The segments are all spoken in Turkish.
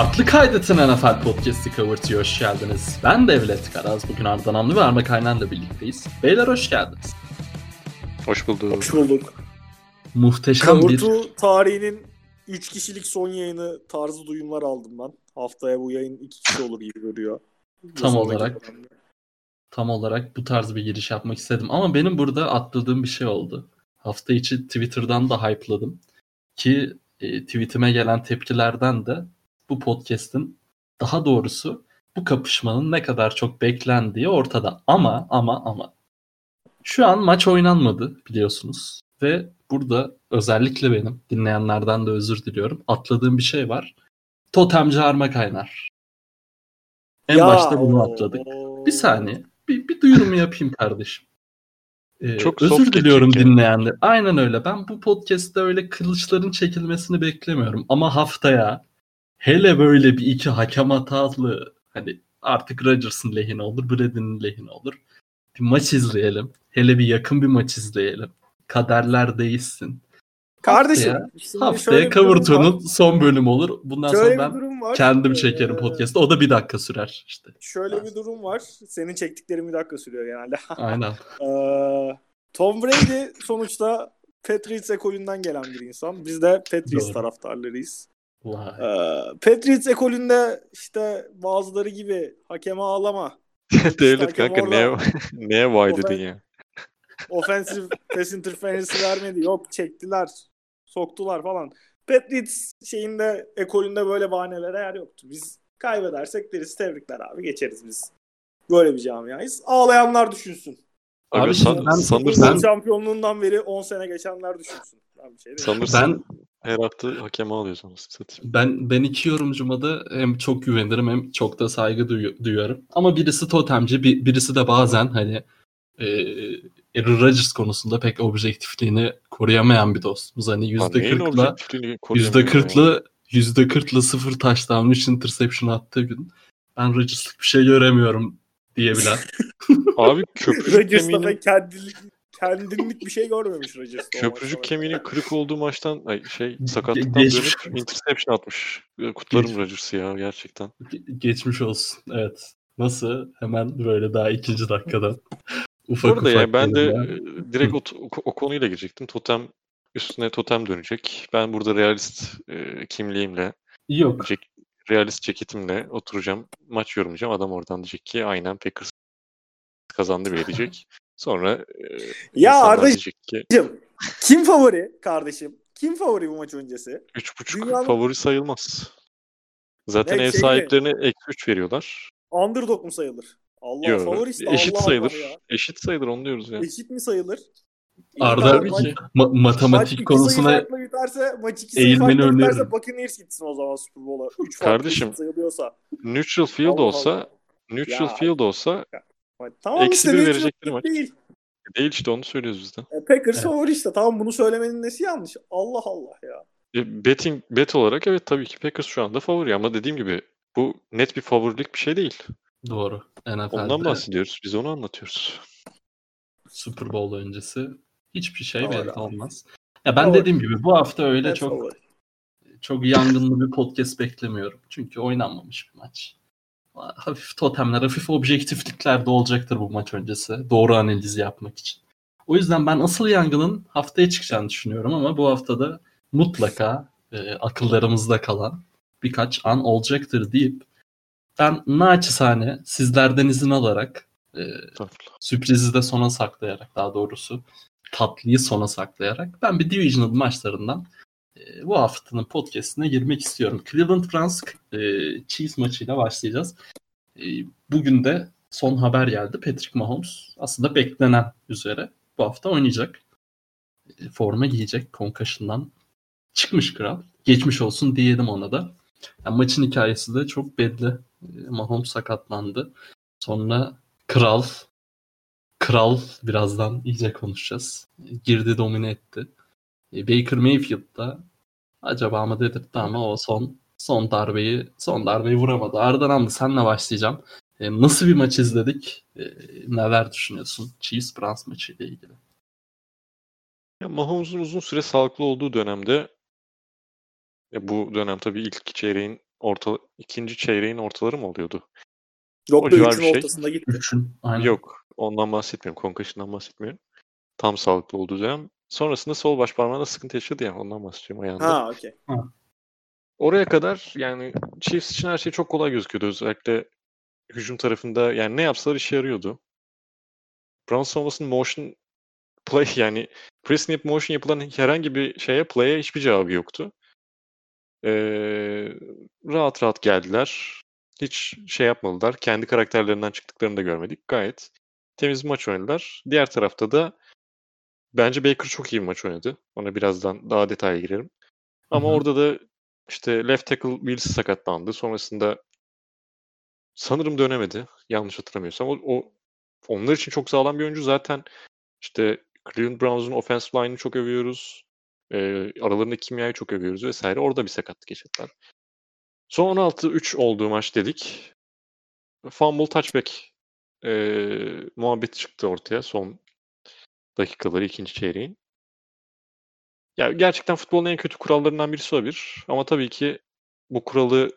Farklı Kaydet'in NFL Podcast'i Covert'ı hoş geldiniz. Ben Devlet Karaz. Bugün Arda Namlı ve Arma Kaynan'la birlikteyiz. Beyler hoş geldiniz. Hoş bulduk. Hoş bulduk. Muhteşem bir... Kavurtu tarihinin 3 kişilik son yayını tarzı duyumlar aldım ben. Haftaya bu yayın 2 kişi olur gibi görüyor. Tam Yazındaki olarak. Tam olarak bu tarz bir giriş yapmak istedim. Ama benim burada atladığım bir şey oldu. Hafta içi Twitter'dan da hype'ladım. Ki e, tweetime gelen tepkilerden de bu podcast'in daha doğrusu bu kapışmanın ne kadar çok beklendiği ortada. Ama ama ama şu an maç oynanmadı biliyorsunuz. Ve burada özellikle benim dinleyenlerden de özür diliyorum. Atladığım bir şey var. Totemci Arma Kaynar. En Ya, başta bunu atladık. Bir saniye. Bir, bir duyurumu yapayım kardeşim. Ee, Çok özür diliyorum dinleyenler. Aynen öyle. Ben bu podcast'te öyle kılıçların çekilmesini beklemiyorum. Ama haftaya hele böyle bir iki hakem hatalı hani artık Rodgers'ın lehine olur, Brady'nin lehine olur. Bir maç izleyelim. Hele bir yakın bir maç izleyelim. Kaderler değişsin. Kardeşim. Haftaya- Haftaya son bölümü olur. Bundan Şöyle sonra ben var. kendim çekerim Ee, podcast'ı. O da bir dakika sürer işte. Şöyle bir durum var. Senin çektiklerin bir dakika sürüyor genelde. Aynen. Ee, Tom Brady sonuçta Patriots ekolünden gelen bir insan. Biz de Patriots Doğru. taraftarlarıyız. Vay. Ee, Patriots ekolünde işte bazıları gibi hakeme ağlama, Devlet hakem kanka neye, neye vay dedin ya? offensive pass interference vermedi. Yok çektiler, soktular falan. Patriots şeyinde ekolünde böyle bahanelere yer yoktu. Biz kaybedersek deriz tebrikler abi geçeriz biz. Böyle bir camiayız. Ağlayanlar düşünsün. Abi, Abi san, sanırsın, ben- şampiyonluğundan beri 10 sene geçenler düşünsün. Ben şey sanırsın her hafta hakeme alıyoruz anasını satayım. Ben ben iki yorumcuma da hem çok güvenirim hem çok da saygı duyu- duyuyorum. Ama birisi totemci, bir- birisi de bazen hani e, Aaron Rodgers konusunda pek objektifliğini koruyamayan bir dostumuz. Hani Lan yüzde neyin kırkla objektifliğini yüzde koruyamıyorum ya? kırkla yüzde kırkla sıfır touchdown, 3 interception attığı gün ben Rodgers'lık bir şey göremiyorum diyebilen. Abi kemiğinin, da kendilik, kendinlik bir şey görmemiş Rodgers'ta. o köprücük kemiğinin kırık olduğu maçtan ay, şey sakatlıktan geçmiş. dönüp interception atmış. Kutlarım. Rodgers'ı ya gerçekten. Ge- Geçmiş olsun. Evet. Nasıl? Hemen böyle daha ikinci dakikadan. Ufak arada yani ben de böyle. e, direkt o, o, o konuyla girecektim. Totem üstüne totem dönecek. Ben burada realist e, kimliğimle Yok. cek- realist ceketimle oturacağım. Maç yorumlayacağım. Adam oradan diyecek ki aynen Packers kazandı bile diyecek. Sonra e, Ya Arda'cığım ki kim favori kardeşim? Kim favori bu maç öncesi? 3.5 Dünyanın- favori sayılmaz. Zaten Ne, ev şey mi? sahiplerine eksi 3 veriyorlar. Underdog mu sayılır? Allah Yok. favori işte Eşit Allah sayılır. Allah ya. Eşit sayılır onu diyoruz ya. Eşit mi sayılır? Arda Tabii maç- ki. Ma- Maç matematik iki konusuna biterse, maç eğilmeni öneririm. Buccaneers gitsin o zaman Super Bowl'a. 3 farklı Kardeşim. Neutral field Allah olsa Allah. neutral Ya. field olsa Tamam eksi işte bir verecekleri maç. Değil. değil işte onu söylüyoruz biz de. E, Packers Evet. favori işte. Tamam bunu söylemenin nesi yanlış? Allah Allah ya. E, Betting bet olarak evet tabii ki Packers şu anda favori ama dediğim gibi bu net bir favorilik bir şey değil. doğru. NFL'de Ondan bahsediyoruz. Biz onu anlatıyoruz. Super Bowl öncesi hiçbir şey Doğru belli olmaz. Ya ben Doğru. dediğim gibi bu hafta öyle Net çok favori. çok yangınlı bir podcast beklemiyorum. Çünkü oynanmamış bir maç. Hafif totemler, hafif objektiflikler de olacaktır bu maç öncesi. Doğru analizi yapmak için. O yüzden ben asıl yangının haftaya çıkacağını düşünüyorum ama bu haftada mutlaka e, akıllarımızda kalan birkaç an olacaktır deyip ben naçizane sizlerden izin alarak e, sürprizi de sona saklayarak daha doğrusu tatlıyı sona saklayarak ben bir Divisional maçlarından bu haftanın podcastine girmek istiyorum. Cleveland Browns e, Chiefs maçıyla başlayacağız. E, bugün de son haber geldi. Patrick Mahomes aslında beklenen üzere bu hafta oynayacak. E, forma giyecek. Concussion'dan çıkmış kral. Geçmiş olsun diyelim ona da. Yani maçın hikayesi de çok belli. E, Mahomes sakatlandı. Sonra kral kral birazdan iyice konuşacağız. Girdi domine etti. E, Baker Mayfield da acaba mı dedirtti ama o son son darbeyi son darbeyi vuramadı. Ardından Hamdi senle başlayacağım. E, nasıl bir maç izledik? E, neler düşünüyorsun Chiefs Browns maçı ile ilgili? Ya Mahomes'un uzun süre sağlıklı olduğu dönemde ya bu dönem tabii ilk çeyreğin orta ikinci çeyreğin ortaları mı oluyordu? Yok O be civar bir şey. ortasında gitti. Üçün. Aynen. Yok. Ondan bahsetmiyorum. Concussion'dan bahsetmiyorum. Tam sağlıklı olduğu dönem. Sonrasında sol baş parmağında sıkıntı yaşadı ya. Ondan bahsediyorum ayağında. Ha okey. Oraya kadar yani Chiefs için her şey çok kolay gözüküyordu. Özellikle hücum tarafında yani ne yapsalar işe yarıyordu. Brown savunmasının motion play yani press snap motion yapılan herhangi bir şeye play'e hiçbir cevabı yoktu. Ee, rahat rahat geldiler. Hiç şey yapmadılar. Kendi karakterlerinden çıktıklarını da görmedik. Gayet temiz bir maç oynadılar. Diğer tarafta da bence Baker çok iyi bir maç oynadı. Ona birazdan daha detaya girerim. Ama Hı hı. orada da işte left tackle Wills sakatlandı. Sonrasında sanırım dönemedi. Yanlış hatırlamıyorsam. O, o onlar için çok sağlam bir oyuncu. Zaten işte Cleveland Browns'un offensive line'ını çok övüyoruz. Ee, aralarındaki kimyayı çok övüyoruz vesaire. Orada bir sakatlık yaşadılar. Son 16-3 olduğu maç dedik. Fumble touchback ee, muhabbeti çıktı ortaya son dakikaları ikinci çeyreğin. Ya gerçekten futbolun en kötü kurallarından birisi olabilir. Ama tabii ki bu kuralı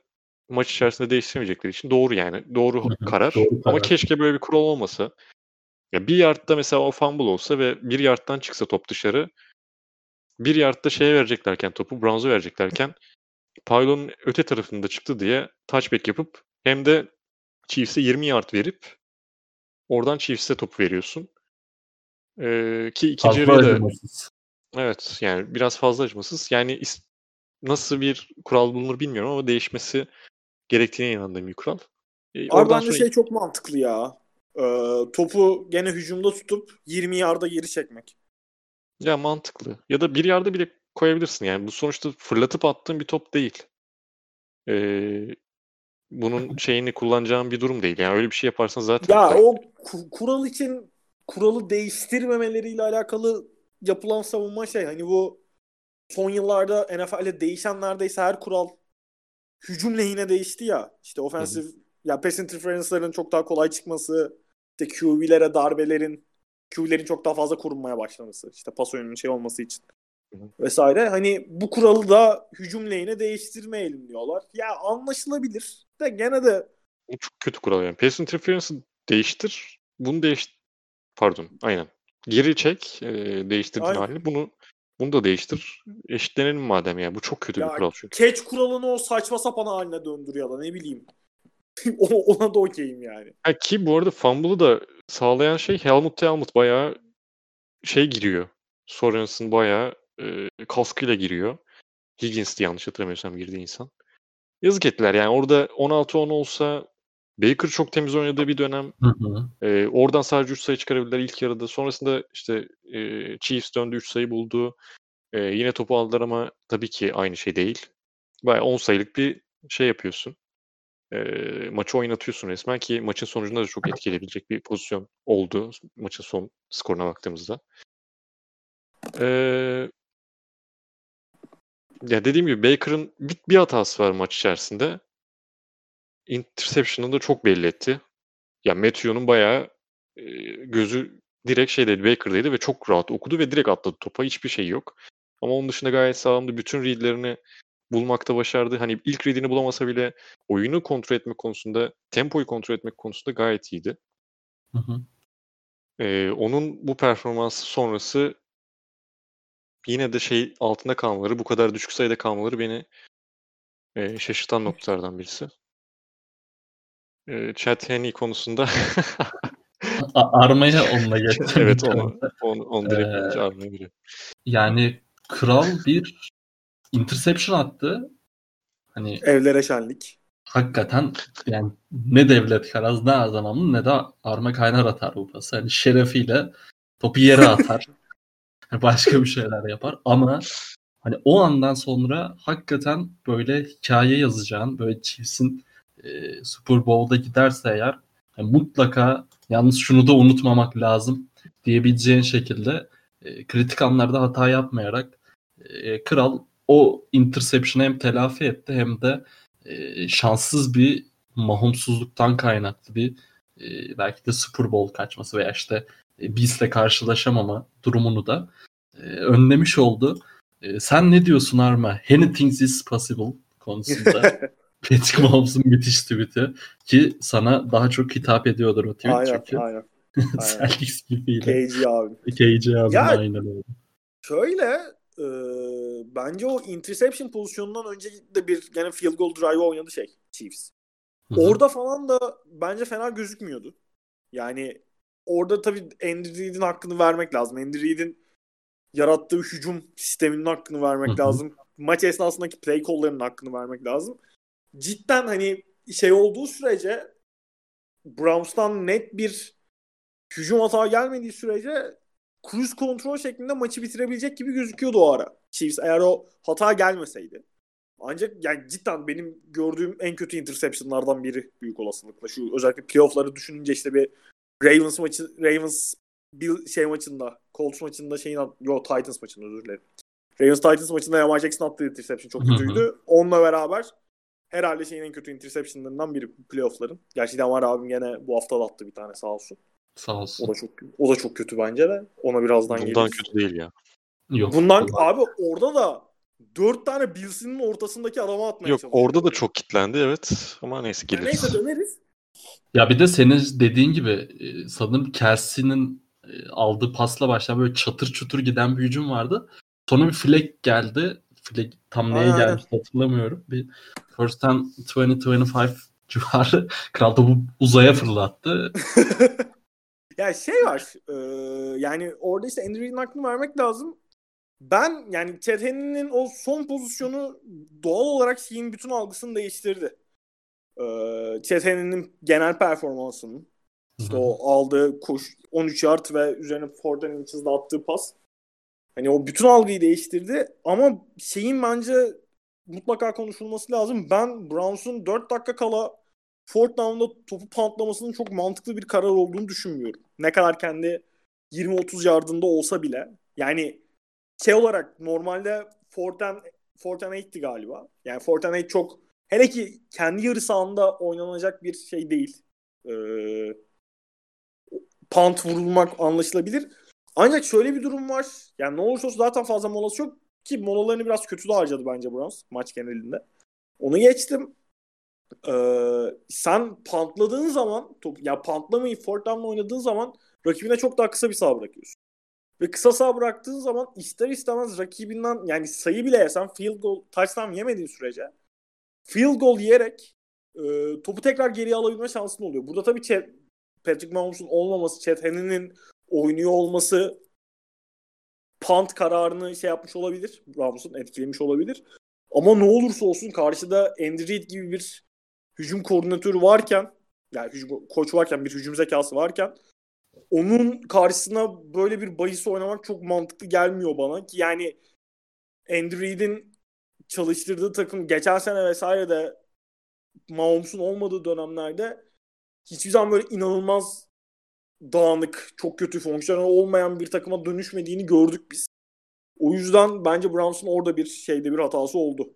maç içerisinde değiştiremeyecekleri için doğru yani. Doğru karar. doğru Ama karar. keşke böyle bir kural olmasa. Ya bir yardta mesela o fumble olsa ve bir yardtan çıksa top dışarı bir yardta şeye vereceklerken topu Browns'a vereceklerken pylonun öte tarafında çıktı diye touchback yapıp hem de Chiefs'e 20 yard verip oradan Chiefs'e topu veriyorsun. Ee, ki ikinci Fazla yarıya da acımasız. Evet yani biraz fazla acımasız. Yani is- nasıl bir kural bulunur bilmiyorum ama değişmesi gerektiğine inandığım bir kural. Ee, Abi bence sonra şey çok mantıklı ya. Ee, topu gene hücumda tutup 20 yarda geri çekmek. ya mantıklı. Ya da bir yerde bile koyabilirsin. Yani bu sonuçta fırlatıp attığın bir top değil. Ee, bunun şeyini kullanacağın bir durum değil. Yani öyle bir şey yaparsan zaten Ya o ku- kural için kuralı değiştirmemeleriyle alakalı yapılan savunma şey hani bu son yıllarda NFL'de değişen neredeyse her kural hücum lehine değişti ya. İşte offensive ya pass interference'ların çok daha kolay çıkması, işte QB'lere darbelerin QB'lerin çok daha fazla korunmaya başlaması, işte pas oyununun şey olması için vesaire. Hani bu kuralı da hücum lehine değiştirmeyelim diyorlar. Ya anlaşılabilir. De gene de Bu çok kötü kural yani. Pass interference'ı değiştir. Bunu değiş... Pardon. Aynen. Geri çek. E, değiştirdiğin Aynen. Bunu bunu da değiştir. Eşitlenelim madem ya. Bu çok kötü Ya bir kural çünkü. catch kuralını o saçma sapan haline döndür ya da ne bileyim. O- Ona da okeyim yani. Ha, ki bu arada fumble'ı da sağlayan şey Helmut Helmut bayağı şey giriyor. Sorensen bayağı e, kaskıyla giriyor. Higgins'ti yanlış hatırlamıyorsam girdiği insan. Yazık ettiler yani orada 16-10 olsa Baker çok temiz oynadığı bir dönem. Hı hı. E, oradan sadece 3 sayı çıkarabildiler ilk yarıda. Sonrasında işte e, Chiefs döndü 3 sayı buldu. E, yine topu aldılar ama tabii ki aynı şey değil. Bayağı 10 sayılık bir şey yapıyorsun. E, maçı oynatıyorsun resmen ki maçın sonucunda da çok etkileyebilecek bir pozisyon oldu maçın son skoruna baktığımızda. E, ya dediğim gibi Baker'ın bir, bir hatası var maç içerisinde. Interception'ını da çok belli etti. Ya Matthew'nun bayağı e, gözü direkt şeydeydi Baker'daydı ve çok rahat okudu ve direkt atladı topa. Hiçbir şey yok. Ama onun dışında gayet sağlamdı. Bütün readlerini bulmakta başardı. Hani ilk readini bulamasa bile oyunu kontrol etmek konusunda, tempoyu kontrol etmek konusunda gayet iyiydi. Hı hı. Ee, onun bu performansı sonrası yine de şey altında kalmaları, bu kadar düşük sayıda kalmaları beni e, şaşırtan noktalardan birisi. E, Henne konusunda Armaya onunla geçtim. evet onu, onu, onu direkt Ee, Arma'ya giriyor. Yani kral bir interception attı. Hani Evlere şenlik. hakikaten yani ne devlet karaz ne Erdemamlı ne de Arma Kaynar atar bu pası. Hani şerefiyle topu yere atar. Başka bir şeyler yapar ama hani o andan sonra hakikaten böyle hikaye yazacağın böyle Chiefs'in e, Super Bowl'da giderse eğer yani mutlaka yalnız şunu da unutmamak lazım diyebileceğin şekilde e, kritik anlarda hata yapmayarak e, kral o interception'ı hem telafi etti hem de e, şanssız bir mahumsuzluktan kaynaklı bir e, belki de Super Bowl kaçması veya işte e, Beast'le karşılaşamama durumunu da e, önlemiş oldu. E, sen ne diyorsun Arma? Anything is possible konusunda. Patrick Mahomes'un müthiş tweet'i ki sana daha çok hitap ediyordur o tweet Aynen çünkü. aynen. aynen. Celtics gibiyle. KG abi. KC abi Ya- aynen öyle. Şöyle e, bence o interception pozisyonundan önce de bir gene field goal drive oynadı şey Chiefs. Orada falan da bence fena gözükmüyordu. Yani orada tabii Andy Reid'in hakkını vermek lazım. Andy Reid'in yarattığı hücum sisteminin hakkını vermek lazım. Maç esnasındaki play call'larının hakkını vermek lazım. Cidden hani şey olduğu sürece Browns'tan net bir hücum hata gelmediği sürece cruise kontrol şeklinde maçı bitirebilecek gibi gözüküyordu o ara. Chiefs eğer o hata gelmeseydi. Ancak yani cidden benim gördüğüm en kötü interceptionlardan biri büyük olasılıkla. Şu özellikle playoff'ları düşününce işte bir Ravens maçı Ravens bir şey maçında Colts maçında şeyin at- yo Titans maçında özür dilerim. Ravens Titans maçında Lamar Jackson attığı interception çok kötüydü. Onunla beraber herhalde şeyin en kötü interceptionlarından biri playoff'ların. Gerçi Lamar abim gene bu hafta da attı bir tane sağ olsun. Sağ O olsun. da çok o da çok kötü bence de. Ona birazdan Bundan geliriz. kötü değil ya. Yok. Bundan abi orada da dört tane Bills'in ortasındaki adama atmaya Yok çalışıyor. orada da çok kitlendi evet. Ama neyse Yani geliriz. neyse döneriz. Ya bir de senin dediğin gibi e, sanırım Kelsey'nin e, aldığı pasla başlayan böyle çatır çutur giden bir hücum vardı. Sonra bir flag geldi. Flag tam neye Aynen, gelmiş hatırlamıyorum. Bir first and 20-25 civarı kral topu uzaya fırlattı. ya şey var. e, yani orada işte Andy Reid'in hakkını vermek lazım. Ben yani Henne'nin o son pozisyonu doğal olarak şeyin bütün algısını değiştirdi. E, genel performansının işte o aldığı koş 13 yard ve üzerine fourth and inches'da attığı pas. Hani o bütün algıyı değiştirdi ama şeyin bence mutlaka konuşulması lazım. Ben Browns'un 4 dakika kala fourth down'da topu pantlamasının çok mantıklı bir karar olduğunu düşünmüyorum. Ne kadar kendi 20-30 yardında olsa bile. Yani şey olarak normalde fourth and eight'ti galiba. Yani and eight çok hele ki kendi yarı sahanda oynanacak bir şey değil. Ee, punt vurulmak anlaşılabilir. Ancak şöyle bir durum var. Yani ne olursa olsun zaten fazla molası yok ki molalarını biraz kötü de harcadı bence Browns maç genelinde. Onu geçtim. Ee, sen pantladığın zaman top, ya pantlamayı fourth down'la oynadığın zaman rakibine çok daha kısa bir sağ bırakıyorsun. Ve kısa sağ bıraktığın zaman ister istemez rakibinden yani sayı bile yesen field goal touchdown yemediğin sürece field goal yiyerek e, topu tekrar geriye alabilme şansın oluyor. Burada tabii Chet, Patrick Mahomes'un olmaması, Chet Henne'nin oynuyor olması punt kararını şey yapmış olabilir. Rams'ın etkilemiş olabilir. Ama ne olursa olsun karşıda Andy gibi bir hücum koordinatörü varken yani hücum, koç varken bir hücum zekası varken onun karşısına böyle bir bahis oynamak çok mantıklı gelmiyor bana ki yani Andy çalıştırdığı takım geçen sene vesaire de Mahomes'un olmadığı dönemlerde hiçbir zaman böyle inanılmaz dağınık, çok kötü fonksiyonel olmayan bir takıma dönüşmediğini gördük biz. O yüzden bence Browns'un orada bir şeyde bir hatası oldu.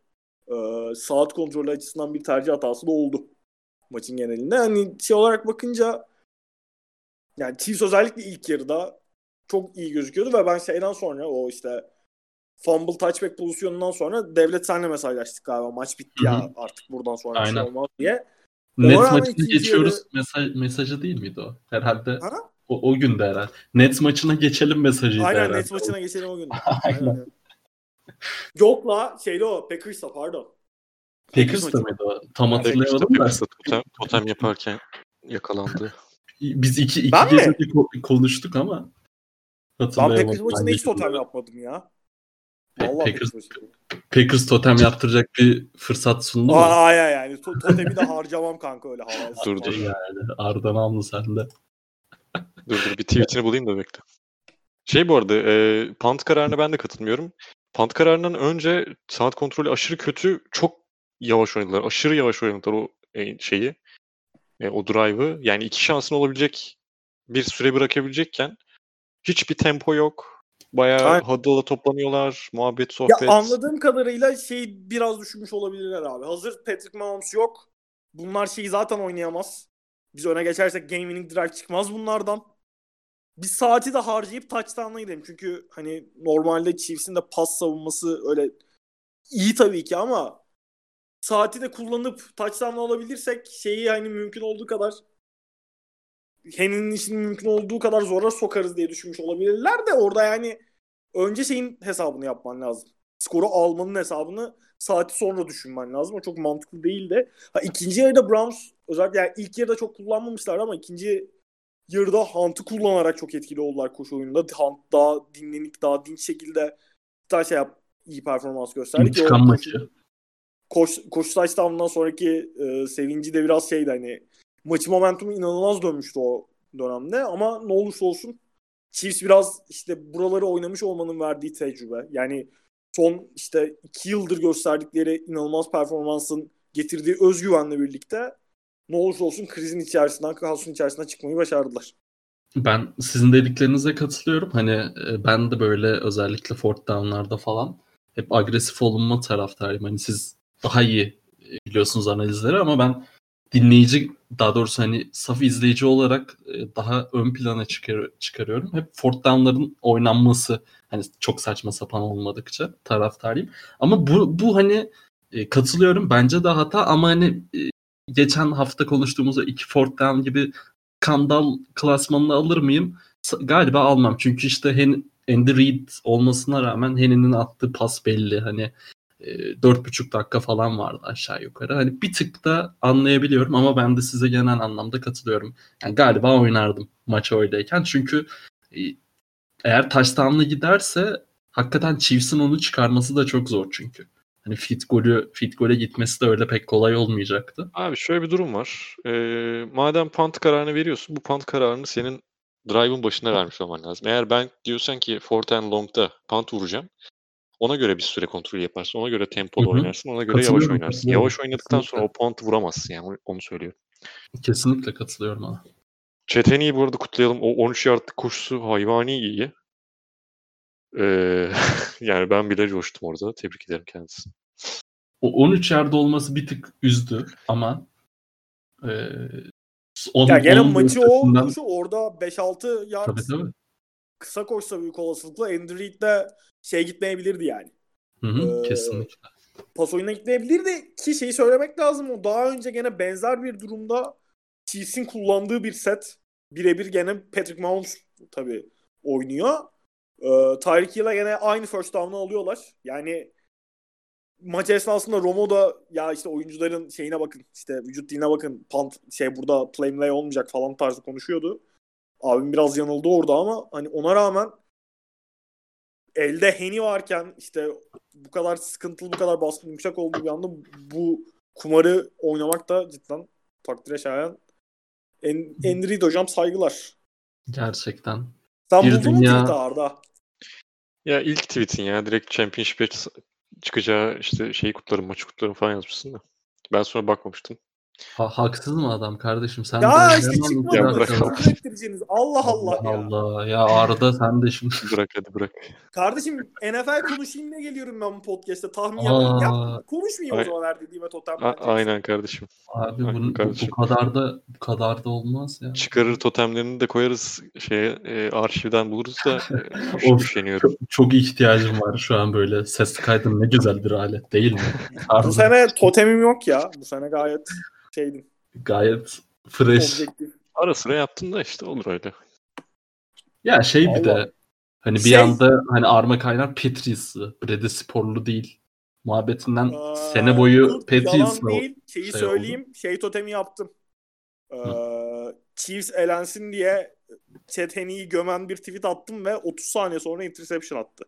Ee, saat kontrolü açısından bir tercih hatası da oldu maçın genelinde. Hani şey olarak bakınca yani Chiefs özellikle ilk yarıda çok iyi gözüküyordu ve ben şeyden sonra o işte fumble touchback pozisyonundan sonra devlet senle mesajlaştık galiba. Maç bitti Hı hı. ya artık buradan sonra şey Aynen. olmaz diye. Nets rağmen maçını ikinci geçiyoruz yarı- mesaj, mesajı değil miydi o? Herhalde Ha? o, o günde herhalde. Nets maçına geçelim mesajıydı Aynen herhalde. Nets maçına geçelim o gün. Aynen. Yokla şeyde o Packers'ta pardon. Packers'ta mıydı o? Tam hatırlayamadım da. Packers'ta totem, totem yaparken yakalandı. Biz iki, iki Ben gece konuştuk ama Ben hatırlayamadım. Packers maçında hiç totem günde. yapmadım ya. Vallahi Packers. Packers totem yaptıracak bir fırsat sundu mu? Aa ya yani to- totemi de harcamam kanka öyle havası. Dur, dur. Yani Arda Namlı sende. Dur dur bir tweetini bulayım da bekle. Şey bu arada e, punt kararına ben de katılmıyorum. Punt kararından önce saat kontrolü aşırı kötü. Çok yavaş oynadılar. Aşırı yavaş oynadılar o e, şeyi. E, o drive'ı. Yani iki şansın olabilecek bir süre bırakabilecekken hiçbir tempo yok. Bayağı huddle'la toplanıyorlar. Muhabbet, Ya sohbet. anladığım kadarıyla şey biraz düşünmüş olabilirler abi. Hazır Patrick Mahomes yok. Bunlar şeyi zaten oynayamaz. Biz öne geçersek game winning drive çıkmaz bunlardan. Bir saati de harcayıp touchdown'a gidelim. Çünkü hani normalde Chiefs'in de pas savunması öyle iyi tabii ki ama saati de kullanıp touchdown alabilirsek şeyi hani mümkün olduğu kadar Henry'nin işini mümkün olduğu kadar zora sokarız diye düşünmüş olabilirler de orada yani önce şeyin hesabını yapman lazım. Skoru almanın hesabını saati sonra düşünmen lazım. O çok mantıklı değil de. Ha, ikinci yarıda Browns özellikle yani ilk yarıda çok kullanmamışlar ama ikinci yarıda Hunt'ı kullanarak çok etkili oldular koşu oyununda. Hunt daha dinlenik, daha dinç şekilde daha şey yap, iyi performans gösterdi. Ki maçı. Koş, koşu touchdown'dan sonraki e, sevinci de biraz şeydi hani maçı momentumu inanılmaz dönmüştü o dönemde ama ne olursa olsun Chiefs biraz işte buraları oynamış olmanın verdiği tecrübe. Yani son işte iki yıldır gösterdikleri inanılmaz performansın getirdiği özgüvenle birlikte ne olursa olsun krizin içerisinden, kaosun içerisinden çıkmayı başardılar. Ben sizin dediklerinize katılıyorum. Hani e, ben de böyle özellikle fourth down'larda falan hep agresif olunma taraftarıyım. Hani siz daha iyi e, biliyorsunuz analizleri ama ben dinleyici daha doğrusu hani saf izleyici olarak e, daha ön plana çıkar, çıkarıyorum. Hep fourth down'ların oynanması hani çok saçma sapan olmadıkça taraftarıyım. Ama bu bu hani katılıyorum bence de hata ama hani geçen hafta konuştuğumuz iki fourth down gibi skandal klasmanını alır mıyım? Galiba almam. Çünkü işte Hen Andy Reid olmasına rağmen Henry'nin attığı pas belli. Hani dört buçuk dakika falan vardı aşağı yukarı. Hani bir tık da anlayabiliyorum ama ben de size genel anlamda katılıyorum. Yani galiba oynardım maç oydayken. Çünkü eğer taştanlı giderse hakikaten Chiefs'in onu çıkarması da çok zor çünkü. Hani fit golü fit gole gitmesi de öyle pek kolay olmayacaktı. Abi şöyle bir durum var. Ee, madem punt kararını veriyorsun bu punt kararını senin drive'ın başına vermiş olman lazım. Eğer ben diyorsan ki fourth and long'da punt vuracağım. Ona göre bir süre kontrol yaparsın. Ona göre tempolu oynarsın. Ona göre yavaş oynarsın. Yavaş oynadıktan sonra o punt'ı vuramazsın yani. Onu söylüyorum. Kesinlikle katılıyorum ona. Çeteni'yi bu arada kutlayalım. O 13 yardlık koşusu hayvani iyi. Ee, yani ben bile coştum orada. Tebrik ederim kendisini. O 13 yerde olması bir tık üzdü ama e, on, ya gene maçı o orada 5-6 yard tabii, tabii. Kısa koşsa büyük olasılıkla Andrew Reid de şey gitmeyebilirdi yani. Hı hı, ee, kesinlikle. Pas oyuna gitmeyebilirdi ki şeyi söylemek lazım. O daha önce gene benzer bir durumda Chiefs'in kullandığı bir set. Birebir gene Patrick Mahomes tabii oynuyor. Ee, Tyreek Hill'e gene aynı first down'u alıyorlar. Yani maç esnasında Romo da ya işte oyuncuların şeyine bakın işte vücut diline bakın pant şey burada play olmayacak falan tarzı konuşuyordu. Abim biraz yanıldı orada ama hani ona rağmen elde Heni varken işte bu kadar sıkıntılı bu kadar baskın yumuşak olduğu bir anda bu kumarı oynamak da cidden takdire şayan. En, Enrid hocam saygılar. Gerçekten. Sen bir buldun dünya... mu tweet'i Arda? Ya ilk tweetin ya direkt Championship'e çıkacağı işte şeyi kutlarım, maçı kutlarım falan yazmışsın da. Ben sonra bakmamıştım. Ha, haksız mı adam kardeşim? Sen ya de işte çıkmadı. Allah Allah, Allah ya. Allah ya Arda sen de şimdi. bırak hadi bırak. Kardeşim NFL konuşayım ne geliyorum ben bu podcast'te tahmin yapayım. Yap, konuşmayayım Ay- o zaman her dediğime totem. A- aynen kardeşim. Abi bunun, bu, bu kadar da bu kadar da olmaz ya. Çıkarır totemlerini de koyarız şeye e, arşivden buluruz da e, of, çok, çok ihtiyacım var şu an böyle ses kaydın ne güzel bir alet değil mi? bu sene totemim yok ya. Bu sene gayet şeydim. Gayet fresh. Objektif. Ara sıra yaptın da işte olur öyle. Ya şey bir de hani bir şey... anda hani Arma Kaynar Petrius'ı. Brede sporlu değil. Muhabbetinden Aa, sene boyu Petrius'la değil. Şeyi şey söyleyeyim. Oldu. Şey totemi yaptım. Ee, Chiefs elensin diye Chet gömen bir tweet attım ve 30 saniye sonra interception attı.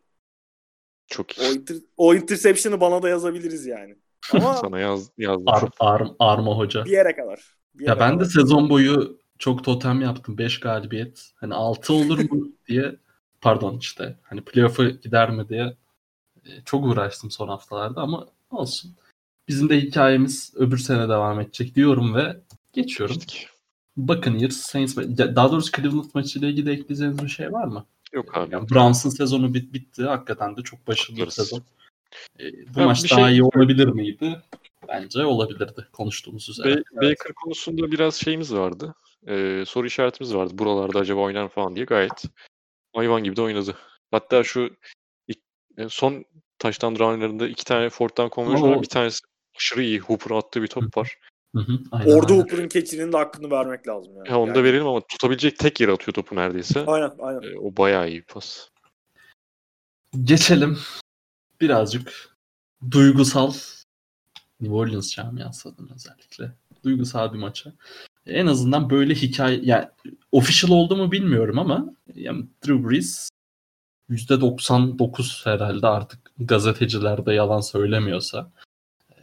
Çok iyi. O, inter, o interception'ı bana da yazabiliriz yani. Ama Sana yaz, yazdım. Ar, ar, Arma Hoca. Bir yere kadar. Bir yere ya ben kadar. de sezon boyu çok totem yaptım. 5 galibiyet. Hani 6 olur mu diye pardon işte hani playoff'a gider mi diye e, çok uğraştım son haftalarda ama olsun. Bizim de hikayemiz öbür sene devam edecek diyorum ve geçiyorum. Buccaneers, Saints, daha doğrusu Cleveland maçıyla ilgili ekleyeceğiniz bir şey var mı? Yok abi. Yani Browns'ın sezonu bit bitti. Hakikaten de çok başarılı bir sezon. E, bu ya maç daha şey... iyi olabilir miydi? Bence olabilirdi konuştuğumuz üzere. Be- evet. Baker konusunda biraz şeyimiz vardı. Ee, soru işaretimiz vardı. Buralarda acaba oynar mı falan diye gayet hayvan gibi de oynadı. Hatta şu ilk, e, son taştan runlarında iki tane fourth down conversion var. Bir tanesi aşırı iyi. Hooper attığı bir top var. Hı hı, aynen, Orada aynen. Hooper'ın keçinin de hakkını vermek lazım yani. Ya onu da Yani- verelim ama tutabilecek tek yere atıyor topu neredeyse. Aynen aynen. E, o bayağı iyi bir pas. Geçelim birazcık duygusal New Orleans camiası adına özellikle duygusal bir maça. En azından böyle hikaye yani official oldu mu bilmiyorum ama yani Drew Brees %99 herhalde artık gazeteciler de yalan söylemiyorsa e,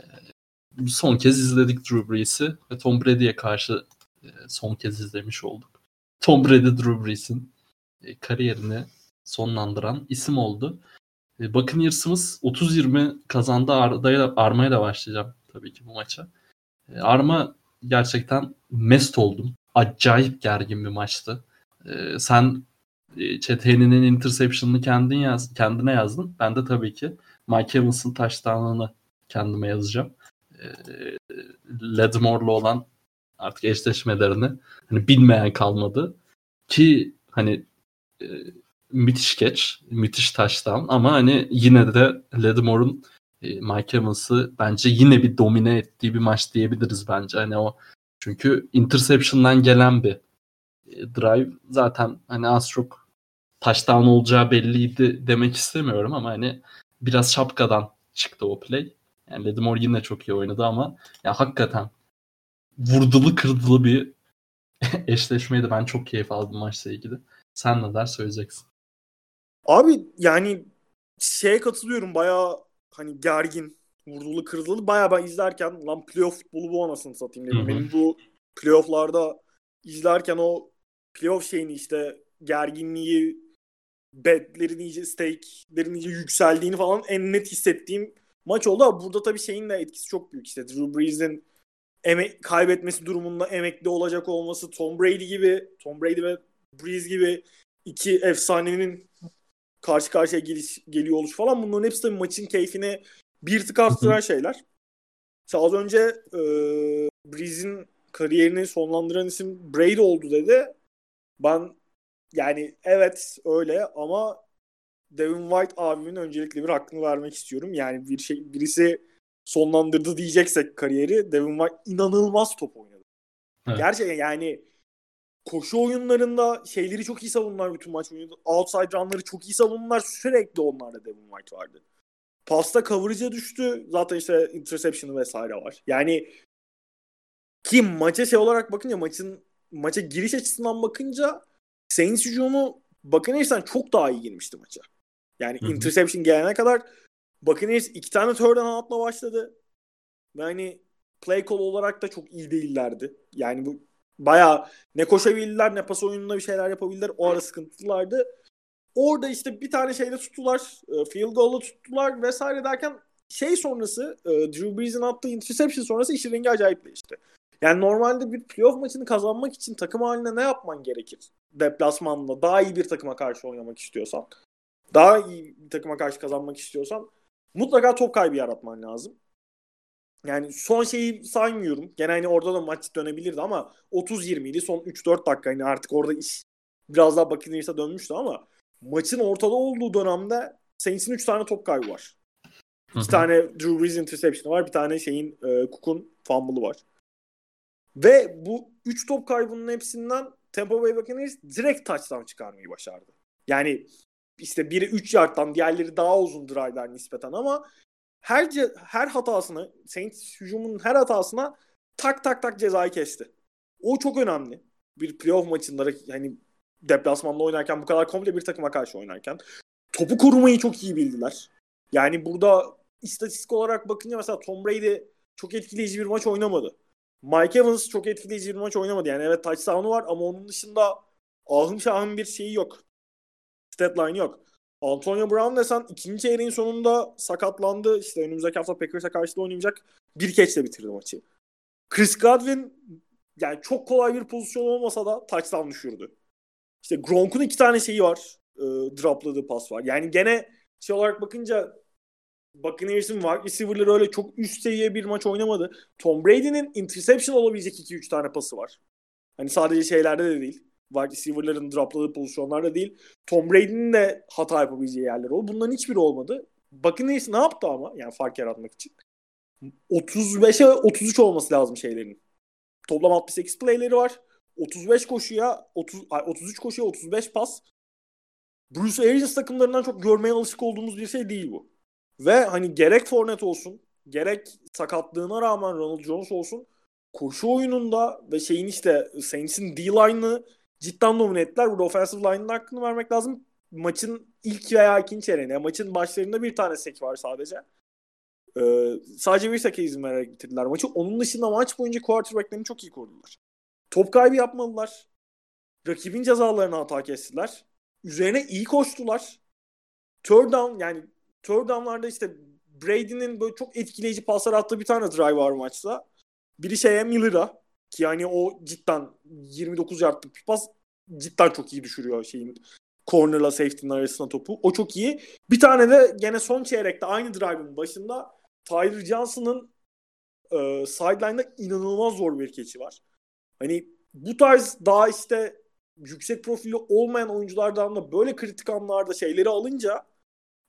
son kez izledik Drew Brees'i ve Tom Brady'ye karşı e, son kez izlemiş olduk. Tom Brady Drew Brees'in e, kariyerini sonlandıran isim oldu. E, Buccaneers'ımız 30-20 kazandı. Arda'ya Arma'ya da başlayacağım tabii ki bu maça. E, Arma gerçekten mest oldum. Acayip gergin bir maçtı. E, sen Çeteğinin interception'ını kendin yaz, kendine yazdın. Ben de tabii ki Mike Evans'ın touchdown'ını kendime yazacağım. Latimore'la olan artık eşleşmelerini hani bilmeyen kalmadı. Ki hani müthiş geç, müthiş touchdown ama hani yine de Latimore'un e, Mike Evans'ı bence yine bir domine ettiği bir maç diyebiliriz bence. Hani o çünkü interception'dan gelen bir e, drive zaten hani az çok touchdown olacağı belliydi demek istemiyorum ama hani biraz şapkadan çıktı o play. Yani Lattimore yine çok iyi oynadı ama ya hakikaten vurdulu kırdılı bir eşleşmeydi. Ben çok keyif aldım maçla ilgili. Sen neler söyleyeceksin? Abi yani şeye katılıyorum bayağı hani gergin, vurdulu kırdılı. Bayağı ben izlerken lan playoff futbolu bu anasını satayım dedim. Hı hı. Benim bu playofflarda izlerken o playoff şeyini işte gerginliği, betlerin iyice stake'lerin iyice yükseldiğini falan en net hissettiğim maç oldu. Ama burada tabii şeyin de etkisi çok büyük. İşte Drew Brees'in emek kaybetmesi durumunda emekli olacak olması, Tom Brady gibi, Tom Brady ve Brees gibi iki efsanenin karşı karşıya geliş, geliyor oluş falan bunların hepsi tabii maçın keyfini bir tık arttıran şeyler. İşte az önce e, Breeze'in kariyerini sonlandıran isim Brady oldu dedi. Ben yani evet öyle ama Devin White abimin öncelikle bir hakkını vermek istiyorum. Yani bir şey birisi sonlandırdı diyeceksek kariyeri Devin White inanılmaz top oynadı. Evet. Gerçekten yani koşu oyunlarında şeyleri çok iyi savundular bütün maç boyunca. Outside runları çok iyi savundular. Sürekli onlarda Devin White vardı. Pasta coverage'a düştü. Zaten işte interception'ı vesaire var. Yani ki maça şey olarak bakınca maçın maça giriş açısından bakınca Saints hücumu Buccaneers'tan çok daha iyi girmişti maça. Yani Hı hı. interception gelene kadar Buccaneers iki tane third and out'la başladı. Ve hani play call olarak da çok iyi değillerdi. Yani bu bayağı ne koşabildiler ne pas oyununda bir şeyler yapabildiler. O ara sıkıntılardı. Orada işte bir tane şeyle tuttular. e, Field goal'la tuttular vesaire derken şey sonrası e, Drew Brees'in attığı interception sonrası işin rengi acayip değişti. Yani normalde bir playoff maçını kazanmak için takım haline ne yapman gerekir? Deplasmanla daha iyi bir takıma karşı oynamak istiyorsan. Daha iyi bir takıma karşı kazanmak istiyorsan mutlaka top kaybı yaratman lazım. Yani son şeyi saymıyorum. Gene hani orada da maç dönebilirdi ama 30-20 idi. Son 3-4 dakika hani artık orada iş biraz daha Buccaneers'a dönmüştü ama maçın ortada olduğu dönemde Saints'in 3 tane top kaybı var. Hı İki hı. tane Drew Brees interception'ı var. Bir tane şeyin e, Cook'un fumble'ı var. Ve bu 3 top kaybının hepsinden Tampa Bay Buccaneers direkt touchdown çıkarmayı başardı. Yani işte biri 3 yardtan diğerleri daha uzun drive'lar nispeten ama her her hatasını Saints hücumunun her hatasına tak tak tak cezayı kesti. O çok önemli. Bir playoff maçında hani deplasmanda oynarken bu kadar komple bir takıma karşı oynarken topu korumayı çok iyi bildiler. Yani burada istatistik olarak bakınca mesela Tom Brady çok etkileyici bir maç oynamadı. Mike Evans çok etkileyici bir maç oynamadı. Yani evet touchdown'u var ama onun dışında ahım şahım bir şeyi yok. Statline yok. Antonio Brown desen ikinci çeyreğin sonunda sakatlandı. İşte önümüzdeki hafta Packers'a karşı da oynayacak. Bir catch'le bitirdi maçı. Chris Godwin yani çok kolay bir pozisyon olmasa da touchdown düşürdü. İşte Gronk'un iki tane şeyi var. E, dropladığı pas var. Yani gene şey olarak bakınca Buccaneers'in var. Receiver'ları öyle çok üst seviye bir maç oynamadı. Tom Brady'nin interception olabilecek 2-3 tane pası var. Hani sadece şeylerde de değil. Wide receiver'ların dropladığı pozisyonlarda değil. Tom Brady'nin de hata yapabileceği yerler oldu. Bunların hiçbiri olmadı. Buccaneers ne yaptı ama yani fark yaratmak için? 35'e 33 olması lazım şeylerin. Toplam 68 playleri var. 35 koşuya 30 ay, 33 koşuya 35 pas. Bruce Arians takımlarından çok görmeye alışık olduğumuz bir şey değil bu. Ve hani gerek Fournette olsun, gerek sakatlığına rağmen Ronald Jones olsun koşu oyununda ve şeyin işte Saints'in D-line'ı cidden domine ettiler. Burada offensive line'ın hakkını vermek lazım. Maçın ilk veya ikinci çeyreğinde. Maçın başlarında bir tane sek var sadece. Ee, sadece bir seke izin vererek bitirdiler maçı. Onun dışında maç boyunca quarterback'lerini çok iyi korudular. Top kaybı yapmadılar. Rakibin cezalarını hata kestiler. Üzerine iyi koştular. Third down yani third down'larda işte Brady'nin böyle çok etkileyici paslar attığı bir tane drive var maçta. Biri şeye Miller'a ki yani o cidden 29 yardlık bir pas cidden çok iyi düşürüyor şeyin corner'la safety'nin arasına topu. O çok iyi. Bir tane de gene son çeyrekte aynı drive'ın başında Tyler Johnson'ın e, sideline'da inanılmaz zor bir keçi var. Hani bu tarz daha işte yüksek profili olmayan oyunculardan da böyle kritik anlarda şeyleri alınca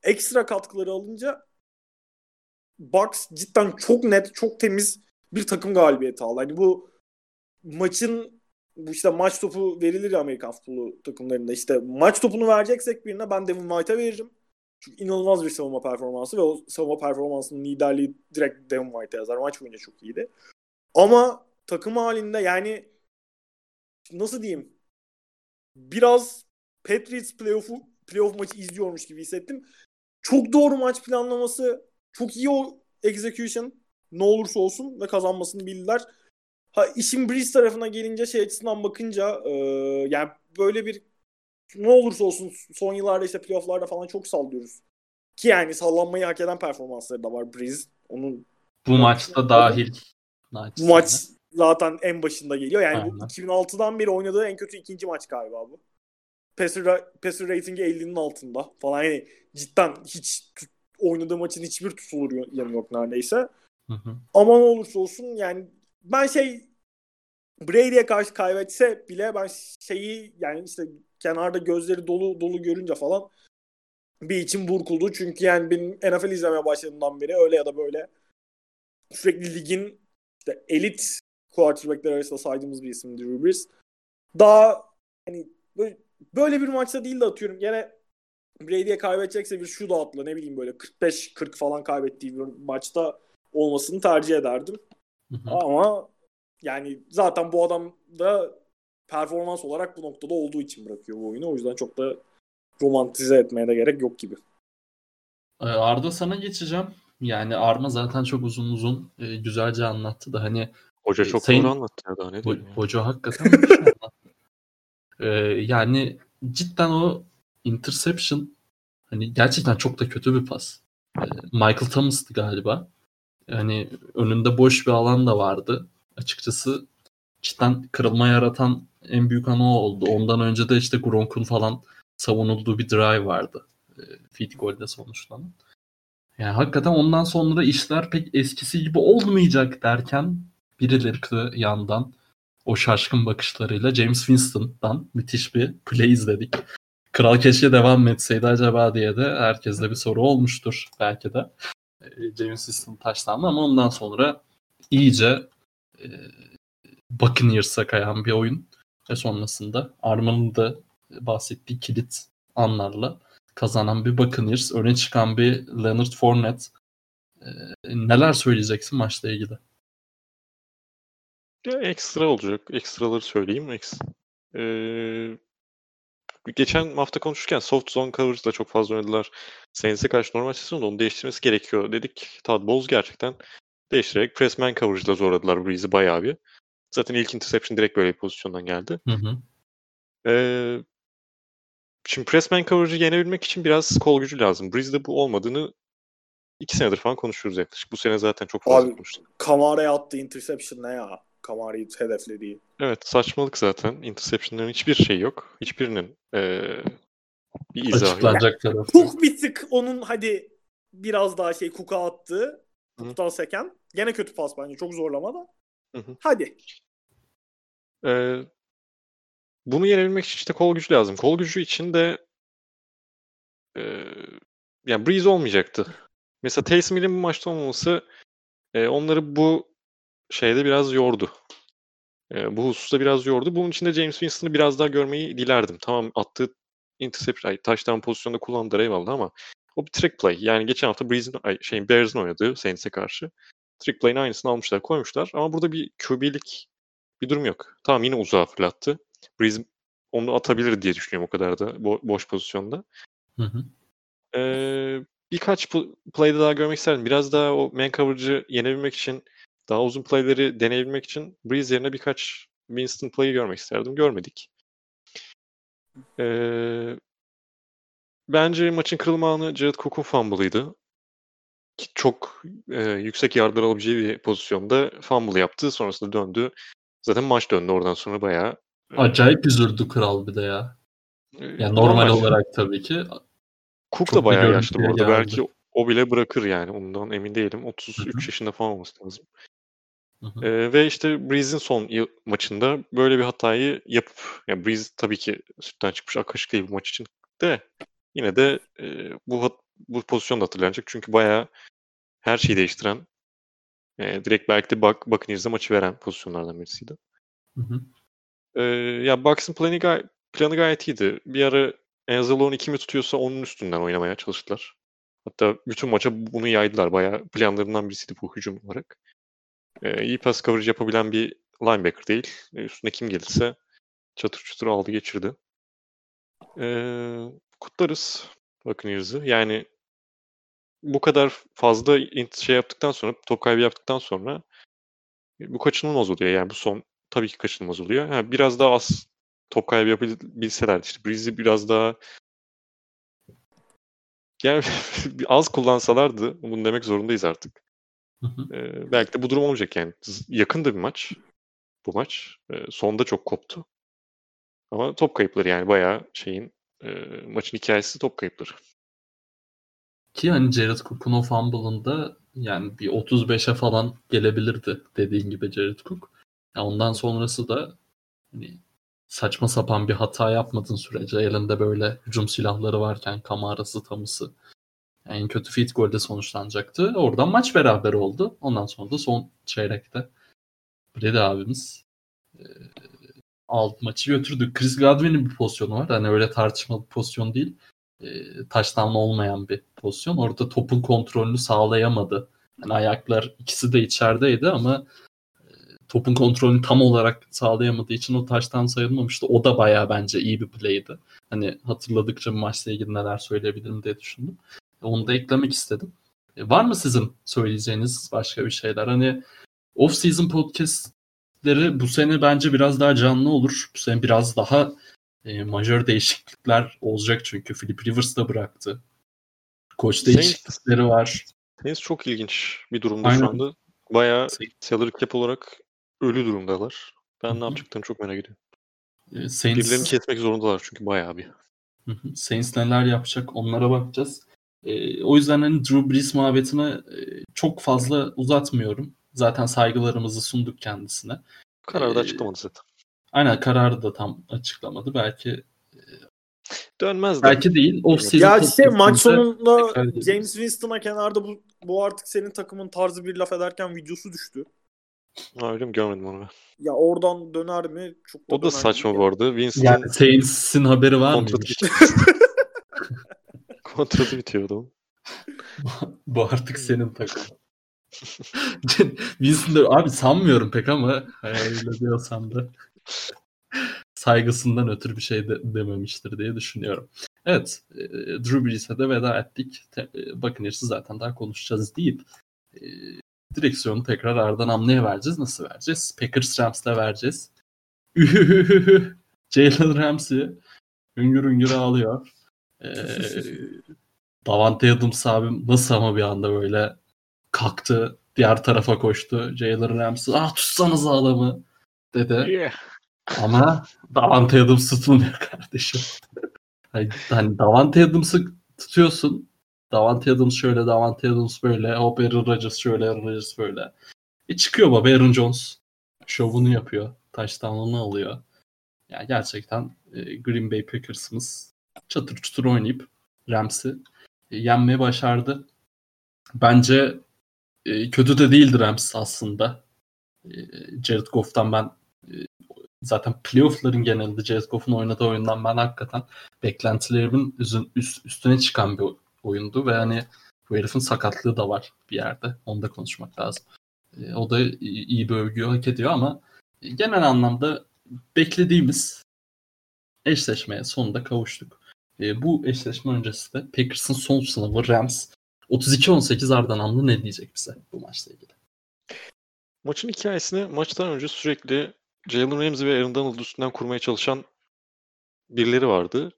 ekstra katkıları alınca Bucks cidden çok net, çok temiz bir takım galibiyeti aldı. Hani bu maçın bu işte maç topu verilir ya Amerikan futbolu takımlarında. İşte maç topunu vereceksek birine ben Devin White'a veririm. Çünkü inanılmaz bir savunma performansı ve o savunma performansının liderliği direkt Devin White'a yazar. Maç boyunca çok iyiydi. Ama takım halinde yani nasıl diyeyim biraz Patriots playoff'u playoff maçı izliyormuş gibi hissettim. Çok doğru maç planlaması, çok iyi o execution ne olursa olsun ve kazanmasını bildiler. Ha işin Breeze tarafına gelince şey açısından bakınca e, yani böyle bir ne olursa olsun son yıllarda işte playofflarda falan çok sallıyoruz. Ki yani sallanmayı hak eden performansları da var Breeze. Onun bu maçta dahil. Bu maç zaten en başında geliyor. Yani Aynen. bu 2006'dan beri oynadığı en kötü ikinci maç galiba bu. Passer, passer ratingi 50'nin altında falan. Yani cidden hiç oynadığı maçın hiçbir tutulur yanı yok neredeyse. Hı hı. Ama ne olursa olsun yani ben şey Brady'ye karşı kaybetse bile ben şeyi yani işte kenarda gözleri dolu dolu görünce falan bir içim burkuldu. Çünkü yani benim NFL izlemeye başladığımdan beri öyle ya da böyle sürekli ligin işte elit quarterbackler arasında saydığımız bir isim Drew Brees. Daha hani böyle, böyle bir maçta değil de atıyorum. Gene Brady'ye kaybedecekse bir shootout'la ne bileyim böyle 45-40 falan kaybettiği bir maçta olmasını tercih ederdim. Hı hı. Ama yani zaten bu adam da performans olarak bu noktada olduğu için bırakıyor bu oyunu. O yüzden çok da romantize etmeye de gerek yok gibi. Ee, Arda sana geçeceğim. Yani Arma zaten çok uzun uzun e, güzelce anlattı da hani Hoca çok sayın, doğru anlattı ya daha ne ho- Hoca hakikaten ee, yani cidden o interception hani gerçekten çok da kötü bir pas. Ee, Michael Thomas'tı galiba. Yani önünde boş bir alan da vardı. Açıkçası cidden kırılma yaratan en büyük an o oldu. Ondan önce de işte Gronk'un falan savunulduğu bir drive vardı. E, field golde sonuçlanan. Yani hakikaten ondan sonra işler pek eskisi gibi olmayacak derken birileri yandan o şaşkın bakışlarıyla James Winston'dan müthiş bir play izledik. Kral keşke devam etseydi acaba diye de herkeste bir soru olmuştur belki de. E, James Winston taşlandı ama ondan sonra iyice e, Buccaneers'a kayan bir oyun ve sonrasında Arman'ın da bahsettiği kilit anlarla kazanan bir Buccaneers, öne çıkan bir Leonard Fournette. E, neler söyleyeceksin maçla ilgili? Ya ekstra olacak. Ekstraları söyleyeyim. Eks ee, geçen hafta konuşurken soft zone coverage da çok fazla oynadılar. Saints'e karşı normal sezonda onu değiştirmesi gerekiyor dedik. Todd Bowles gerçekten değiştirerek pressman coverage'da zorladılar Breeze'i bayağı bir. Zaten ilk interception direkt böyle bir pozisyondan geldi. Hı hı. Ee, şimdi pressman coverage'ı yenebilmek için biraz kol gücü lazım. Breeze'de bu olmadığını iki senedir falan konuşuyoruz yaklaşık. Bu sene zaten çok fazla Abi, konuştuk. Kamara'ya attığı interception ne ya? Kamara'yı hedeflediği. Evet saçmalık zaten. Interception'ların hiçbir şey yok. Hiçbirinin ee, bir izahı Açıklanacak tarafı. Cook bir tık onun hadi biraz daha şey Cook'a attı. Cook'tan seken. Gene kötü pas bence. Çok zorlama da. Hı hı. Hadi. Ee, bunu yenebilmek için işte kol gücü lazım. Kol gücü için de e, yani Breeze olmayacaktı. Mesela Taysom Hill'in bu maçta olmaması E, onları bu şeyde biraz yordu. E, bu hususta biraz yordu. Bunun için de James Winston'ı biraz daha görmeyi dilerdim. Tamam attığı interception, ay, touchdown pozisyonda kullandılar eyvallah ama o bir trick play. Yani geçen hafta Breeze'in, ay, şeyin Bears'ın oynadığı Saints'e karşı trick play'in aynısını almışlar, koymuşlar. Ama burada bir QB'lik bir durum yok. Tamam yine uzağa fırlattı. Breeze onu atabilir diye düşünüyorum o kadar da bo- boş pozisyonda. Hı hı. Ee, birkaç play'de daha görmek isterdim. Biraz daha o man coverage'ı yenebilmek için daha uzun play'leri deneyebilmek için Breeze yerine birkaç Winston play'i görmek isterdim. Görmedik. Ee, bence maçın kırılma anı Jared Cook'un fumble'ıydı. Ki çok e, yüksek yardlar alabileceği bir pozisyonda fumble yaptı. Sonrasında döndü. Zaten maç döndü oradan sonra bayağı. Acayip üzüldü kral bir de ya. e, Yani normal olarak tabii ki. Cook da bayağı yaşlı bu arada. geldi. Belki o bile bırakır yani. Ondan emin değilim. 33 Hı hı. yaşında falan olması lazım. Hı hı. Ee, ve işte Breeze'in son yıl maçında böyle bir hatayı yapıp yani Breeze tabii ki sütten çıkmış ak kaşık değil bu maç için de yine de e, bu hat- bu pozisyon da hatırlanacak. Çünkü bayağı her şeyi değiştiren e, direkt belki de bak Buccaneers'e maçı veren pozisyonlardan birisiydi. Hı hı. Ee, ya Bucks'ın planı, gay- planı gayet iyiydi. Bir ara Enzelo'nun kimi tutuyorsa onun üstünden oynamaya çalıştılar. Hatta bütün maça bunu yaydılar. Bayağı planlarından birisiydi bu hücum olarak. Ee, iyi pass coverage yapabilen bir linebacker değil. Ee, üstüne kim gelirse çatır çutur aldı geçirdi. Ee, kutlarız Buccaneers'ı. Yani bu kadar fazla şey yaptıktan sonra, top kaybı yaptıktan sonra e, bu kaçınılmaz oluyor. Yani bu son tabii ki kaçınılmaz oluyor. Ha, biraz daha az top kaybı yapabilselerdi. İşte Breeze'i biraz daha yani az kullansalardı bunu demek zorundayız artık. Hı hı. Ee, belki de bu durum olmayacak yani. Z- Yakın da bir maç bu maç. Ee, sonda çok koptu. Ama top kayıpları yani bayağı şeyin e, maçın hikayesi top kayıpları. Ki hani Jared Cook'un o fumble'ında yani bir 35'e falan gelebilirdi dediğin gibi Jared Cook. Ya ondan sonrası da hani saçma sapan bir hata yapmadığın sürece elinde böyle hücum silahları varken kamarası tamısı yani en kötü field golde sonuçlanacaktı. Oradan maç beraber oldu. Ondan sonra da son çeyrekte Brady abimiz e, aldı maçı götürdü. Chris Godwin'in bir pozisyonu var. Hani öyle tartışmalı bir pozisyon değil. E, touchdown olmayan bir pozisyon. Orada topun kontrolünü sağlayamadı. Yani ayaklar ikisi de içerideydi ama e, topun kontrolünü tam olarak sağlayamadığı için o taştan sayılmamıştı. O da bayağı bence iyi bir play'di. Hani hatırladıkça maçla ilgili neler söyleyebilirim diye düşündüm. Onu da eklemek istedim. E, var mı sizin söyleyeceğiniz başka bir şeyler? Hani off-season podcastleri bu sene bence biraz daha canlı olur. Bu sene biraz daha e, majör değişiklikler olacak çünkü Philip Rivers da bıraktı. Koç değişiklikleri var. Saints çok ilginç bir durumda Aynen. şu anda. Bayağı salary cap olarak ölü durumdalar. Ben Hı hı. ne yapacaklarını çok merak ediyorum. E, Saints, Birilerini kesmek zorundalar çünkü bayağı bir. Saints neler yapacak onlara bakacağız. E, o yüzden hani Drew Brees muhabbetine e, çok fazla uzatmıyorum. Zaten saygılarımızı sunduk kendisine. Kararı da Ee, açıklamadı zaten. Aynen kararı da tam açıklamadı. Belki Dönmez de. belki değil. Off Ya işte maç sonunda. James Winston'a kenarda bu, bu artık senin takımın tarzı bir laf ederken videosu düştü. Ha, öyle mi görmedim onu ben. Ya oradan döner mi? Çok da O da saçma değil bu ya. arada. Winston yani Saints'in haberi var mı? kontratı bitiyor. kontratı bitiyor adamın. Bu artık senin takım. Wilson abi sanmıyorum pek ama öyle diyorsan da saygısından ötürü bir şey de, dememiştir diye düşünüyorum. Evet, e, Drew Brees'e de veda ettik. Te, e, Buccaneers'ı zaten daha konuşacağız deyip e, direksiyonu tekrar Ardan Hamle'ye vereceğiz. Nasıl vereceğiz? Packers Rams'la vereceğiz. Jalen Ramsey hüngür hüngür ağlıyor. E, Davante Adams abim nasıl ama bir anda böyle kalktı diğer tarafa koştu. Jalen Ramsey ah tutsanız adamı dedi. Yeah. Ama Davante Adams tutulmuyor kardeşim. hani, hani Davante Adams'ı tutuyorsun. Davante Adams şöyle, Davante Adams böyle. Hop Aaron Rodgers şöyle, Aaron Rodgers böyle. E çıkıyor baba Aaron Jones. Şovunu yapıyor. Touchdown'unu alıyor. Yani gerçekten e, Green Bay Packers'ımız çatır çutur oynayıp Rams'i e, yenmeyi başardı. Bence e, kötü de değildi Rams aslında. E, Jared Goff'tan ben zaten playoff'ların genelinde Jared Goff'un oynadığı oyundan ben hakikaten beklentilerimin üstün, üst, üstüne çıkan bir oyundu ve hani bu herifin sakatlığı da var bir yerde. Onu da konuşmak lazım. O da iyi bir övgüyü hak ediyor ama genel anlamda beklediğimiz eşleşmeye sonunda kavuştuk. E, bu eşleşme öncesi de Packers'ın son sınavı Rams 32-18 Ardanamlı ne diyecek bize bu maçla ilgili? Maçın hikayesini maçtan önce sürekli Jalen Ramsey ve Aaron Donald üstünden kurmaya çalışan birileri vardı.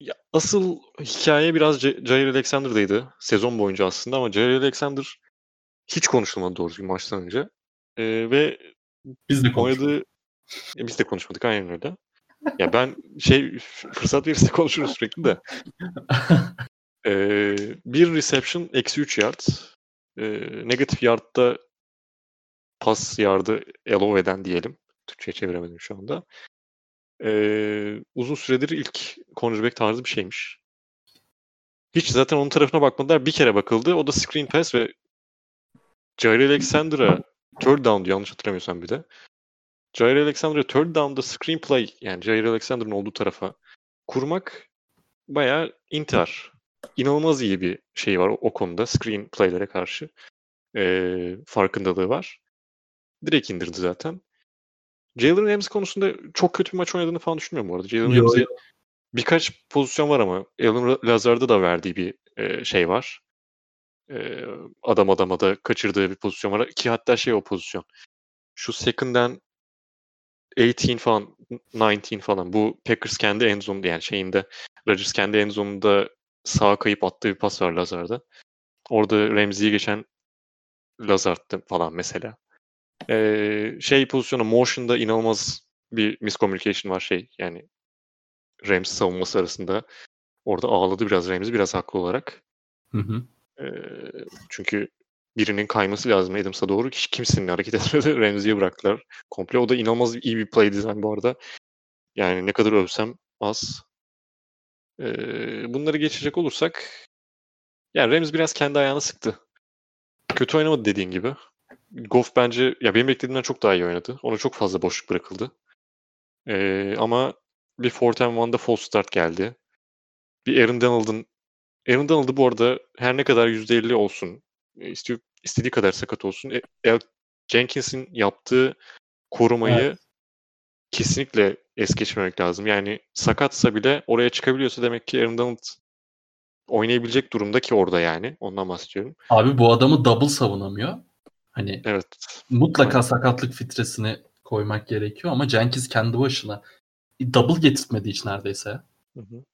Ya, asıl hikaye biraz Jair Alexander'daydı sezon boyunca aslında ama Jair Alexander hiç konuşulmadı doğru düzgün maçtan önce. Ee, ve biz de oynadığı e, biz de konuşmadık aynen öyle. Ya ben şey fırsat verirse konuşuruz sürekli de. ee, bir reception eksi 3 yard. Ee, negatif yardta pas yardı elov eden diyelim. Türkçe'ye çeviremedim şu anda. Ee, uzun süredir ilk cornerback tarzı bir şeymiş. Hiç zaten onun tarafına bakmadılar. Bir kere bakıldı. O da screen pass ve Jair Alexander'a third down yanlış hatırlamıyorsam bir de. Jair Alexander'a third down'da screenplay yani Jair Alexander'ın olduğu tarafa kurmak bayağı intihar. İnanılmaz iyi bir şey var o, o konuda screenplay'lere karşı. Ee, farkındalığı var. Direkt indirdi zaten. Jalen Ramsey konusunda çok kötü bir maç oynadığını falan düşünmüyorum bu arada. Jalen Ramsey birkaç pozisyon var ama Alan Lazard'da da verdiği bir e, şey var. E, adam adama da kaçırdığı bir pozisyon var. Ki hatta şey o pozisyon. Şu second and 18 falan 19 falan bu Packers kendi end zone'da yani şeyinde Rodgers kendi end zone'unda sağa kayıp attığı bir pas var Lazard'a. Orada Ramsey'i geçen Lazard'dı falan mesela. Ee, şey pozisyonu motion'da inanılmaz bir miscommunication var şey yani Ramsey savunması arasında. Orada ağladı biraz Ramsey biraz haklı olarak. Hı hı. Ee, çünkü birinin kayması lazım Adams'a doğru. Hiç kimsenin hareket etmedi. Ramsey'e bıraktılar. Komple. O da inanılmaz iyi bir play design bu arada. Yani ne kadar övsem az. Ee, bunları geçecek olursak yani Rams biraz kendi ayağını sıktı. Kötü oynamadı dediğin gibi. Goff bence ya benim beklediğimden çok daha iyi oynadı. Ona çok fazla boşluk bırakıldı. Ee, ama bir fourth and one'da false start geldi. Bir Aaron Donald'ın Aaron Donald'ı bu arada her ne kadar %50 olsun istiyor, istediği kadar sakat olsun. E, El Jenkins'in yaptığı korumayı evet. kesinlikle es geçmemek lazım. Yani sakatsa bile oraya çıkabiliyorsa demek ki Aaron Donald oynayabilecek durumda ki orada yani. Ondan bahsediyorum. Abi bu adamı double savunamıyor. Hani evet. mutlaka Aynen. sakatlık filtresini koymak gerekiyor ama Jenkins kendi başına double getirtmedi hiç neredeyse. Hı hı.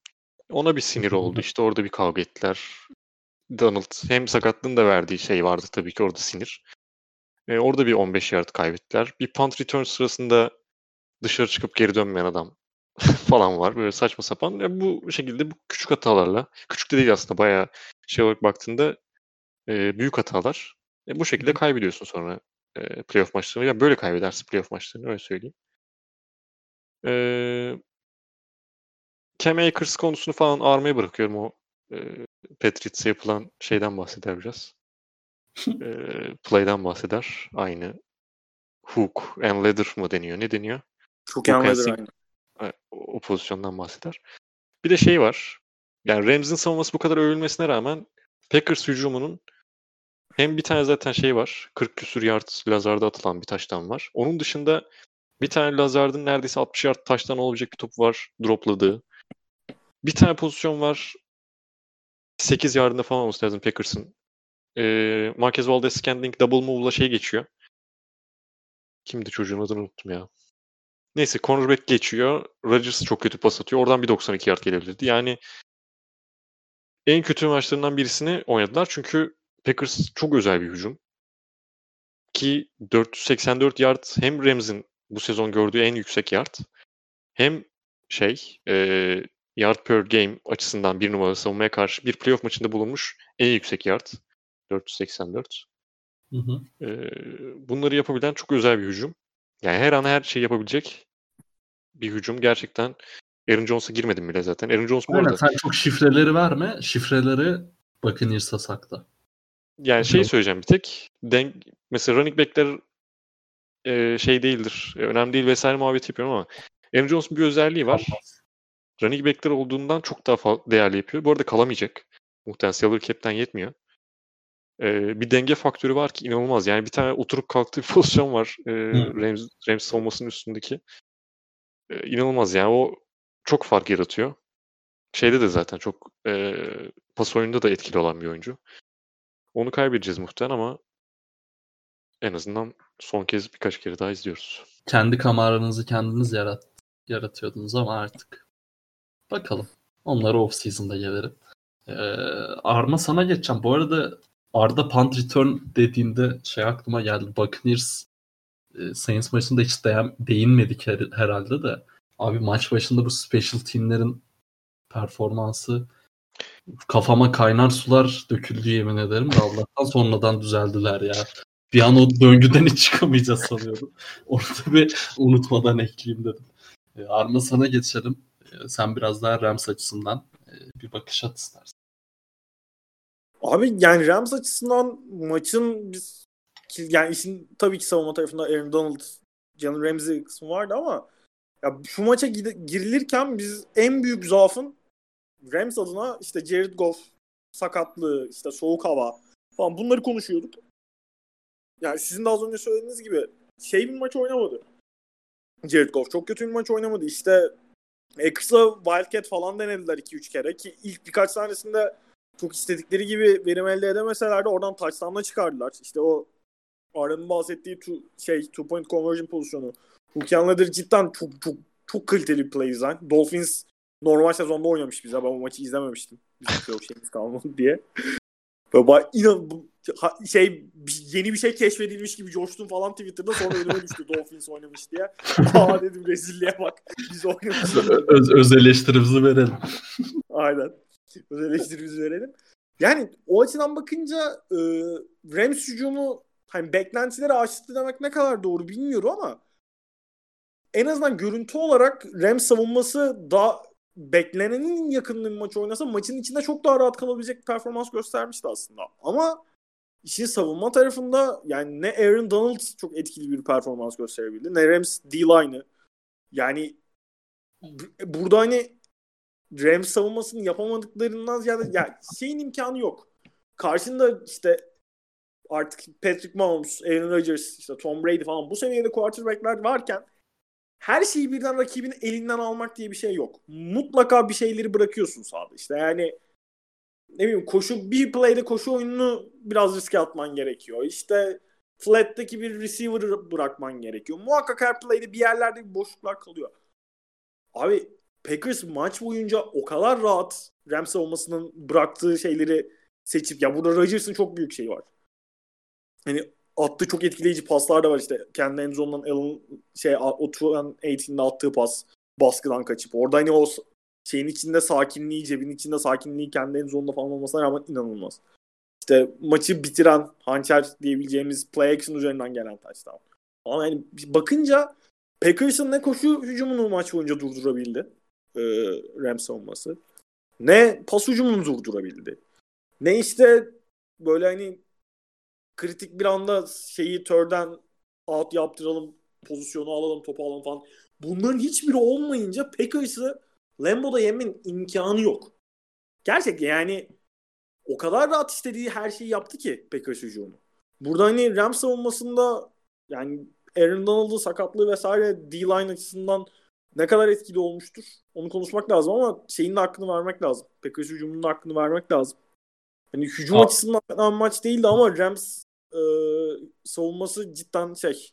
Ona bir sinir oldu. İşte orada bir kavga ettiler. Donald hem sakatlığın da verdiği şey vardı tabii ki orada sinir. E, orada bir 15 yard kaybettiler. Bir punt return sırasında dışarı çıkıp geri dönmeyen adam falan var. Böyle saçma sapan. E, bu şekilde bu küçük hatalarla, küçük de değil aslında bayağı şey olarak baktığında e, büyük hatalar. E, bu şekilde kaybediyorsun sonra e, playoff maçlarını. Ya böyle kaybedersin playoff maçlarını öyle söyleyeyim. E, Cam Akers konusunu falan armaya bırakıyorum o e, Patriots'e yapılan şeyden bahseder biraz. e, play'den bahseder. Aynı hook and ladder mı deniyor? Ne deniyor? Hook, and ladder aynı. O, o pozisyondan bahseder. Bir de şey var. Yani Rams'in savunması bu kadar övülmesine rağmen Packers hücumunun hem bir tane zaten şey var. 40 küsür yard Lazard'a atılan bir taştan var. Onun dışında bir tane Lazard'ın neredeyse 60 yard taştan olabilecek bir top var dropladığı. Bir tane pozisyon var. 8 yardında falan olması lazım Packers'ın. Ee, Marquez Valdez Scandling double move'la şey geçiyor. Kimdi çocuğun adını unuttum ya. Neyse cornerback geçiyor. Rodgers çok kötü pas atıyor. Oradan bir 92 yard gelebilirdi. Yani en kötü maçlarından birisini oynadılar. Çünkü Packers çok özel bir hücum. Ki 484 yard hem Rams'in bu sezon gördüğü en yüksek yard hem şey e, yard per game açısından bir numara savunmaya karşı bir playoff maçında bulunmuş en yüksek yard. 484. Hı hı. Ee, bunları yapabilen çok özel bir hücum. Yani her an her şeyi yapabilecek bir hücum. Gerçekten Aaron Jones'a girmedim bile zaten. Aaron Jones bu Aynen, arada... Sen çok şifreleri verme. Şifreleri Buccaneers'a sakla. Yani şey söyleyeceğim bir tek. Denk, mesela running back'ler e, şey değildir. e, önemli değil vesaire muhabbet yapıyorum ama Aaron Jones'un bir özelliği var. Running back'ler olduğundan çok daha değerli yapıyor. Bu arada kalamayacak. Muhtemelen salary cap'ten yetmiyor. E, bir denge faktörü var ki inanılmaz. Yani bir tane oturup kalktığı bir pozisyon var. E, Rams, Rams savunmasının üstündeki. E, inanılmaz yani o çok fark yaratıyor. Şeyde de zaten çok e, pas oyununda da etkili olan bir oyuncu. Onu kaybedeceğiz muhtemelen ama en azından son kez birkaç kere daha izliyoruz. Kendi kamaranızı kendiniz yarat yaratıyordunuz ama artık bakalım. Onları off season'da gelirim. Ee, Arma sana geçeceğim. Bu arada Arda punt return dediğinde şey aklıma geldi. Buccaneers e, Saints maçında hiç değin, değinmedik her, herhalde de. Abi maç başında bu special teamlerin performansı kafama kaynar sular döküldü yemin ederim de Allah'tan sonradan düzeldiler ya. Bir an o döngüden hiç çıkamayacağız sanıyordum. Onu da bir unutmadan ekleyeyim dedim. E, Arma sana geçelim. Sen biraz daha Rams açısından e, bir bakış at istersen. Abi yani Rams açısından maçın biz yani işin tabii ki savunma tarafında Aaron Donald, Jalen Ramsey kısmı vardı ama ya şu maça girilirken biz en büyük zaafın Rams adına işte Jared Goff sakatlığı, işte soğuk hava falan bunları konuşuyorduk. Yani sizin de az önce söylediğiniz gibi şey bir maç oynamadı. Jared Goff çok kötü bir maç oynamadı. İşte Extra Wildcat falan denediler 2-3 kere ki ilk birkaç tanesinde çok istedikleri gibi verim elde edemeseler de oradan touchdown'la çıkardılar. İşte o Aaron'ın bahsettiği two, şey two point conversion pozisyonu. Hukyanladır cidden çok çok çok kaliteli bir play design. Dolphins normal sezonda oynamış bize. Ben o maçı izlememiştim. Bizim yok şeyimiz kalmadı diye. Böyle inan şey yeni bir şey keşfedilmiş gibi coştum falan Twitter'da sonra önüme düştü Dolphins oynamış diye. Aa dedim rezilliğe bak. Biz oynamışız. Öz, öz eleştirimizi verelim. Aynen. Öz eleştirimizi verelim. Yani o açıdan bakınca e, Rams hücumu hani beklentileri aştı demek ne kadar doğru bilmiyorum ama en azından görüntü olarak Rams savunması daha beklenenin yakınlığı bir maç oynasa maçın içinde çok daha rahat kalabilecek bir performans göstermişti aslında. Ama işin savunma tarafında yani ne Aaron Donald çok etkili bir performans gösterebildi ne Rams D-line'ı. Yani burada hani Rams savunmasını yapamadıklarından ziyade yani şeyin imkanı yok. Karşında işte artık Patrick Mahomes, Aaron Rodgers, işte Tom Brady falan bu seviyede quarterback'ler varken her şeyi birden rakibin elinden almak diye bir şey yok. Mutlaka bir şeyleri bırakıyorsun sahada. İşte yani ne bileyim koşu bir play'de koşu oyununu biraz riske atman gerekiyor. İşte flat'taki bir receiver'ı bırakman gerekiyor. Muhakkak her play'de bir yerlerde bir boşluklar kalıyor. Abi Packers maç boyunca o kadar rahat Rams savunmasının bıraktığı şeyleri seçip ya burada Rodgers'ın çok büyük şeyi var. Hani attığı çok etkileyici paslar da var işte. Kendi Enzo'nun Allen şey o 2018'de attığı pas baskıdan kaçıp. Orada hani o şeyin içinde sakinliği, cebin içinde sakinliği kendi Enzo'nda falan olmasına rağmen inanılmaz. İşte maçı bitiren hançer diyebileceğimiz play action üzerinden gelen touchdown. Ama yani bakınca Packers'ın ne koşu hücumunu maç boyunca durdurabildi. E, Rams savunması. Ne pas hücumunu durdurabildi. Ne işte böyle hani kritik bir anda şeyi törden out yaptıralım, pozisyonu alalım, topu alalım falan. Bunların hiçbiri olmayınca Packers'ı Lambo'da yemin imkanı yok. Gerçekten yani o kadar rahat istediği her şeyi yaptı ki Packers hücumu. Burada hani Rams savunmasında yani Aaron Donald'ın sakatlığı vesaire D-line açısından ne kadar etkili olmuştur onu konuşmak lazım ama şeyin de hakkını vermek lazım. Packers hücumunun hakkını vermek lazım. Hani hücum Aa. açısından maç değildi ama Rams e, savunması cidden şey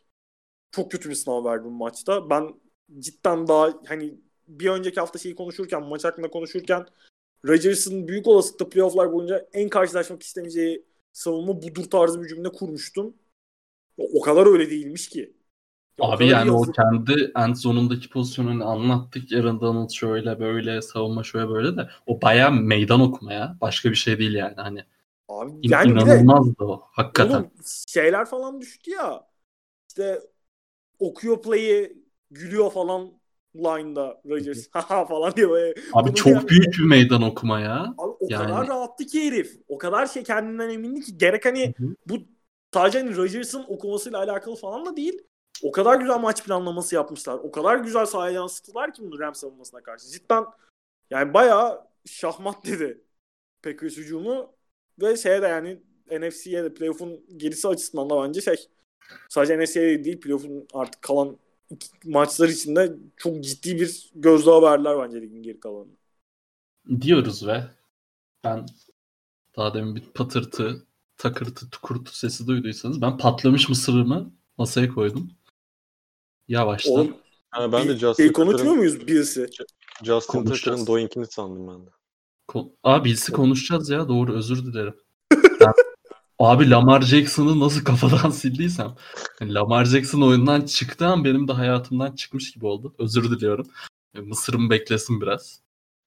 çok kötü bir sınav verdi bu maçta. Ben cidden daha hani bir önceki hafta şeyi konuşurken maç hakkında konuşurken Rodgers'ın büyük olasılıkla playofflar boyunca en karşılaşmak istemeyeceği savunma budur tarzı bir cümle kurmuştum. O kadar öyle değilmiş ki. Abi yani o kendi end zonundaki pozisyonunu anlattık. Aaron Donald şöyle böyle savunma şöyle böyle de o baya meydan okuma ya. Başka bir şey değil yani hani. Abi İn, yani inanılmazdı de, o. Hakikaten. Oğlum, şeyler falan düştü ya. İşte okuyor play'i gülüyor falan line'da Rodgers haha falan diyor. Böyle. Abi çok yani, büyük bir meydan okuma ya. Abi o Yani- kadar rahattı ki herif. O kadar şey kendinden emindi ki gerek hani Hı hı. bu sadece hani Rodgers'ın okumasıyla alakalı falan da değil. O kadar güzel maç planlaması yapmışlar. O kadar güzel sahaya yansıttılar ki bunu Rams savunmasına karşı. Cidden yani bayağı şahmat dedi Packers hücumu ve şeye de yani NFC'ye de playoff'un gerisi açısından da bence şey sadece NFC'ye değil playoff'un artık kalan maçlar içinde çok ciddi bir gözdağı verdiler bence ligin geri kalanını. diyoruz ve ben daha demin bir patırtı, takırtı, tukurtu sesi duyduysanız ben patlamış mısırımı masaya koydum. Yavaştan. Oğlum Ha, ben de Justin şey konuşmuyor muyuz birisi? Justin. Tucker'ın doinkini sandım ben de. Ko- Abi birisi konuşacağız ya doğru özür dilerim. Ben- abi Lamar Jackson'ı nasıl kafadan sildiysem. yani Lamar Jackson oyundan çıktı an benim de hayatımdan çıkmış gibi oldu. Özür diliyorum. E, Mısır'ım beklesin biraz.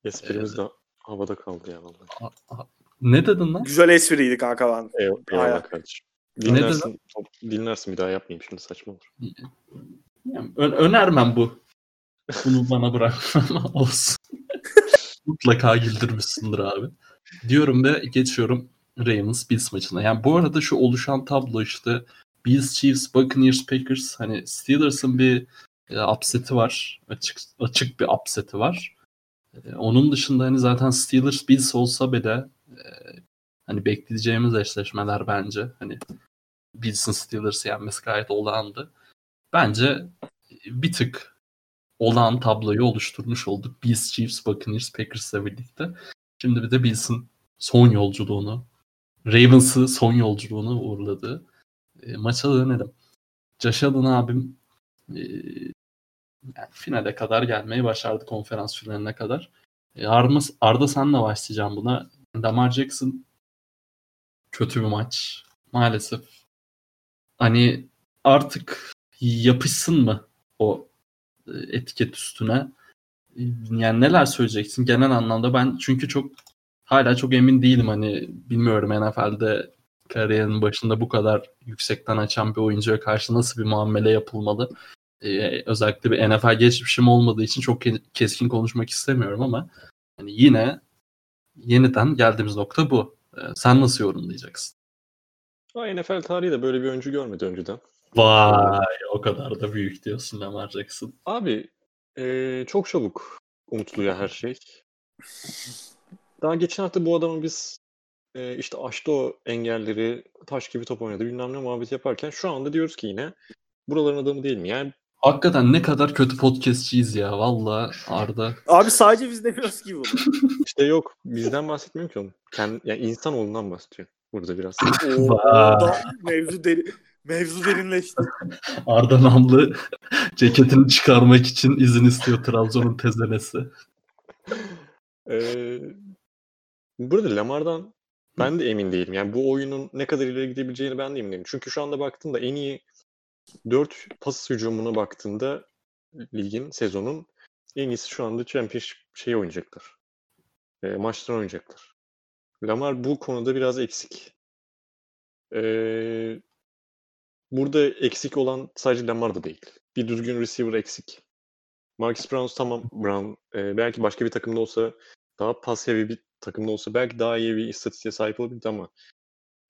Esprimiz de havada kaldı ya vallahi. A- a- Ne dedin lan? Güzel espriydi kanka ben. Eyvallah, Aynen. eyvallah kardeşim. Ne Dinlersin, dinlersin bir daha yapmayayım şimdi saçma olur. Yani ö- önermem bu. Bunu bana bırakma ama olsun. Mutlaka güldürmüşsündür abi. Diyorum ve geçiyorum Ravens Bills maçına. Yani bu arada şu oluşan tablo işte Bills, Chiefs, Buccaneers, Packers hani Steelers'ın bir e, upset'i var. Açık açık bir upset'i var. E, onun dışında hani zaten Steelers Bills olsa bile e, hani bekleyeceğimiz eşleşmeler bence. Hani Bills'in Steelers'ı yenmesi gayet olağandı. Bence bir tık olağan tabloyu oluşturmuş olduk. Bills, Chiefs, Buccaneers, Packers'la birlikte. Şimdi bir de Bills'in son yolculuğunu, Ravens'ı son yolculuğuna uğurladığı e, maça dönelim. Josh Allen abim e, yani finale kadar gelmeyi başardı konferans finaline kadar. E, Arda, Arda senle başlayacağım buna. Lamar Jackson kötü bir maç. Maalesef. Hani artık yapışsın mı o e, etiket üstüne? E, Yani neler söyleyeceksin genel anlamda? Ben çünkü çok hala çok emin değilim hani bilmiyorum NFL'de kariyerinin başında bu kadar yüksekten açan bir oyuncuya karşı nasıl bir muamele yapılmalı? Ee, özellikle bir NFL geçmişim olmadığı için çok ke- keskin konuşmak istemiyorum ama hani yine yeniden geldiğimiz nokta bu. Ee, sen nasıl yorumlayacaksın? Ha, NFL tarihi de böyle bir oyuncu görmedi önceden. Vay o kadar da büyük diyorsun Lamar Jackson. Abi eee, çok çabuk unutuluyor her şey. Daha geçen hafta bu adamı biz eee, işte aştı o engelleri, taş gibi top oynadı bilmem ne muhabbet yaparken şu anda diyoruz ki yine buraların adamı değil mi? Yani Hakikaten ne kadar kötü podcastçiyiz ya valla Arda. Abi sadece biz demiyoruz ki bunu. işte yok bizden bahsetmiyorum ki oğlum. Kendi, yani insanoğlundan bahsediyor burada biraz. Oo, da mevzu deri mevzu derinleşti. Arda Namlı ceketini çıkarmak için izin istiyor Trabzon'un tezenesi. Eee burada Lamar'dan ben de emin değilim. Yani bu oyunun ne kadar ileri gidebileceğini ben de emin değilim. Çünkü şu anda baktığımda en iyi 4 pas hücumuna baktığında ligin, sezonun en iyisi şu anda Championship şey oynayacaklar. E, maçlar oynayacaklar. Lamar bu konuda biraz eksik. E, burada eksik olan sadece Lamar da değil. Bir düzgün receiver eksik. Marcus Brown tamam Brown e, belki başka bir takımda olsa daha pas heavy bir takımda olsa belki daha iyi bir istatistiğe sahip olabilirdi ama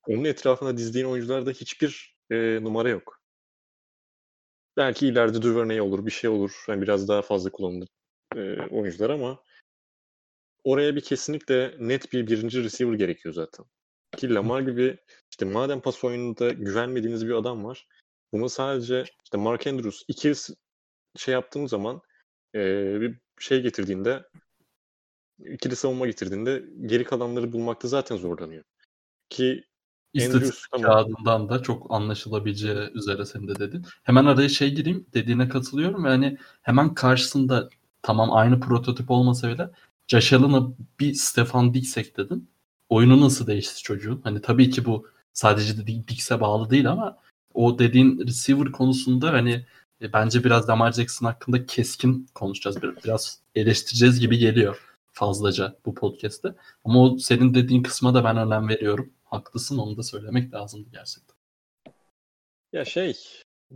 onun etrafına dizdiğin oyuncularda hiçbir e, numara yok. Belki ileride Duvernay olur, bir şey olur. Yani biraz daha fazla kullanılır e, oyuncular ama oraya bir kesinlikle net bir birinci receiver gerekiyor zaten. Ki Lamar gibi işte madem pas oyununda güvenmediğiniz bir adam var. Bunu sadece işte Mark Andrews iki şey yaptığım zaman e, bir şey getirdiğinde ikili savunma getirdiğinde geri kalanları bulmakta zaten zorlanıyor. Ki İstatistik tamam. kağıdından da çok anlaşılabileceği üzere senin de dedin. Hemen araya şey gireyim dediğine katılıyorum ve hani hemen karşısında tamam aynı prototip olmasa bile Josh bir Stefan Diggs ekledin. Oyunu nasıl değişti çocuğun? Hani tabii ki bu sadece de Diggs'e bağlı değil ama o dediğin receiver konusunda hani e, bence biraz Lamar Jackson hakkında keskin konuşacağız. Bir- Biraz eleştireceğiz gibi geliyor fazlaca bu podcast'te. Ama o senin dediğin kısma da ben önem veriyorum. Haklısın onu da söylemek lazımdı gerçekten. Ya şey,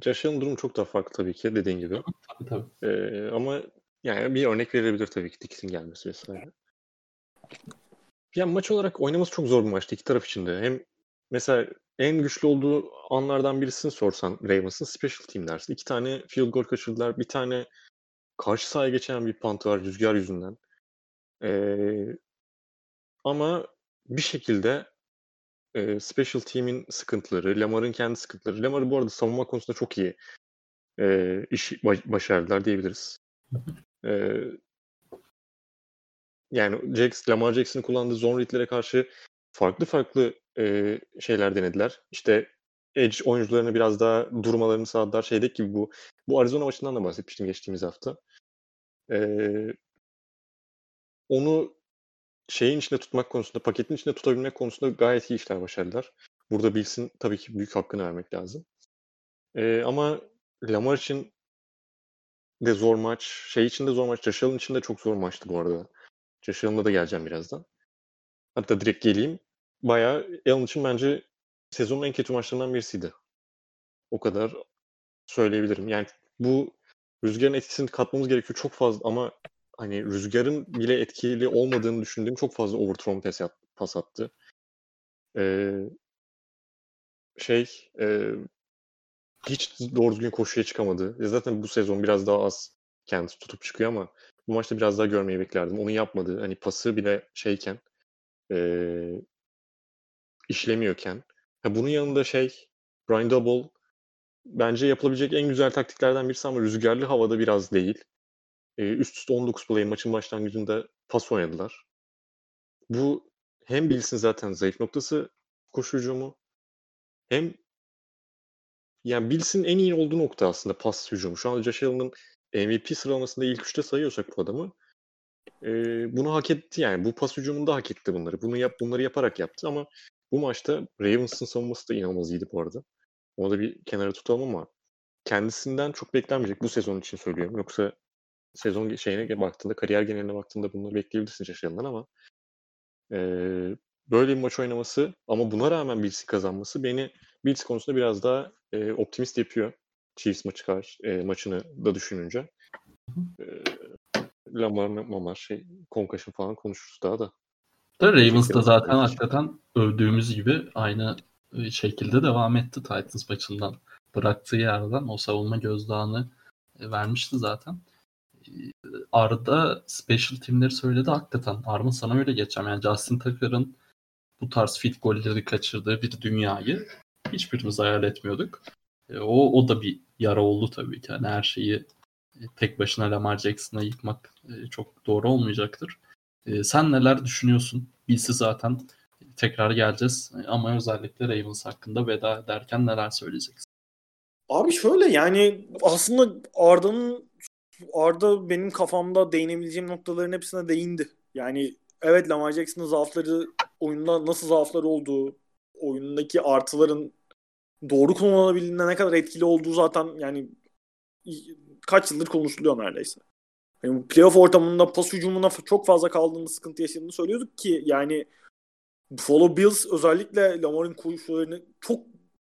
Josh Allen durum çok daha farklı tabii ki dediğin gibi. Tabii tabii. Ee, ama yani bir örnek verilebilir tabii ki Dix'in gelmesi vesaire. Ya maç olarak oynaması çok zor bir maçtı iki taraf için de. Hem mesela en güçlü olduğu anlardan birisini sorsan Ravens'ın special team dersin. İki tane field goal kaçırdılar. Bir tane karşı sahaya geçen bir punt var rüzgar yüzünden. Ee, ama bir şekilde e, special team'in sıkıntıları, Lamar'ın kendi sıkıntıları. Lamar'ı bu arada savunma konusunda çok iyi e, iş başardılar diyebiliriz. E, yani Jackson, Lamar Jackson'ın kullandığı zone read'lere karşı farklı farklı e, şeyler denediler. İşte edge oyuncularını biraz daha durmalarını sağladılar. Şeydeki gibi bu bu Arizona maçından da bahsetmiştim geçtiğimiz hafta. Ee, onu şeyin içinde tutmak konusunda, paketin içinde tutabilmek konusunda gayet iyi işler başardılar. Burada Bills'in tabii ki büyük hakkını vermek lazım. Ee, ama Lamar için de zor maç. Şey için de zor maç. Allen için de çok zor maçtı bu arada. Allen'a da geleceğim birazdan. Hatta direkt geleyim. Bayağı Allen için bence sezonun en kötü maçlarından birisiydi. O kadar söyleyebilirim. Yani bu rüzgarın etkisini katmamız gerekiyor çok fazla ama hani rüzgarın bile etkili olmadığını düşündüğüm çok fazla overthrown pas, pas attı. Ee, şey e, hiç doğru düzgün koşuya çıkamadı. E zaten bu sezon biraz daha az kendisi tutup çıkıyor ama bu maçta biraz daha görmeyi beklerdim. Onu yapmadı. Hani pası bile şeyken e, işlemiyorken. Ha, bunun yanında şey Brian Double bence yapılabilecek en güzel taktiklerden birisi ama rüzgarlı havada biraz değil. E, üst üste 19 play maçın başlangıcında pas oynadılar. Bu hem Bills'in zaten zayıf noktası koşu hücumu hem yani Bills'in en iyi olduğu nokta aslında pas hücumu. Şu anda Josh Allen'ın MVP sıralamasında ilk üçte sayıyorsak bu adamı e, bunu hak etti yani. Bu pas hücumunda hak etti bunları. Bunu yap, bunları yaparak yaptı ama bu maçta Ravens'ın savunması da inanılmaz iyiydi bu arada. Onu da bir kenara tutalım ama kendisinden çok beklenmeyecek bu sezon için söylüyorum. Yoksa sezon şeyine baktığında, kariyer geneline baktığında bunları bekleyebilirsin Şaşıryan'dan ama e, böyle bir maç oynaması ama buna rağmen Bills'i kazanması beni Bills konusunda biraz daha e, optimist yapıyor. Chiefs maçı karşı, e, maçını da düşününce. E, Lamar, Mamar, şey, Concussion falan konuşuruz daha da. Da Ravens da zaten hakikaten övdüğümüz gibi aynı şekilde devam etti Titans maçından. Bıraktığı yerden o savunma gözdağını vermişti zaten. E, Arda special teamleri söyledi hakikaten. Arma sana öyle geçeceğim. Yani Justin Tucker'ın bu tarz fit golleri kaçırdığı bir dünyayı hiçbirimiz hayal etmiyorduk. O, o da bir yara oldu tabii ki. Yani her şeyi tek başına Lamar Jackson'a yıkmak çok doğru olmayacaktır. Sen neler düşünüyorsun? Bilsi zaten tekrar geleceğiz. Ama özellikle Ravens hakkında veda ederken neler söyleyeceksin? Abi şöyle yani aslında Arda'nın Arda benim kafamda değinebileceğim noktaların hepsine değindi. Yani evet Lamar Jackson'ın zaafları oyunda nasıl zaafları olduğu, oyundaki artıların doğru kullanabildiğinde ne kadar etkili olduğu zaten yani kaç yıldır konuşuluyor neredeyse. Yani playoff ortamında pas hücumuna çok fazla kaldığında sıkıntı yaşadığını söylüyorduk ki yani Buffalo Bills özellikle Lamar'ın koşularını çok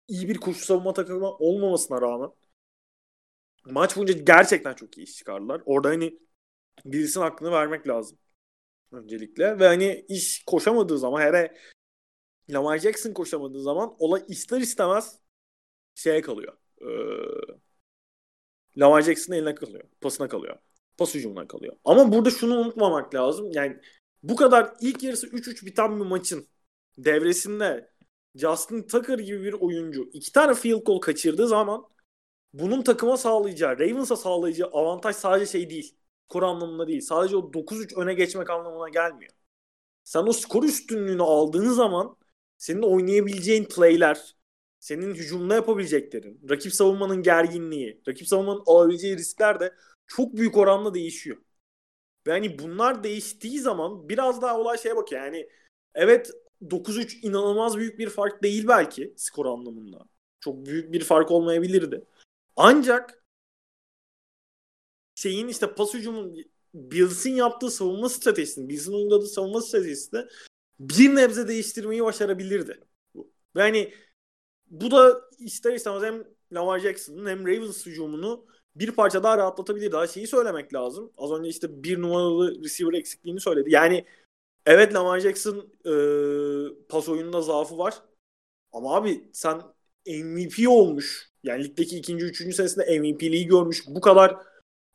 iyi bir koşu savunma takımı olmamasına rağmen maç boyunca gerçekten çok iyi iş çıkardılar. Orada hani Bills'in hakkını vermek lazım öncelikle. Ve hani iş koşamadığı zaman hele Lamar Jackson koşamadığı zaman olay ister istemez şeye kalıyor. Ee, Lamar Jackson'ın eline kalıyor. Pasına kalıyor. Pas hücumuna kalıyor. Ama burada şunu unutmamak lazım. Yani bu kadar ilk yarısı 3-3 biten bir maçın devresinde Justin Tucker gibi bir oyuncu iki tane field goal kaçırdığı zaman bunun takıma sağlayacağı, Ravens'a sağlayacağı avantaj sadece şey değil. Skor anlamında değil. Sadece o 9-3 öne geçmek anlamına gelmiyor. Sen o skor üstünlüğünü aldığın zaman senin oynayabileceğin playler, senin hücumda yapabileceklerin, rakip savunmanın gerginliği, rakip savunmanın alabileceği riskler de çok büyük oranda değişiyor. Ve hani bunlar değiştiği zaman biraz daha olay şeye bakıyor. Yani evet 9-3 inanılmaz büyük bir fark değil belki skor anlamında. Çok büyük bir fark olmayabilirdi. Ancak şeyin işte pas hücumun Bills'in yaptığı savunma stratejisini, Bills'in uyguladığı savunma stratejisini bir nebze değiştirmeyi başarabilirdi. Ve hani bu da ister istemez hem Lamar Jackson'ın hem Ravens hücumunu bir parça daha rahatlatabilir. Daha şeyi söylemek lazım. Az önce işte bir numaralı receiver eksikliğini söyledi. Yani Evet Lamar Jackson e, pas oyununda zaafı var. Ama abi sen MVP olmuş. Yani ligdeki ikinci, üçüncü senesinde MVP'liği görmüş. Bu kadar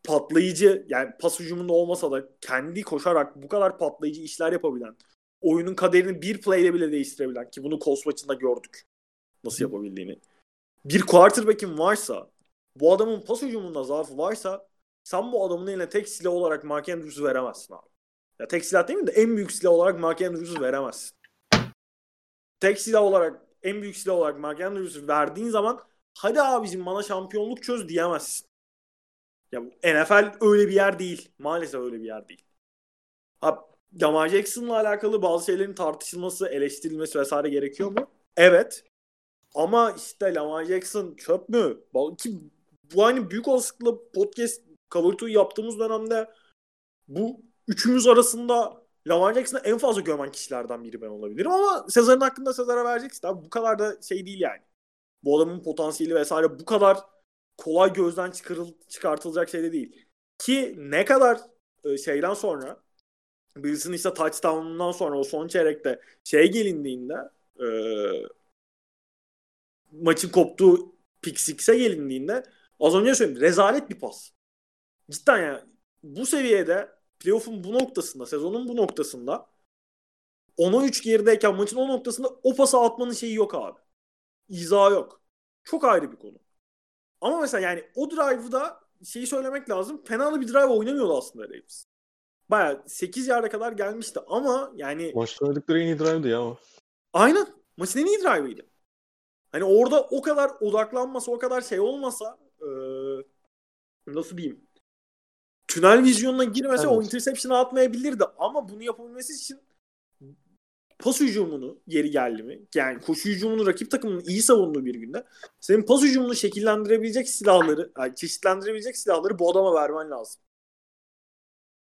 patlayıcı yani pas hücumunda olmasa da kendi koşarak bu kadar patlayıcı işler yapabilen oyunun kaderini bir play'le bile değiştirebilen ki bunu Colts maçında gördük nasıl yapabildiğini. Bir quarterback'in varsa bu adamın pas hücumunda zaafı varsa sen bu adamın eline tek silah olarak Mark Andrews'u veremezsin abi. Ya tek silah değil mi de en büyük silah olarak Mark Andrews'u veremezsin. Tek silah olarak en büyük silah olarak Mark Andrews'u verdiğin zaman hadi abicim bana şampiyonluk çöz diyemezsin. Ya NFL öyle bir yer değil. Maalesef öyle bir yer değil. Ha, Lamar Jackson'la alakalı bazı şeylerin tartışılması, eleştirilmesi vesaire gerekiyor mu? Evet. Ama işte Lamar Jackson çöp mü? Ki bu hani büyük olasılıkla podcast cover yaptığımız dönemde bu üçümüz arasında Lamar Jackson'ı en fazla gömen kişilerden biri ben olabilirim ama Sezar'ın hakkında Sezar'a vereceksin. Abi bu kadar da şey değil yani. Bu adamın potansiyeli vesaire bu kadar kolay gözden çıkarıl çıkartılacak şey de değil. Ki ne kadar e, şeyden sonra Bills'in işte touchdown'undan sonra o son çeyrekte şey gelindiğinde e, maçın koptuğu pick six'e gelindiğinde az önce söyledim rezalet bir pas. Cidden yani bu seviyede playoff'un bu noktasında sezonun bu noktasında 10'a 3 gerideyken maçın o noktasında o pası atmanın şeyi yok abi. İza yok. Çok ayrı bir konu. Ama mesela yani o drive'da şeyi söylemek lazım. Fena bir drive oynamıyordu aslında Ravens. Baya 8 yarda kadar gelmişti ama yani... Maçta oynadıkları en iyi drive'dı ya o. Aynen. Maçın en iyi drive'ıydı. Hani orada o kadar odaklanmasa, o kadar şey olmasa ee, nasıl diyeyim? Tünel vizyonuna girmese evet. o interception'ı atmayabilirdi. Ama bunu yapabilmesi için pas hücumunu yeri geldi mi? Yani koşu hücumunu rakip takımın iyi savunduğu bir günde senin pas hücumunu şekillendirebilecek silahları, yani çeşitlendirebilecek silahları bu adama vermen lazım.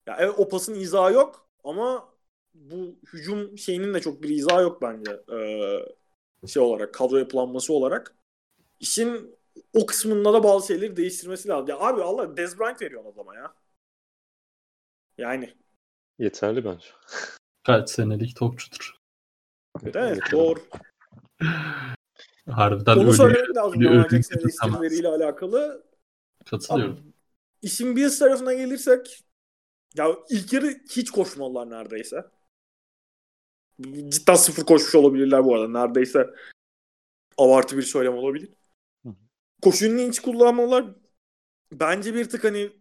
Ya evet o pasın izahı yok ama bu hücum şeyinin de çok bir izahı yok bence. Ee, şey olarak, kadro yapılanması olarak. İşin o kısmında da bazı şeyleri değiştirmesi lazım. Ya abi Allah Dez Bryant veriyor adama ya. Yani. Yeterli bence. Kaç senelik topçudur. Evet doğru. Harbiden Onu öyle, söylemek lazım. öyle Jackson eleştirileriyle alakalı. Katılıyorum. Abi, işin bir tarafına gelirsek ya ilk yarı hiç koşmalılar neredeyse. Cidden sıfır koşmuş olabilirler bu arada. Neredeyse abartı bir söylem olabilir. Koşunun hiç kullanmalılar. Bence bir tık hani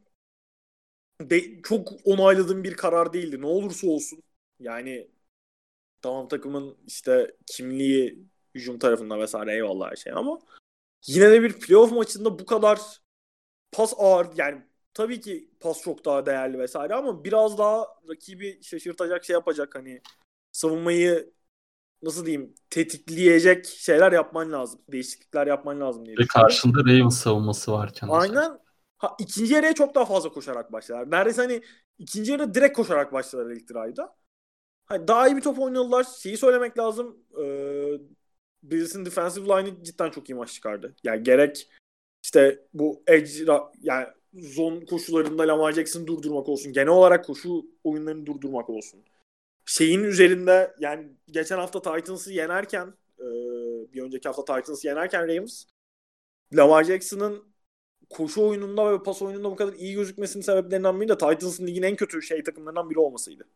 de, çok onayladığım bir karar değildi. Ne olursa olsun. Yani tamam takımın işte kimliği hücum tarafında vesaire eyvallah her şey ama yine de bir playoff maçında bu kadar pas ağır yani tabii ki pas çok daha değerli vesaire ama biraz daha rakibi şaşırtacak şey yapacak hani savunmayı nasıl diyeyim tetikleyecek şeyler yapman lazım. Değişiklikler yapman lazım diye. Ve karşında Ravens savunması varken. Aynen. Ha, ikinci yarıya çok daha fazla koşarak başladılar. Neredeyse hani ikinci yarı direkt koşarak başladılar ilk drive'da. Hani daha iyi bir top oynadılar. Şeyi söylemek lazım. Ee, Bills'in defensive line'ı cidden çok iyi maç çıkardı. Yani gerek işte bu edge yani zon koşularında Lamar Jackson'ı durdurmak olsun. Genel olarak koşu oyunlarını durdurmak olsun. Şeyin üzerinde yani geçen hafta Titans'ı yenerken e, bir önceki hafta Titans'ı yenerken Ravens Lamar Jackson'ın koşu oyununda ve pas oyununda bu kadar iyi gözükmesinin sebeplerinden biri de Titans'ın ligin en kötü şey takımlarından biri olmasıydı.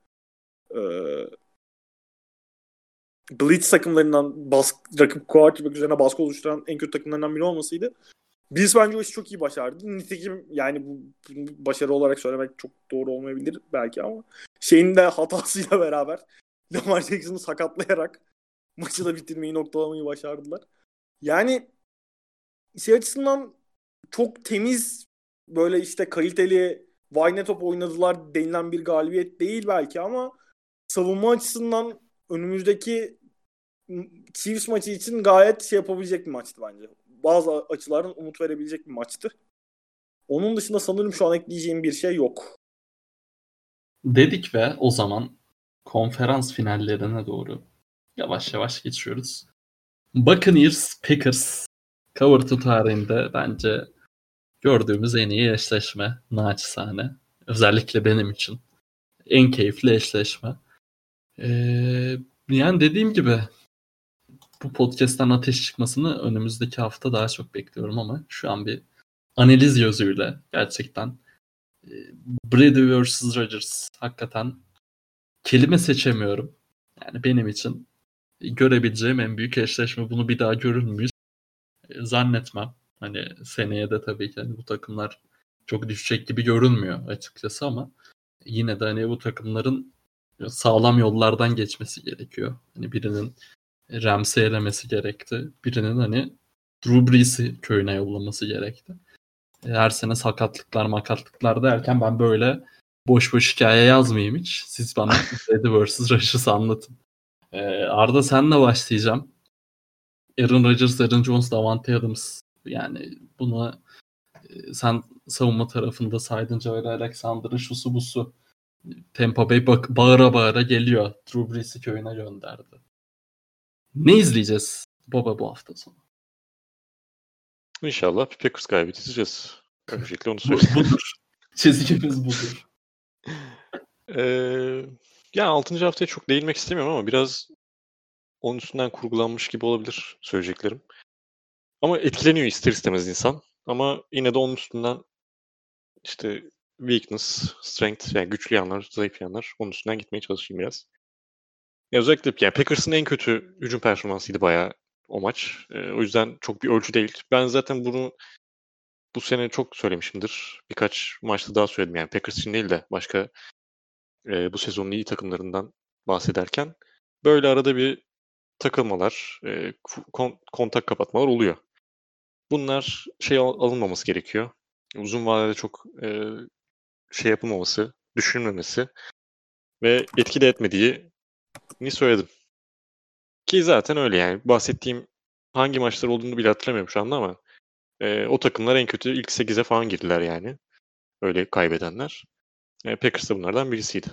Ee, Blitz takımlarından bask, rakip quarterback üzerine baskı oluşturan en kötü takımlarından biri olmasıydı. Bills bence o işi çok iyi başardı. Nitekim yani bu, başarı olarak söylemek çok doğru olmayabilir belki ama şeyin de hatasıyla beraber Lamar Jackson'ı sakatlayarak maçı da bitirmeyi noktalamayı başardılar. Yani şey açısından çok temiz böyle işte kaliteli Vayne top oynadılar denilen bir galibiyet değil belki ama savunma açısından önümüzdeki Chiefs maçı için gayet şey yapabilecek bir maçtı bence. Bazı açılardan umut verebilecek bir maçtı. Onun dışında sanırım şu an ekleyeceğim bir şey yok. Dedik ve o zaman konferans finallerine doğru yavaş yavaş geçiyoruz. Buccaneers Packers cover to tarihinde bence gördüğümüz en iyi eşleşme naçizane. Özellikle benim için. En keyifli eşleşme. Ee, yani dediğim gibi bu podcast'ten ateş çıkmasını önümüzdeki hafta daha çok bekliyorum ama şu an bir analiz gözüyle gerçekten e, Brady vs. Rodgers hakikaten kelime seçemiyorum. Yani benim için görebileceğim en büyük eşleşme bunu bir daha görür müyüz? E, zannetmem. Hani seneye de tabii ki hani bu takımlar çok düşecek gibi görünmüyor açıkçası ama yine de hani bu takımların sağlam yollardan geçmesi gerekiyor. Hani birinin Ramsey elemesi gerekti. Birinin hani Drew Brees'i köyüne yollaması gerekti. E, her sene sakatlıklar makatlıklar derken ben böyle boş boş hikaye yazmayayım hiç. Siz bana Brady vs. Rodgers'ı anlatın. Ee, Arda senle başlayacağım. Aaron Rodgers, Aaron Jones, Davante Adams. Yani buna e, sen savunma tarafında saydın Jair Alexander'ın şusu busu. Tampa Bay bak, bağıra bağıra geliyor. Drew Brees'i köyüne gönderdi. Ne izleyeceğiz baba bu hafta sonu? İnşallah Packers kaybedeceğiz. Öncelikle onu söyleyeyim. budur. Çizgimiz budur. Ee, yani 6. haftaya çok değinmek istemiyorum ama biraz onun üstünden kurgulanmış gibi olabilir söyleyeceklerim. Ama etkileniyor ister istemez insan. Ama yine de onun üstünden işte weakness, strength yani güçlü yanlar, zayıf yanlar onun üstünden gitmeye çalışayım biraz. Ya özellikle yani Packers'ın en kötü hücum performansıydı bayağı o maç. Ee, o yüzden çok bir ölçü değil. Ben zaten bunu bu sene çok söylemişimdir. Birkaç maçta daha söyledim yani Packers için değil de başka e, bu sezonun iyi takımlarından bahsederken böyle arada bir takılmalar, e, kon, kontak kapatmalar oluyor. Bunlar şey al, alınmaması gerekiyor. Uzun vadede çok e, şey yapılmaması, düşünülmemesi ve etki de etmediği ni söyledim. Ki zaten öyle yani. Bahsettiğim hangi maçlar olduğunu bile hatırlamıyorum şu anda ama e, o takımlar en kötü ilk 8'e falan girdiler yani. Öyle kaybedenler. E, Packers da bunlardan birisiydi.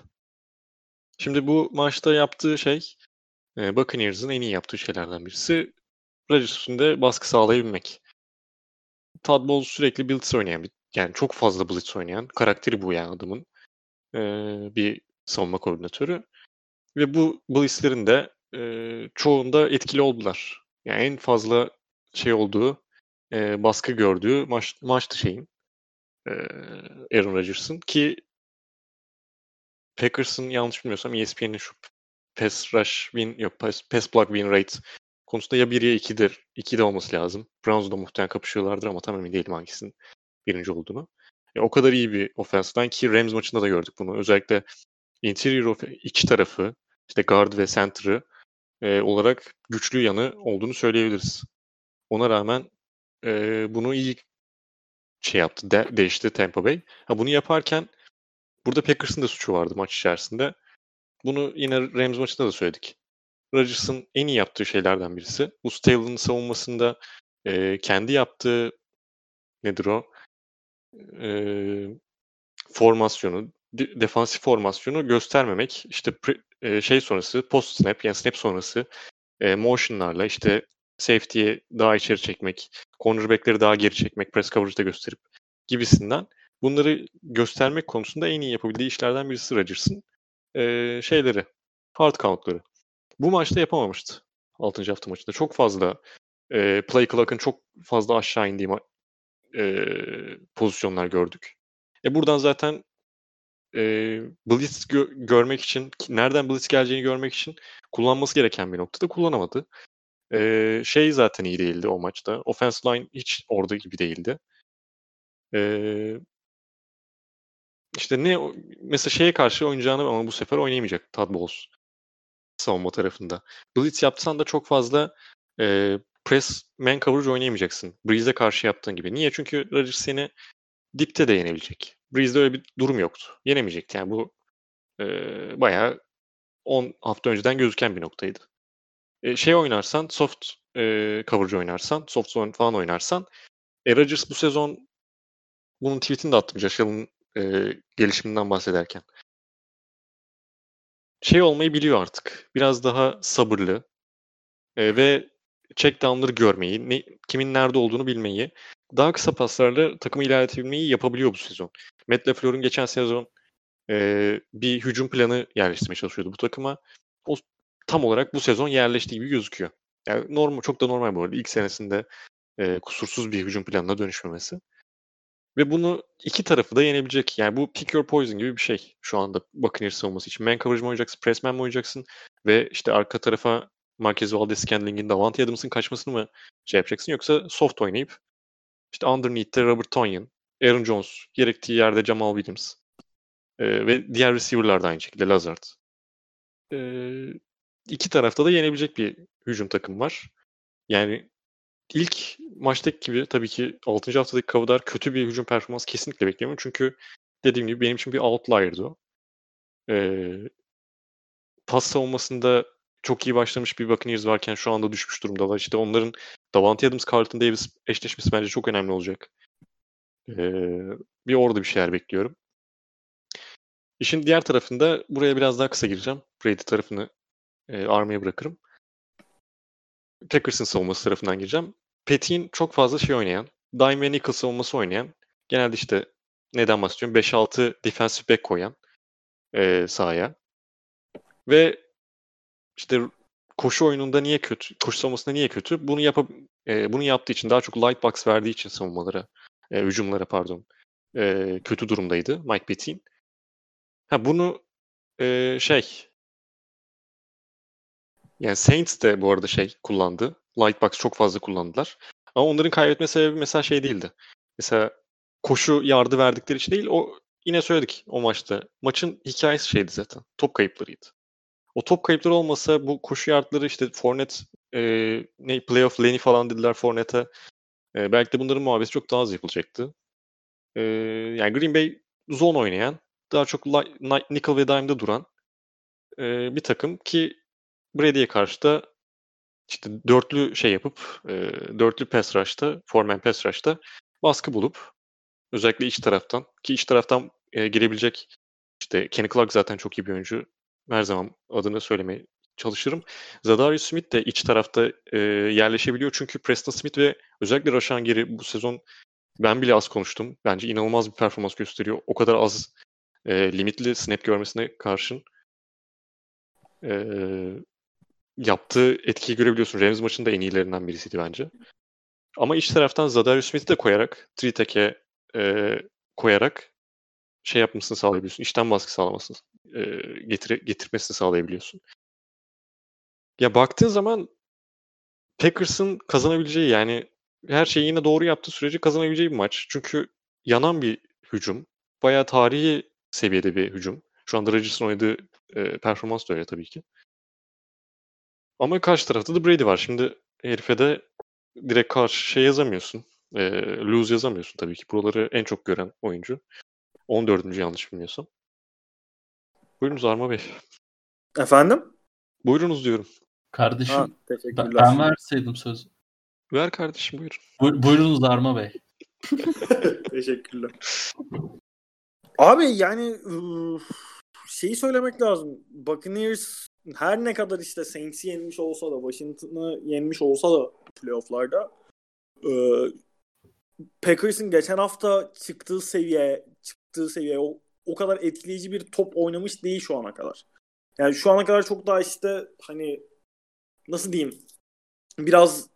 Şimdi bu maçta yaptığı şey e, Buccaneers'ın en iyi yaptığı şeylerden birisi Rodgers üstünde baskı sağlayabilmek. Todd Bowles sürekli blitz oynayan bir yani çok fazla blitz oynayan karakteri bu yani adamın. E, bir savunma koordinatörü. Ve bu blitzlerin de e, çoğunda etkili oldular. Yani en fazla şey olduğu, e, baskı gördüğü maç, maçtı şeyin. E, Aaron Rodgers'ın ki Packers'ın yanlış bilmiyorsam ESPN'in şu pass rush win yok pass, pass block win rate konusunda ya 1 ya 2'dir. 2 de olması lazım. Browns'da muhtemelen kapışıyorlardır ama tam emin değilim hangisinin birinci olduğunu. E, o kadar iyi bir offense'dan ki Rams maçında da gördük bunu. Özellikle interior of iç tarafı işte guard ve center'ı e, olarak güçlü yanı olduğunu söyleyebiliriz. Ona rağmen e, bunu iyi şey yaptı, de, değişti Tampa Bay. Ha, bunu yaparken burada Packers'ın da suçu vardı maç içerisinde. Bunu yine Rams maçında da söyledik. Rodgers'ın en iyi yaptığı şeylerden birisi. Staley'nin savunmasında e, kendi yaptığı nedir o? E, formasyonu, de, defansif formasyonu göstermemek. İşte pre, e, şey sonrası, post snap yani snap sonrası e, motionlarla işte safety'yi daha içeri çekmek, cornerback'leri daha geri çekmek, press coverage'da gösterip gibisinden bunları göstermek konusunda en iyi yapabildiği işlerden birisi Rodgers'ın e, şeyleri, hard count'ları. Bu maçta yapamamıştı. 6. hafta maçında. Çok fazla e, play clock'ın çok fazla aşağı indiği e, pozisyonlar gördük. E buradan zaten e, Blitz gö- görmek için, nereden Blitz geleceğini görmek için kullanması gereken bir noktada kullanamadı. E, şey zaten iyi değildi o maçta. Offense line hiç orada gibi değildi. E, işte ne mesela şeye karşı oynayacağını ama bu sefer oynayamayacak Todd Bowles savunma tarafında. Blitz yapsan da çok fazla e, press man coverage oynayamayacaksın. Breeze'e karşı yaptığın gibi. Niye? Çünkü Rodgers seni dipte de yenebilecek. Breeze'de öyle bir durum yoktu. Yenemeyecekti. Yani bu e, bayağı 10 hafta önceden gözüken bir noktaydı. E, şey oynarsan, soft e, coverage oynarsan, soft zone falan oynarsan e, Rodgers bu sezon bunun tweetini de attım Josh e, gelişiminden bahsederken. Şey olmayı biliyor artık. Biraz daha sabırlı e, ve check down'ları görmeyi, ne, kimin nerede olduğunu bilmeyi, daha kısa paslarla takımı ilerletebilmeyi yapabiliyor bu sezon. Matt LaFleur'un geçen sezon e, bir hücum planı yerleştirmeye çalışıyordu bu takıma. o tam olarak bu sezon yerleştiği gibi gözüküyor. Yani normal çok da normal bu arada. İlk senesinde e, kusursuz bir hücum planına dönüşmemesi. Ve bunu iki tarafı da yenebilecek. Yani bu pick your poison gibi bir şey şu anda Buccaneers savunması için. Man coverage mi oynayacaksın, press man mi oynayacaksın ve işte arka tarafa Marquez Valdez-Scantlin'in, Davante Adams'ın kaçmasını mı şey yapacaksın yoksa soft oynayıp işte underneath'te Robert Tonyan, Aaron Jones, gerektiği yerde Jamal Williams ee, ve diğer receiver'lar da aynı şekilde Lazard. Ee, iki tarafta da yenebilecek bir hücum takım var. Yani ilk maçtaki gibi tabii ki 6. haftadaki kadar kötü bir hücum performans kesinlikle beklemiyorum. Çünkü dediğim gibi benim için bir outlier'dı o. Ee, pas savunmasında çok iyi başlamış bir Buccaneers varken şu anda düşmüş durumdalar. İşte onların Davante Adams, Carlton Davis eşleşmesi bence çok önemli olacak. Ee, bir orada bir şeyler bekliyorum. İşin diğer tarafında buraya biraz daha kısa gireceğim. Brady tarafını e, armaya bırakırım. Packers'ın savunması tarafından gireceğim. Pet'in çok fazla şey oynayan, dime ve nickel savunması oynayan, genelde işte neden bahsediyorum? 5-6 defensive back koyan e, sahaya. Ve işte koşu oyununda niye kötü, koşu savunmasında niye kötü? Bunu yapıp e, bunu yaptığı için daha çok light box verdiği için savunmalara, e, hücumlara pardon, e, kötü durumdaydı Mike Pettin. Ha bunu e, şey yani Saints de bu arada şey kullandı. Lightbox çok fazla kullandılar. Ama onların kaybetme sebebi mesela şey değildi. Mesela koşu yardı verdikleri için değil. O yine söyledik o maçta. Maçın hikayesi şeydi zaten. Top kayıplarıydı. O top kayıpları olmasa bu koşu yardları işte Fornet e, ne playoff Lenny falan dediler Fornet'e. E, belki de bunların muhabbeti çok daha az yapılacaktı. E, yani Green Bay zone oynayan, daha çok nickel ve dime'de duran e, bir takım ki Brady'ye karşı da işte dörtlü şey yapıp e, dörtlü pass rush'ta, foreman pass rush'ta baskı bulup özellikle iç taraftan ki iç taraftan e, girebilecek işte Kenny Clark zaten çok iyi bir oyuncu. Her zaman adını söylemeye çalışırım. Zadarius Smith de iç tarafta e, yerleşebiliyor çünkü Preston Smith ve özellikle Rashan Geri bu sezon ben bile az konuştum. Bence inanılmaz bir performans gösteriyor. O kadar az e, limitli snap görmesine karşın. E, yaptığı etkiyi görebiliyorsun. Rams maçında en iyilerinden birisiydi bence. Ama iç taraftan Zadarius Smith'i de koyarak, Tritek'e e, koyarak şey yapmasını sağlayabiliyorsun. İçten baskı sağlamasını e, getire, getirmesini sağlayabiliyorsun. Ya baktığın zaman Packers'ın kazanabileceği yani her şeyi yine doğru yaptığı sürece kazanabileceği bir maç. Çünkü yanan bir hücum. Bayağı tarihi seviyede bir hücum. Şu anda Rodgers'ın oynadığı e, performans da öyle tabii ki. Ama karşı tarafta da Brady var. Şimdi herife de direkt karşı şey yazamıyorsun. E, lose yazamıyorsun tabii ki. Buraları en çok gören oyuncu. 14. yanlış bilmiyorsam. Buyurunuz Arma Bey. Efendim? Buyurunuz diyorum. Kardeşim ha, ben, ben verseydim sözü. Ver kardeşim buyur. Buyur, buyurunuz Arma Bey. Teşekkürler. Abi yani şeyi söylemek lazım. Buccaneers her ne kadar işte Saints'i yenmiş olsa da Washington'ı yenmiş olsa da playofflarda e, Packers'ın geçen hafta çıktığı seviye çıktığı seviye o, o kadar etkileyici bir top oynamış değil şu ana kadar. Yani şu ana kadar çok daha işte hani nasıl diyeyim biraz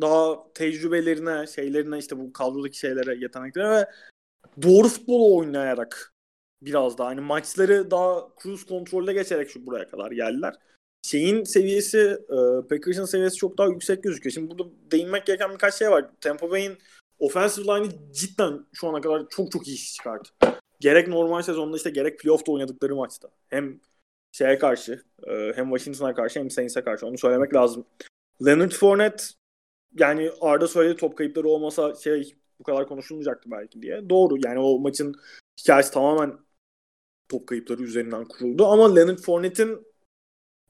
daha tecrübelerine, şeylerine işte bu kadrodaki şeylere, yeteneklere ve doğru futbolu oynayarak biraz daha hani maçları daha cruise kontrolde geçerek şu buraya kadar geldiler. Şeyin seviyesi, e, Packers'ın seviyesi çok daha yüksek gözüküyor. Şimdi burada değinmek gereken birkaç şey var. Tampa Bay'in offensive line'ı cidden şu ana kadar çok çok iyi iş çıkardı. Gerek normal sezonda işte gerek playoff'ta oynadıkları maçta. Hem şeye karşı, e, hem Washington'a karşı hem Saints'e karşı onu söylemek lazım. Leonard Fournette yani Arda söyledi top kayıpları olmasa şey bu kadar konuşulmayacaktı belki diye. Doğru yani o maçın hikayesi tamamen top kayıpları üzerinden kuruldu. Ama Leonard Fournette'in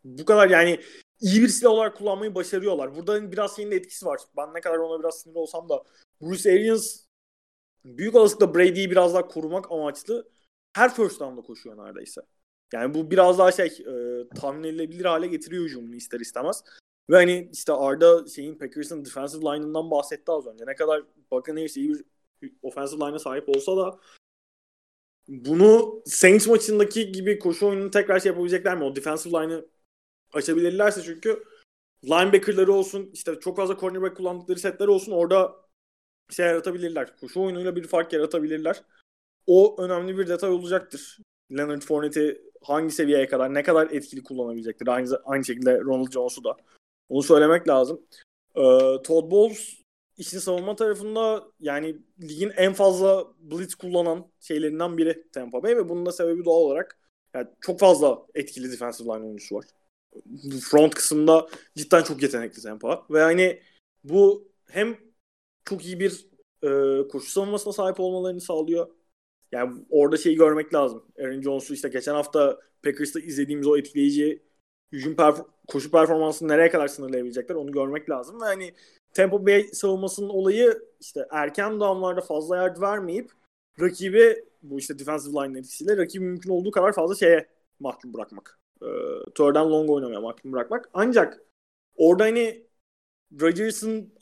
bu kadar yani iyi bir silah olarak kullanmayı başarıyorlar. Burada biraz şeyin de etkisi var. Ben ne kadar ona biraz sinir olsam da Bruce Arians büyük olasılıkla Brady'yi biraz daha korumak amaçlı her first down'da koşuyor neredeyse. Yani bu biraz daha şey e, tahmin edilebilir hale getiriyor hücumunu ister istemez. Ve hani işte Arda şeyin Packers'ın defensive line'ından bahsetti az önce. Ne kadar Buccaneers iyi bir offensive line'a sahip olsa da bunu Saints maçındaki gibi koşu oyununu tekrar şey yapabilecekler mi? O defensive line'ı açabilirlerse çünkü linebacker'ları olsun işte çok fazla cornerback kullandıkları setler olsun orada şey yaratabilirler. Koşu oyunuyla bir fark yaratabilirler. O önemli bir detay olacaktır. Leonard Fournette'i hangi seviyeye kadar ne kadar etkili kullanabilecektir. Aynı, aynı şekilde Ronald Jones'u da. Onu söylemek lazım. Ee, Todd Bowles işin savunma tarafında yani ligin en fazla blitz kullanan şeylerinden biri Tampa Bay ve bunun da sebebi doğal olarak yani çok fazla etkili defensive line oyuncusu var. Front kısımda cidden çok yetenekli Tampa ve yani bu hem çok iyi bir e, koşu savunmasına sahip olmalarını sağlıyor. Yani orada şeyi görmek lazım. Aaron Jones'u işte geçen hafta Packers'ta izlediğimiz o etkileyici hücum perf- koşu performansını nereye kadar sınırlayabilecekler onu görmek lazım. Ve hani Tampa Bay savunmasının olayı işte erken downlarda fazla yard vermeyip rakibi bu işte defensive line etkisiyle rakibi mümkün olduğu kadar fazla şeye mahkum bırakmak. E, third and long oynamaya mahkum bırakmak. Ancak orada hani Rodgers'ın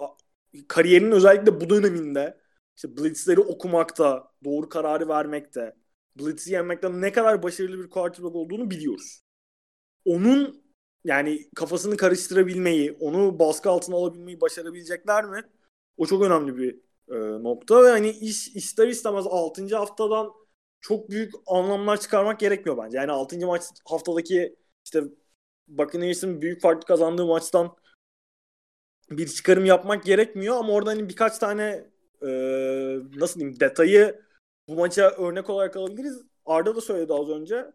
kariyerinin özellikle bu döneminde işte blitzleri okumakta, doğru kararı vermekte, blitz'i yenmekte ne kadar başarılı bir quarterback olduğunu biliyoruz. Onun yani kafasını karıştırabilmeyi, onu baskı altına alabilmeyi başarabilecekler mi? O çok önemli bir e, nokta ve hani iş ister istemez 6. haftadan çok büyük anlamlar çıkarmak gerekmiyor bence. Yani 6. maç haftadaki işte Buccaneers'ın büyük farklı kazandığı maçtan bir çıkarım yapmak gerekmiyor ama orada hani birkaç tane e, nasıl diyeyim detayı bu maça örnek olarak alabiliriz. Arda da söyledi az önce.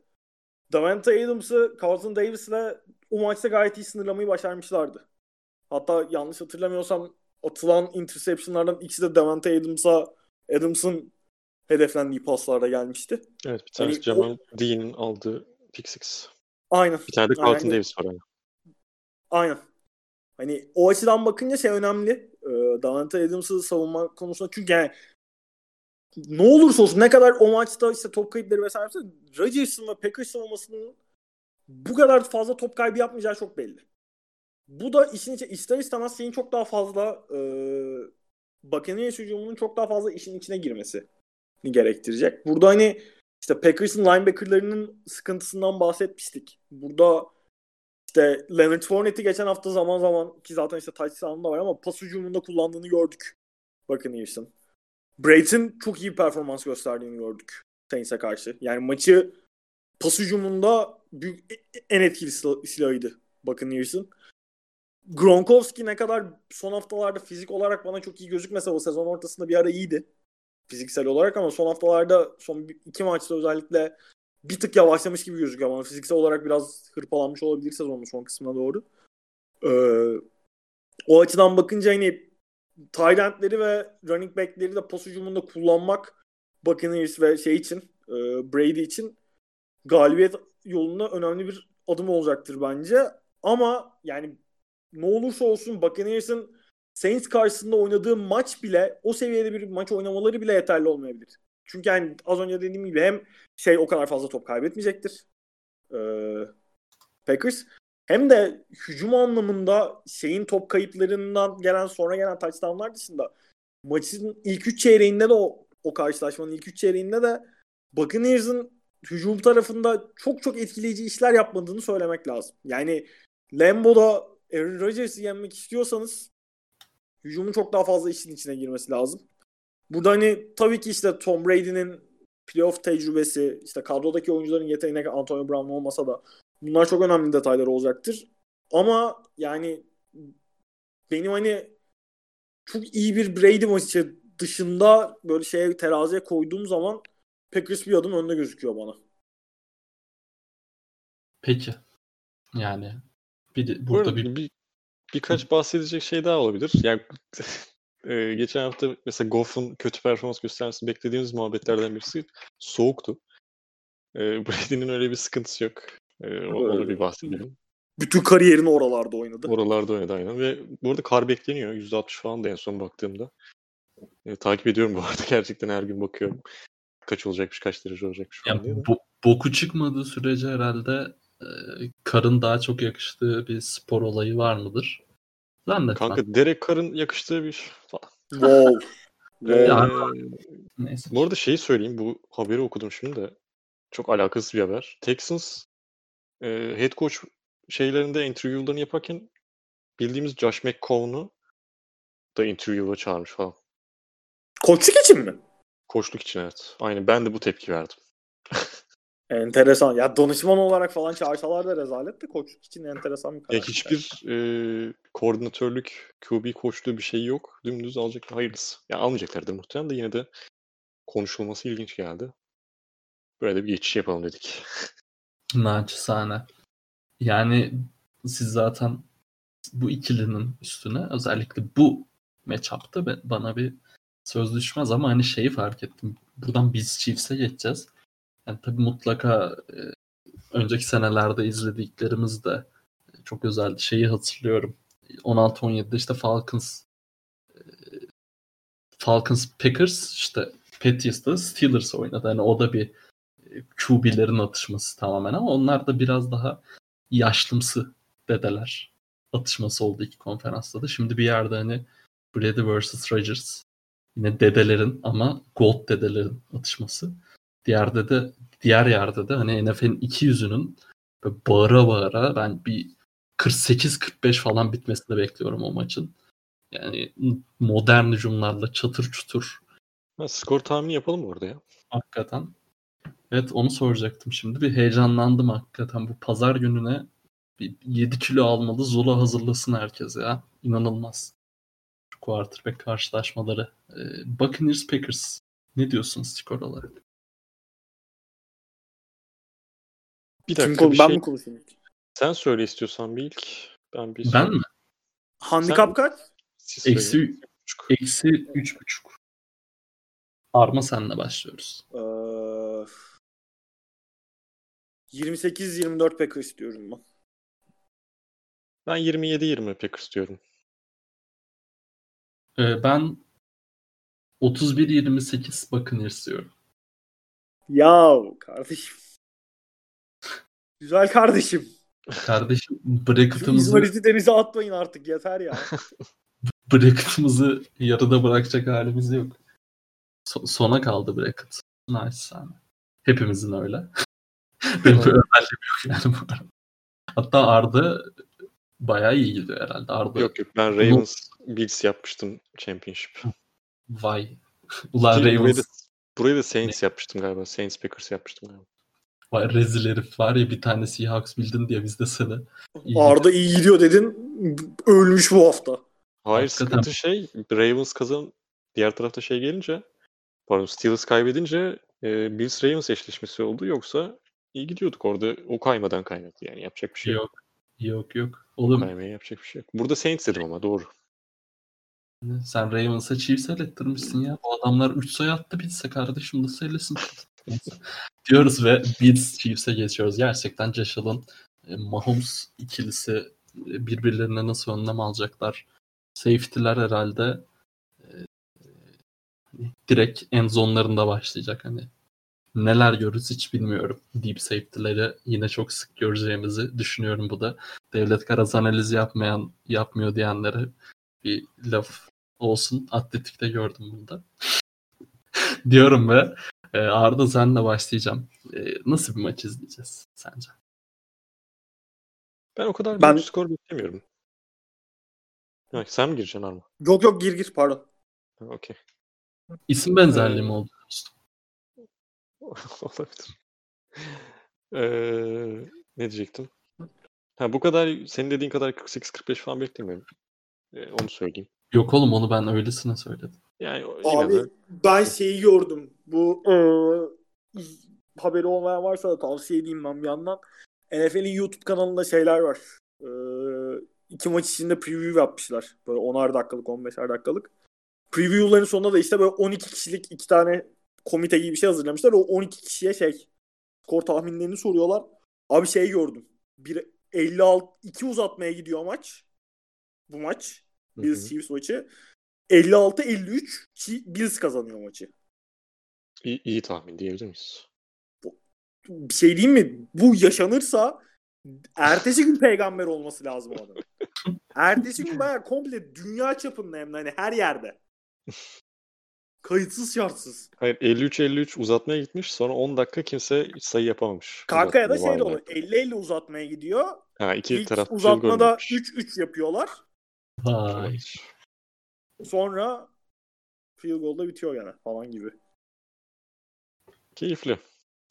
Davante Adams'ı Carlton Davis'le o maçta gayet iyi sınırlamayı başarmışlardı. Hatta yanlış hatırlamıyorsam atılan interceptionlardan ikisi de Davante Adams'a Adams'ın hedeflendiği paslarda gelmişti. Evet bir tanesi hani Jamal o... Dean'in aldığı pick six. Aynen. Bir tane de Carlton Aynen. Davis var. Yani. Aynen. Hani o açıdan bakınca şey önemli. Ee, Davante Adams'ı savunma konusunda çünkü yani ne olursa olsun ne kadar o maçta işte top kayıpları vesaire Rodgers'ın ve Packers savunmasının bu kadar fazla top kaybı yapmayacağı çok belli. Bu da işin içine ister istemez şeyin çok daha fazla e, Buccaneers hücumunun çok daha fazla işin içine girmesi gerektirecek. Burada hani işte Packers'ın linebacker'larının sıkıntısından bahsetmiştik. Burada işte Leonard Fournette'i geçen hafta zaman zaman ki zaten işte touchdown'da var ama pas hücumunda kullandığını gördük. Bakın Buccaneers'ın. Brayton çok iyi performans gösterdiğini gördük Saints'e karşı. Yani maçı pas hücumunda büyük, en etkili silahıydı Buccaneers'ın. Gronkowski ne kadar son haftalarda fizik olarak bana çok iyi gözükmese o sezon ortasında bir ara iyiydi. Fiziksel olarak ama son haftalarda son iki maçta özellikle bir tık yavaşlamış gibi gözüküyor bana. Fiziksel olarak biraz hırpalanmış olabilir sezonun son kısmına doğru. Ee, o açıdan bakınca hani Tyrant'leri ve running back'leri de pas hücumunda kullanmak Buccaneers ve şey için e, Brady için galibiyet yolunda önemli bir adım olacaktır bence. Ama yani ne olursa olsun Buccaneers'ın Saints karşısında oynadığı maç bile o seviyede bir maç oynamaları bile yeterli olmayabilir. Çünkü yani az önce dediğim gibi hem şey o kadar fazla top kaybetmeyecektir. Ee, Packers hem de hücum anlamında şeyin top kayıplarından gelen sonra gelen touchdownlar dışında maçın ilk üç çeyreğinde de o, o karşılaşmanın ilk üç çeyreğinde de Buccaneers'ın hücum tarafında çok çok etkileyici işler yapmadığını söylemek lazım. Yani Lambo'da Aaron Rodgers'ı yenmek istiyorsanız hücumun çok daha fazla işin içine girmesi lazım. Burada hani tabii ki işte Tom Brady'nin playoff tecrübesi, işte kadrodaki oyuncuların yeteneğine Antonio Brown olmasa da bunlar çok önemli detaylar olacaktır. Ama yani benim hani çok iyi bir Brady maçı dışında böyle şeye teraziye koyduğum zaman Packers bir adım önde gözüküyor bana. Peki. Yani bir de, burada bir... bir birkaç bahsedecek şey daha olabilir. Yani e, geçen hafta mesela Goff'un kötü performans göstermesini beklediğimiz muhabbetlerden birisi soğuktu. E, Brady'nin öyle bir sıkıntısı yok. E, onu bir bahsedelim. Bütün kariyerini oralarda oynadı. Oralarda oynadı aynen. Ve bu arada kar bekleniyor. %60 falan da en son baktığımda. E, takip ediyorum bu arada. Gerçekten her gün bakıyorum. Kaç olacakmış, kaç derece olacakmış falan diye. Bo- boku çıkmadığı sürece herhalde e, karın daha çok yakıştığı bir spor olayı var mıdır? Zannetmem. Kanka Derek Carr'ın yakıştığı bir falan. Wow. ee, Neyse. Bu arada şeyi söyleyeyim. Bu haberi okudum şimdi de. Çok alakasız bir haber. Texans e, head coach şeylerinde interview'larını yaparken bildiğimiz Josh McCown'u da interview'a çağırmış falan. Koçluk için mi? Koçluk için evet. Aynen ben de bu tepki verdim. Enteresan. Ya danışman olarak falan çağırsalar da rezalet de koçluk için enteresan bir karar. Ya hiçbir e, koordinatörlük, QB koçluğu bir şey yok. Dümdüz alacaklar. Hayırlısı. Ya almayacaklardır muhtemelen de yine de konuşulması ilginç geldi. Böyle de bir geçiş yapalım dedik. Naçizane. Yani siz zaten bu ikilinin üstüne özellikle bu matchup'ta bana bir söz düşmez ama hani şeyi fark ettim. Buradan biz Chiefs'e geçeceğiz. Yani tabii mutlaka e, önceki senelerde izlediklerimiz de çok özel şeyi hatırlıyorum. 16-17'de işte Falcons e, Falcons Packers işte Patriots'ta Steelers oynadı. Yani o da bir e, QB'lerin atışması tamamen ama onlar da biraz daha yaşlımsı dedeler atışması oldu iki konferansta da. Şimdi bir yerde hani Brady vs. Rodgers yine dedelerin ama gold dedelerin atışması. Diğerde de diğer yerde de hani NFL'in iki yüzünün bağıra bağıra ben bir 48-45 falan bitmesini bekliyorum o maçın. Yani modern hücumlarla çatır çutur Ha, skor tahmini yapalım orada ya? Hakikaten. Evet onu soracaktım şimdi. Bir heyecanlandım hakikaten. Bu pazar gününe bir 7 kilo almalı Zola hazırlasın herkes ya. İnanılmaz. Quarterback karşılaşmaları. Ee, Buccaneers Packers. Ne diyorsun skor olarak? Bir Kim dakika konu- bir ben şey. mi konuşayım? Sen söyle istiyorsan bir ilk. Ben bir Ben mi? Handikap kaç? Eksi, eksi 3.5. Arma senle başlıyoruz. Ee, 28-24 Packers diyorum ben. Ben 27-20 Packers diyorum. Ee, ben 31-28 Buccaneers diyorum. Ya kardeşim. Güzel kardeşim. Kardeşim bracket'ımızı İzmarit'i denize atmayın artık yeter ya. bracket'ımızı yarıda bırakacak halimiz yok. So- sona kaldı bracket. Nice sana. Hepimizin öyle. Benim özelliğim yok yani bu arada. Hatta Arda bayağı iyi gidiyor herhalde. Arda Yok yok ben Ravens Bills yapmıştım Championship. vay. Ulan Ki burayı da, Ravens burayı da Saints yapmıştım galiba. Saints Packers yapmıştım galiba. vay rezil herif var ya bir tane Seahawks bildin diye biz de seni. İyi. Arda iyi gidiyor dedin. Ölmüş bu hafta. Hayır Hakikaten. sıkıntı şey Ravens kazan diğer tarafta şey gelince pardon Steelers kaybedince e, Bills Ravens eşleşmesi oldu yoksa iyi gidiyorduk orada o kaymadan kaynadı yani yapacak bir şey yok. Yok. Yok yok. Oğlum Kaymaya yapacak bir şey yok. Burada Saints dedim ama doğru. Sen Ravens'a Chiefs ettirmişsin ya. O adamlar 3 sayı attı Bills'e kardeşim nasıl? Neyse. Diyoruz ve Bills Chiefs'e geçiyoruz. Gerçekten Josh e, Mahomes ikilisi e, birbirlerine nasıl önlem alacaklar? Safety'ler herhalde e, direkt end zone'larında başlayacak hani. Neler görürüz hiç bilmiyorum. Deep safety'leri yine çok sık göreceğimizi düşünüyorum bu da. Devlet Karaz analizi yapmayan, yapmıyor diyenlere bir laf olsun. Atletik'te gördüm bunu da. Diyorum ve e, Arda senle başlayacağım. E, nasıl bir maç izleyeceğiz sence? Ben o kadar Ben- büyük skor beklemiyorum. Ha, sen mi gireceksin Arma? Yok yok gir gir pardon. Okey. İsim benzerliği mi Ee, oldu? Olabilir. Ee, ne diyecektim? Ha, bu kadar senin dediğin kadar 48-45 falan beklemiyorum. Ee, onu söyleyeyim. Yok oğlum onu ben öylesine söyledim. Yani Abi de ben şeyi gördüm. Bu eee, haberi olmayan varsa da tavsiye edeyim ben bir yandan. NFL'in YouTube kanalında şeyler var. Eee iki maç içinde preview yapmışlar. Böyle 10'ar dakikalık 15'er dakikalık. Preview'ların sonunda da işte böyle 12 kişilik iki tane komite gibi bir şey hazırlamışlar. O 12 kişiye şey skor tahminlerini soruyorlar. Abi şey gördüm. Bir 56 2 uzatmaya gidiyor maç. Bu maç. Bills. Chiefs maçı. 56-53 ki Bills kazanıyor maçı. iyi, iyi tahmin diyebilir miyiz? Bir şey diyeyim mi? Bu yaşanırsa ertesi gün peygamber olması lazım o adamın. ertesi gün bayağı komple dünya çapında hem de hani her yerde. Kayıtsız şartsız. Hayır 53-53 uzatmaya gitmiş. Sonra 10 dakika kimse sayı yapamamış. Kanka ya da şey de oluyor. 50-50 uzatmaya gidiyor. Ha iki İlk taraf uzatmada field goal 3-3 yapıyorlar. Vay. Sonra field goal'da bitiyor gene falan gibi. Keyifli.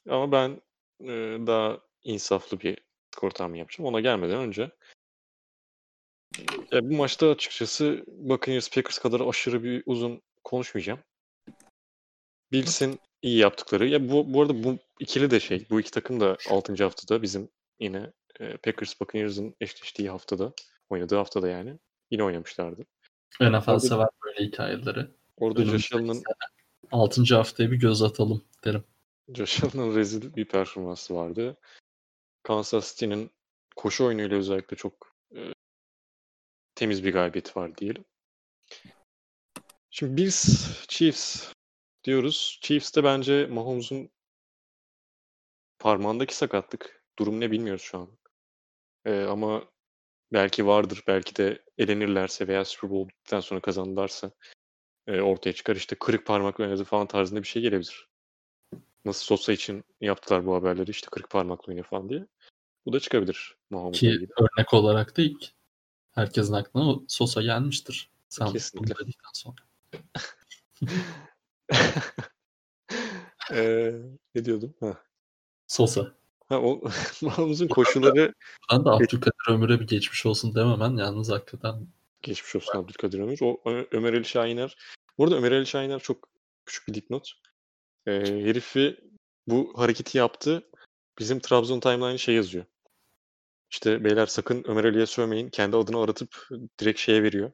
Ama ben e, daha insaflı bir skor tahmini yapacağım. Ona gelmeden önce e, bu maçta açıkçası Buccaneers Packers kadar aşırı bir uzun konuşmayacağım. Bills'in iyi yaptıkları. Ya bu, bu arada bu ikili de şey. Bu iki takım da 6. haftada bizim yine e, Packers Buccaneers'ın eşleştiği haftada oynadığı haftada yani. Yine oynamışlardı. NFL Orada- sever böyle hikayeleri. Orada Josh Allen'ın sene 6. haftaya bir göz atalım derim. Josh Allen'ın rezil bir performansı vardı. Kansas City'nin koşu oyunuyla özellikle çok e, temiz bir galibiyeti var diyelim. Şimdi biz Chiefs diyoruz. Chiefs'te bence Mahomes'un parmağındaki sakatlık. Durum ne bilmiyoruz şu an. E, ama belki vardır. Belki de elenirlerse veya Super Bowl bittikten sonra kazanırlarsa e, ortaya çıkar. İşte kırık parmakla oynadı falan tarzında bir şey gelebilir. Nasıl Sosa için yaptılar bu haberleri işte kırık parmakla oynuyor falan diye. Bu da çıkabilir Mahomes'la Ki ilgili. örnek olarak da ilk herkesin aklına o Sosa gelmiştir. Sen Kesinlikle. bunu dedikten sonra. Eee, ne diyordum? Ha. Sosa. Ha, o Mahomes'un koşuları Ben de Abdülkadir Ömür'e bir geçmiş olsun dememen yalnız hakikaten geçmiş olsun Abdülkadir Ömür. O Ömer Ali Şahiner. Bu arada Ömer Ali Şahiner çok küçük bir dipnot. Eee herifi bu hareketi yaptı. Bizim Trabzon timeline'ı şey yazıyor. İşte beyler sakın Ömer Ali'ye sövmeyin. Kendi adını aratıp direkt şeye veriyor.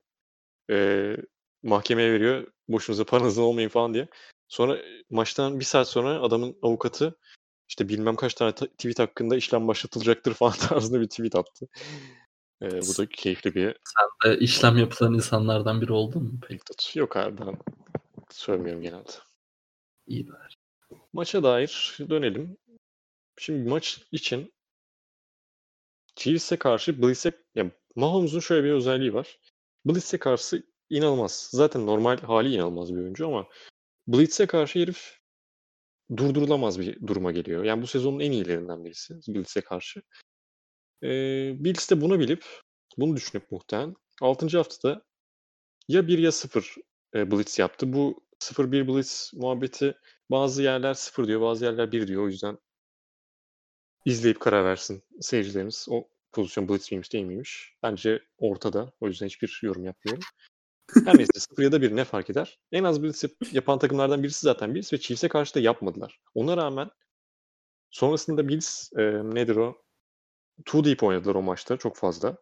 Eee, mahkemeye veriyor. Boşunuza paranızdan olmayın falan diye. Sonra e, maçtan bir saat sonra adamın avukatı işte bilmem kaç tane ta- tweet hakkında işlem başlatılacaktır falan tarzında bir tweet attı. Eee, bu da keyifli bir e, işlem yapılan insanlardan biri oldun mu peki? Yok abi ben sövmüyorum genelde. İyi bari. Maça dair dönelim. Şimdi maç için Chiefs'e karşı Blitz'e yani Mahomes'un şöyle bir özelliği var. Blitz'e karşı inanılmaz. Zaten normal hali inanılmaz bir oyuncu ama Blitz'e karşı herif durdurulamaz bir duruma geliyor. Yani bu sezonun en iyilerinden birisi Blitz'e karşı. Ee, Bills de bunu bilip, bunu düşünüp muhtemelen 6. haftada ya 1 ya 0 e, Blitz yaptı. Bu 0-1 Blitz muhabbeti bazı yerler 0 diyor, bazı yerler 1 diyor. O yüzden izleyip karar versin seyircilerimiz. O pozisyon Blitz miymiş değil miymiş? Bence ortada. O yüzden hiçbir yorum yapmıyorum. Her neyse 0 ya da 1 ne fark eder? En az yap- yapan takımlardan birisi zaten Bills ve Chiefs'e karşı da yapmadılar. Ona rağmen sonrasında Bills e, nedir o? Too deep oynadılar o maçta çok fazla.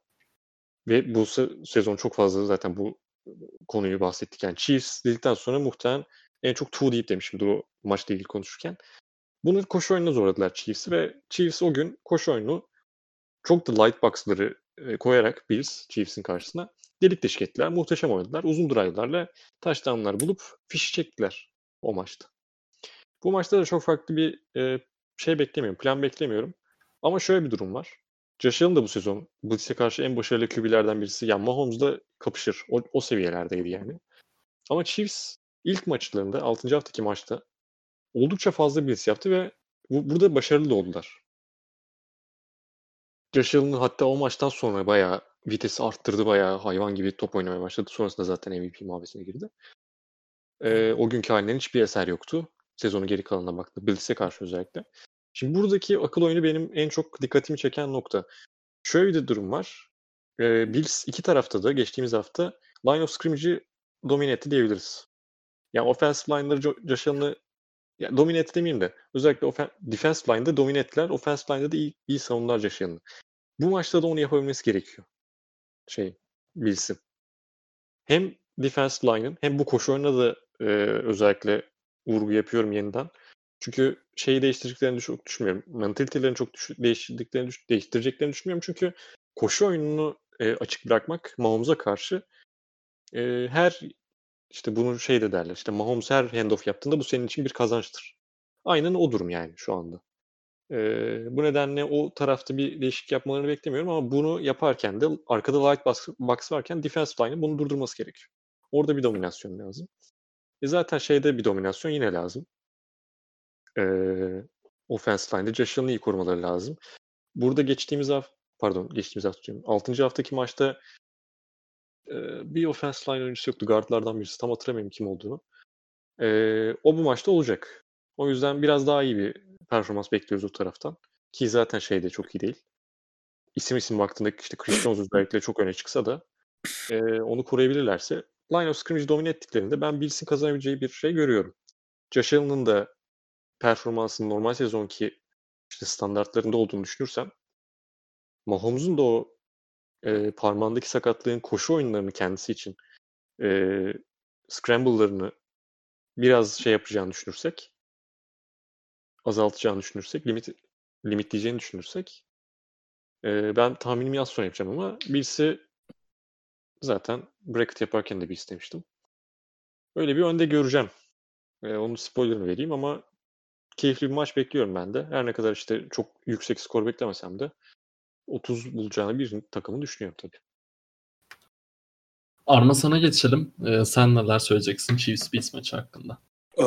Ve bu se- sezon çok fazla zaten bu konuyu bahsettik. Yani Chiefs dedikten sonra muhtemelen en çok too deep demişimdir o maçla ilgili konuşurken. Bunu koşu oyununa zorladılar Chiefs'i ve Chiefs o gün koşu oyunu çok da light box'ları koyarak Bills Chiefs'in karşısına delik deşik ettiler. Muhteşem oynadılar. Uzun drive'larla touchdown'lar bulup fişi çektiler o maçta. Bu maçta da çok farklı bir e, şey beklemiyorum. Plan beklemiyorum. Ama şöyle bir durum var. Josh Allen da bu sezon Blitz'e karşı en başarılı QB'lerden birisi. Yani Mahomes'la kapışır. O, o seviyelerdeydi yani. Ama Chiefs ilk maçlarında 6. haftaki maçta oldukça fazla blitz yaptı ve bu, burada başarılı da oldular. Josh Allen hatta o maçtan sonra bayağı vitesi arttırdı. Bayağı hayvan gibi top oynamaya başladı. Sonrasında zaten MVP muhabbetine girdi. Ee, o günkü halinden hiçbir eser yoktu. Sezonun geri kalanına baktı. Blitz'e karşı özellikle. Şimdi buradaki akıl oyunu benim en çok dikkatimi çeken nokta. Şöyle bir de durum var. Ee, Bills iki tarafta da geçtiğimiz hafta line of scrimmage'i domine etti diyebiliriz. Yani offensive line'ları Jo- Josh Allen'ı domine etti demeyeyim de özellikle ofen, defensive line'da domine ettiler. Offensive line'da da iyi, iyi savundular Josh Allen'ı. Bu maçta da onu yapabilmesi gerekiyor. Şey, Bills'in. Hem defensive line'ın hem bu koşu oyununa da e, özellikle vurgu yapıyorum yeniden. Çünkü şeyi değiştireceklerini çok düşünmüyorum. Mentalitelerini çok düş- değiştirdiklerini, düş- değiştireceklerini düşünmüyorum. Çünkü koşu oyununu e, açık bırakmak Mahomes'a karşı e, her işte bunu şey de derler. İşte Mahomes her handoff yaptığında bu senin için bir kazançtır. Aynen o durum yani şu anda. E, bu nedenle o tarafta bir değişiklik yapmalarını beklemiyorum ama bunu yaparken de arkada light box, varken defensive line'ın bunu durdurması gerekiyor. Orada bir dominasyon lazım. E zaten şeyde bir dominasyon yine lazım. Ee, offense line'de Josh iyi korumaları lazım. Burada geçtiğimiz hafta pardon geçtiğimiz hafta diyorum. 6. haftaki maçta e, bir offense line oyuncusu yoktu. Guardlardan birisi. Tam hatırlamıyorum kim olduğunu. E, o bu maçta olacak. O yüzden biraz daha iyi bir performans bekliyoruz o taraftan. Ki zaten şeyde çok iyi değil. İsim isim baktığında işte Chris Jones özellikle çok öne çıksa da e, onu koruyabilirlerse line of scrimmage domine ettiklerinde ben Bills'in kazanabileceği bir şey görüyorum. Josh Allen'ın da performansının normal sezonki işte standartlarında olduğunu düşünürsem Mahomes'un da o e, parmağındaki sakatlığın koşu oyunlarını kendisi için e, scramble'larını biraz şey yapacağını düşünürsek azaltacağını düşünürsek limit limitleyeceğini düşünürsek e, ben tahminimi az sonra yapacağım ama birisi zaten bracket yaparken de bir istemiştim. Öyle bir önde göreceğim. E, onun spoilerını vereyim ama keyifli bir maç bekliyorum ben de. Her ne kadar işte çok yüksek skor beklemesem de 30 bulacağını bir takımı düşünüyorum tabii. Arma sana geçelim. Ee, sen neler söyleyeceksin Chiefs Bills maçı hakkında? Ee,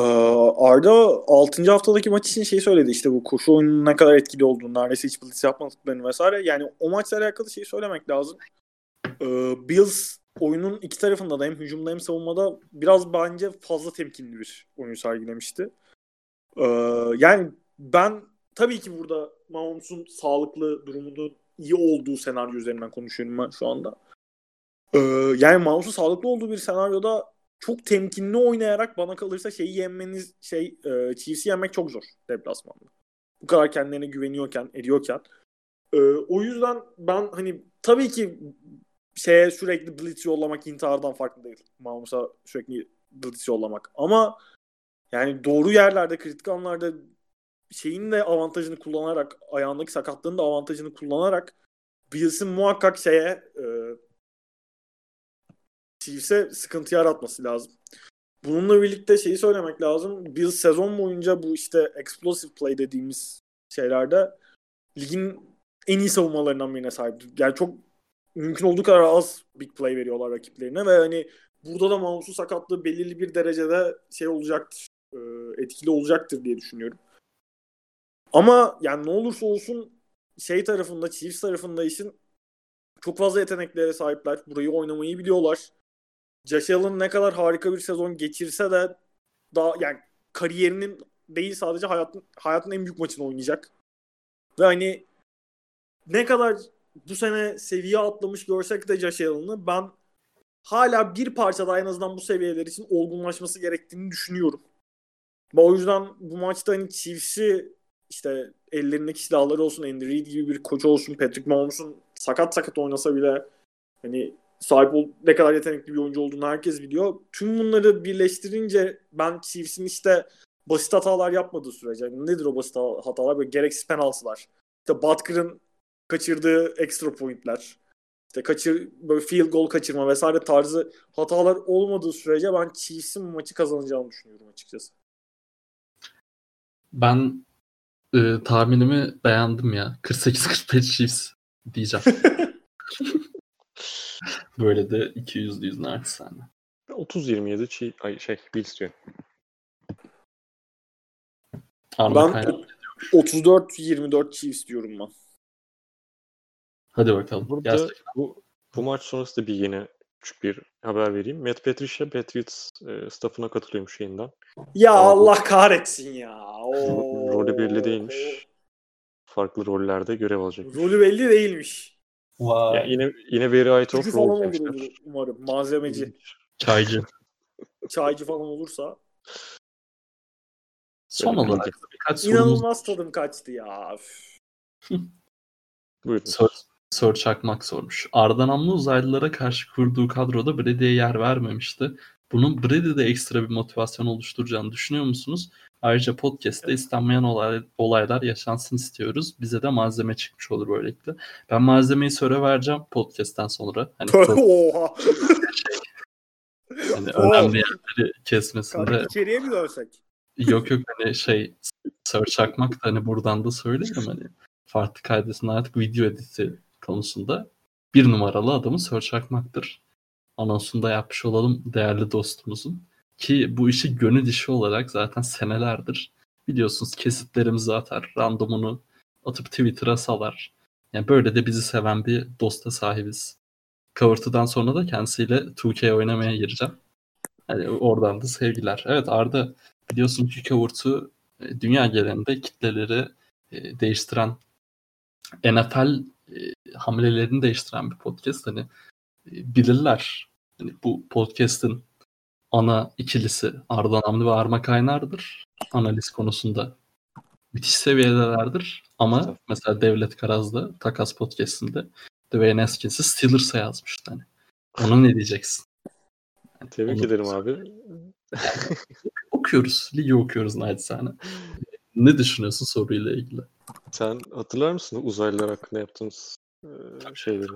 Arda 6. haftadaki maç için şey söyledi işte bu koşu oyunun ne kadar etkili olduğunu, neredeyse hiç blitz yapmadıklarını vesaire. Yani o maçla alakalı şeyi söylemek lazım. Ee, Bills oyunun iki tarafında da hem hücumda hem savunmada biraz bence fazla temkinli bir oyun sergilemişti. Ee, yani ben tabii ki burada Mahomes'un sağlıklı durumunun iyi olduğu senaryo üzerinden konuşuyorum ben şu anda. Yani Mahomes'un sağlıklı olduğu bir senaryoda çok temkinli oynayarak bana kalırsa şeyi yenmeniz şey e, Chiefs'i yenmek çok zor deplasmanda. Bu kadar kendilerine güveniyorken, ediyorken. E, o yüzden ben hani tabii ki şeye sürekli blitz yollamak intihardan farklı değil. Mahomes'a sürekli blitz yollamak. Ama yani doğru yerlerde, kritik anlarda şeyin de avantajını kullanarak, ayağındaki sakatlığın da avantajını kullanarak Bills'in muhakkak şeye e, Chiefs'e sıkıntı yaratması lazım. Bununla birlikte şeyi söylemek lazım. Bills sezon boyunca bu işte explosive play dediğimiz şeylerde ligin en iyi savunmalarından birine sahip. Yani çok mümkün olduğu kadar az big play veriyorlar rakiplerine ve hani burada da Mahmut'un sakatlığı belirli bir derecede şey olacaktır. E, etkili olacaktır diye düşünüyorum. Ama yani ne olursa olsun şey tarafında, Chiefs tarafında işin çok fazla yeteneklere sahipler. Burayı oynamayı biliyorlar. Josh Allen ne kadar harika bir sezon geçirse de daha yani kariyerinin değil sadece hayatın hayatın en büyük maçını oynayacak. Ve hani ne kadar bu sene seviye atlamış görsek de Josh Allen'ı ben hala bir parça daha en azından bu seviyeler için olgunlaşması gerektiğini düşünüyorum. Ve o yüzden bu maçta hani Chiefs'i işte ellerindeki silahları olsun, Andy Reid gibi bir koç olsun, Patrick Mahomes'un sakat sakat oynasa bile hani sahip ol, ne kadar yetenekli bir oyuncu olduğunu herkes biliyor. Tüm bunları birleştirince ben Chiefs'in işte basit hatalar yapmadığı sürece yani nedir o basit hatalar? Böyle gereksiz penaltılar. İşte Butker'ın kaçırdığı extra pointler. İşte kaçır böyle field goal kaçırma vesaire tarzı hatalar olmadığı sürece ben Chiefs'in maçı kazanacağını düşünüyorum açıkçası. Ben e, tahminimi beğendim ya. 48-45 Chiefs diyeceğim. Böyle de 200 yüz naçizane. 30-27 çi ay şey Bills diyor. ben 34-24 Chiefs diyorum ben. Hadi bakalım. Burada Gerçekten. bu, bu maç sonrası da bir yine küçük bir haber vereyim. Matt Patricia Patriots e, staffına katılıyormuş yeniden. Ya Ama Allah kahretsin ya. Oo. Rolü belli değilmiş. Farklı rollerde görev alacak. Rolü belli değilmiş. Wow. Ya yine yine very ait olur umarım. Malzemeci. Çaycı. Çaycı falan olursa. Son olarak birkaç İnanılmaz tadım kaçtı ya. Buyurun. Sor, Sor Çakmak sormuş. Arda Namlı uzaylılara karşı kurduğu kadroda Brady'ye yer vermemişti. Bunun Brady'de ekstra bir motivasyon oluşturacağını düşünüyor musunuz? Ayrıca podcast'te istenmeyen olay, olaylar yaşansın istiyoruz. Bize de malzeme çıkmış olur böylelikle. Ben malzemeyi söyle vereceğim podcast'ten sonra. Hani Oha. Şey, hani önemli yerleri kesmesinde. İçeriye mi dönsek? Yok yok hani şey Sör Çakmak da hani buradan da söylerim hani farklı kaydesinin artık video editi konusunda bir numaralı adamı Sör Çakmak'tır. Anonsunu da yapmış olalım değerli dostumuzun. Ki bu işi gönül işi olarak zaten senelerdir biliyorsunuz kesitlerimizi atar, randomunu atıp Twitter'a salar. Yani böyle de bizi seven bir dosta sahibiz. Covertı'dan sonra da kendisiyle 2K oynamaya gireceğim. Yani oradan da sevgiler. Evet Arda biliyorsun ki Covert'u e, dünya genelinde kitleleri e, değiştiren NFL e, hamlelerini değiştiren bir podcast. Hani bilirler. Hani bu podcast'in ana ikilisi Arda Namlı ve Arma Kaynar'dır. Analiz konusunda müthiş seviyelerdir. Ama mesela Devlet Karaz'da Takas Podcast'inde Dwayne Haskins'i Steelers'a yazmıştı. Hani. Ona ne diyeceksin? Yani Tebrik ederim abi. okuyoruz. Ligi okuyoruz naçizane. Ne düşünüyorsun soruyla ilgili? Sen hatırlar mısın uzaylılar hakkında yaptığımız e, şeyleri?